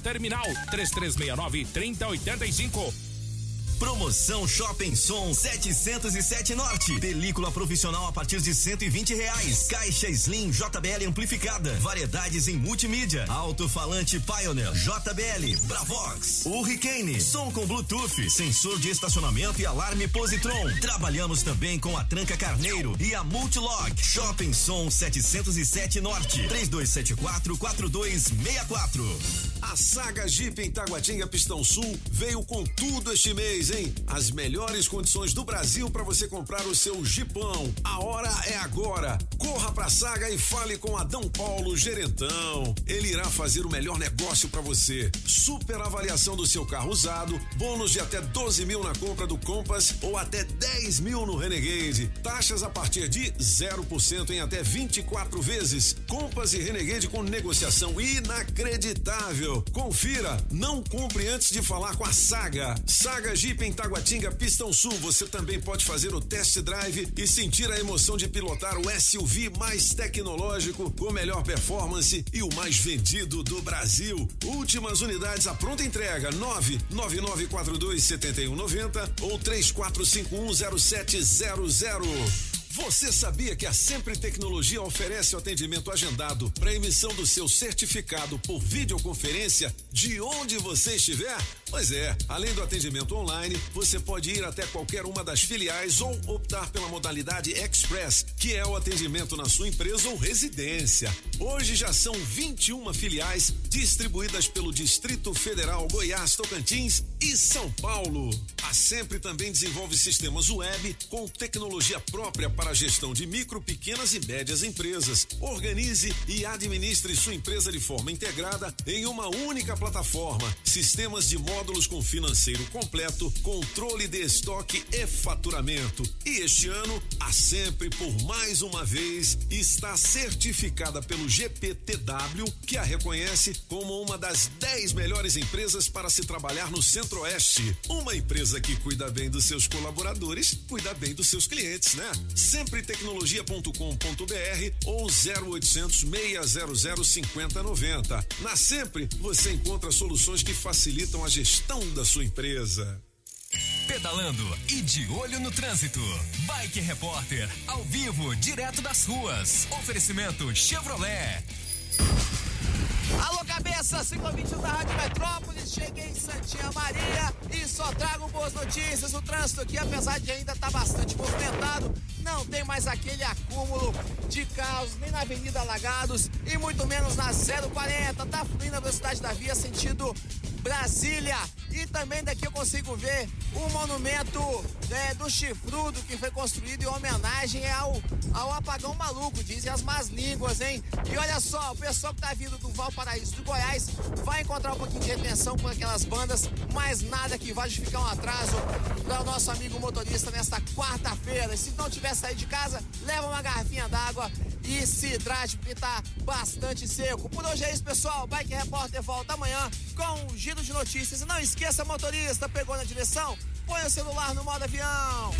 terminal 3369 3085. Promoção Shopping Som 707 Norte. Película profissional a partir de 120 reais. Caixa Slim JBL amplificada. Variedades em multimídia. Alto-falante Pioneer JBL. Bravox. Hurricane. Som com Bluetooth. Sensor de estacionamento e alarme Positron. Trabalhamos também com a Tranca Carneiro e a Multilog. Shopping Som 707 Norte. 3274 4264. A saga Jeep em Taguatinga Pistão Sul veio com tudo este mês, hein? As melhores condições do Brasil para você comprar o seu Jeepão. A hora é agora. Corra pra saga e fale com Adão Paulo Gerentão. Ele irá fazer o melhor negócio para você. Super avaliação do seu carro usado, bônus de até 12 mil na compra do Compass ou até 10 mil no Renegade. Taxas a partir de 0% em até 24 vezes. Compass e Renegade com negociação inacreditável. Confira, não compre antes de falar com a Saga. Saga Jeep em Taguatinga, Pistão Sul. Você também pode fazer o test drive e sentir a emoção de pilotar o SUV mais tecnológico, com melhor performance e o mais vendido do Brasil. Últimas unidades à pronta entrega: 999427190 ou 34510700. Você sabia que a Sempre Tecnologia oferece o atendimento agendado para emissão do seu certificado por videoconferência de onde você estiver? Pois é, além do atendimento online, você pode ir até qualquer uma das filiais ou optar pela modalidade Express, que é o atendimento na sua empresa ou residência. Hoje já são 21 filiais distribuídas pelo Distrito Federal, Goiás, Tocantins e São Paulo. A Sempre também desenvolve sistemas web com tecnologia própria para a gestão de micro, pequenas e médias empresas. Organize e administre sua empresa de forma integrada em uma única plataforma. Sistemas de módulos com financeiro completo, controle de estoque e faturamento. E este ano, a Sempre, por mais uma vez, está certificada pelo GPTW, que a reconhece como uma das 10 melhores empresas para se trabalhar no Centro-Oeste. Uma empresa que cuida bem dos seus colaboradores, cuida bem dos seus clientes, né? Sempretecnologia.com.br ou 0800 600 5090. Na Sempre, você encontra soluções que facilitam a gestão da sua empresa. Pedalando e de olho no trânsito. Bike Repórter, ao vivo, direto das ruas. Oferecimento Chevrolet. Alô, cabeça, ciclovintes da Rádio Metrópolis, cheguei em Santinha Maria e só trago boas notícias. O trânsito aqui, apesar de ainda estar bastante movimentado, não tem mais aquele acúmulo de carros nem na Avenida Alagados e muito menos na 040. Tá fluindo a velocidade da via sentido Brasília. E também daqui eu consigo ver o monumento né, do chifrudo que foi construído em homenagem ao, ao apagão maluco, dizem as más línguas, hein? E olha só, o pessoal que tá vindo do Valparaíso do Goiás vai encontrar um pouquinho de retenção com aquelas bandas, mas nada que vai justificar um atraso para o nosso amigo motorista nesta quarta-feira. Se não tiver saído de casa, leva uma garrafinha d'água e se hidrate, porque tá bastante seco. Por hoje é isso, pessoal. Bike Repórter volta amanhã com um giro de notícias. E não esqueça, motorista, pegou na direção? Põe o celular no modo avião.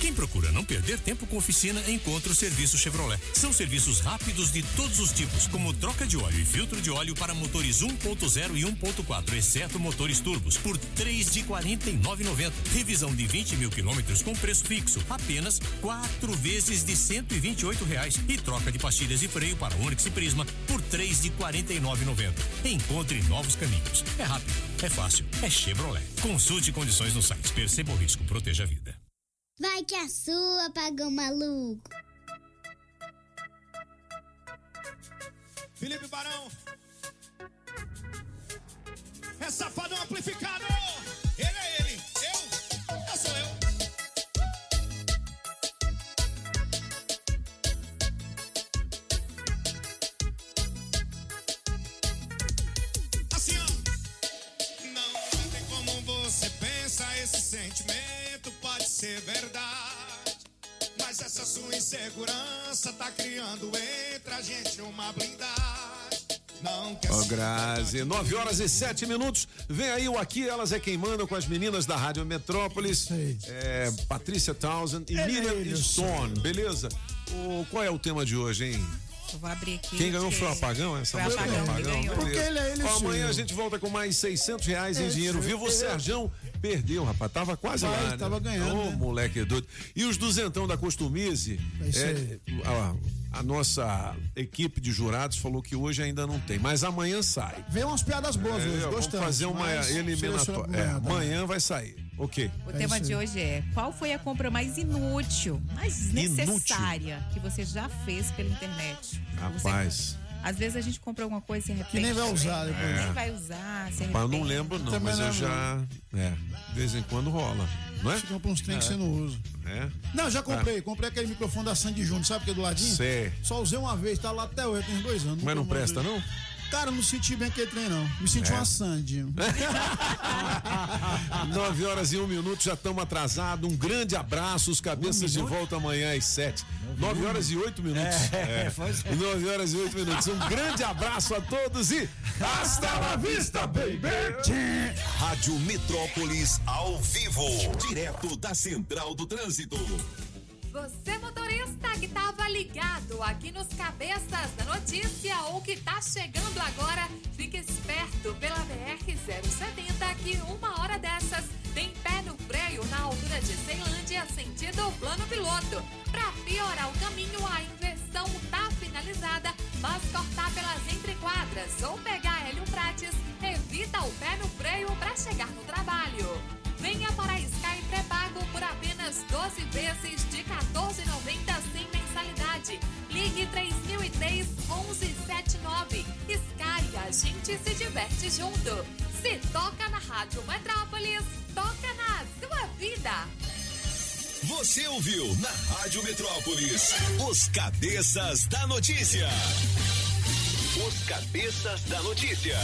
Quem procura não perder tempo com oficina, encontra o serviço Chevrolet. São serviços rápidos de todos os tipos, como troca de óleo e filtro de óleo para motores 1.0 e 1.4, exceto motores turbos, por três de 49,90. Revisão de 20 mil quilômetros com preço fixo, apenas quatro vezes de 128 reais. E troca de pastilhas de freio para Onix e Prisma por três de 49,90. Encontre novos caminhos. É rápido, é fácil, é Chevrolet. Consulte condições no site. Perceba o risco, proteja a vida. Vai que a sua pagou maluco. Felipe Barão. É safadão amplificado. Ele é ele. Eu. Eu sou eu. Assim, ó. Não tem como você pensa esse sentimento ser verdade. Mas essa sua insegurança tá criando entre a gente uma blindagem. Não quer Ô, se Grazi, 9 horas e 7 minutos. Vem aí o Aqui, elas é quem mandam com as meninas da Rádio Metrópolis. É, Patrícia Townsend e É Miriam Stone, beleza? O, qual é o tema de hoje, hein? Eu vou abrir aqui. Quem ganhou foi o Apagão? Essa Foi música Apagão, ele ganhou. Porque ele é ele, amanhã a gente volta com mais 600 reais em É, dinheiro vivo. O É. Serjão perdeu, rapaz. Tava quase Vai, lá. né? tava ganhando, Ô, né? moleque doido. E os duzentão da Costumize. É isso aí. A, nossa equipe de jurados falou que hoje ainda não tem, mas amanhã sai. Vem umas piadas boas É, hoje, vamos gostamos. fazer uma eliminatória. É, amanhã, vai sair. Ok. O tema de hoje é: qual foi a compra mais inútil, mais Inútil? necessária que você já fez pela internet? Rapaz. Às vezes a gente compra alguma coisa e se arrepende. Que nem vai usar depois. É. Nem vai usar, se Rapaz, eu não arrepende. lembro não, Também mas eu não já. É, de vez em quando rola. Não é? Você compra uns trem que você não usa. É. Não, já comprei. Comprei aquele microfone da Sandy Júnior, sabe que é do ladinho? Sei. Só usei uma vez, tá lá até hoje, tem uns dois anos. Mas não presta, não? Cara, não senti bem aquele trem, não. Me senti É. uma Sandy. 9 horas e um minuto, já estamos atrasados. Um grande abraço, os cabeças de volta amanhã às 7. 9 horas e 8 minutos. É, faz- 9 horas e 8 minutos. Um grande abraço a todos e hasta la vista, baby! Rádio Metrópolis ao vivo, direto da Central do Trânsito. Você motorista que estava ligado aqui nos cabeças da notícia ou que tá chegando agora, fique esperto pela BR 070 que uma hora dessas tem pé no freio na altura de Ceilândia, sentido plano piloto. Para piorar o caminho, a inversão tá finalizada, mas cortar pelas entrequadras ou pegar Hélio Prates, evita o pé no freio para chegar no trabalho. Venha para a Sky pré-pago por apenas 12 vezes de 14,90 sem mensalidade. Ligue 3003 1179. Sky, a gente se diverte junto. Se toca na Rádio Metrópolis, toca na sua vida. Você ouviu na Rádio Metrópolis os cabeças da notícia. Os cabeças da notícia.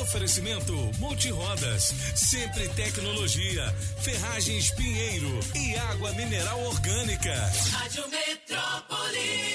Oferecimento Multirodas, sempre tecnologia, ferragens Pinheiro e água mineral orgânica. Rádio Metrópolis.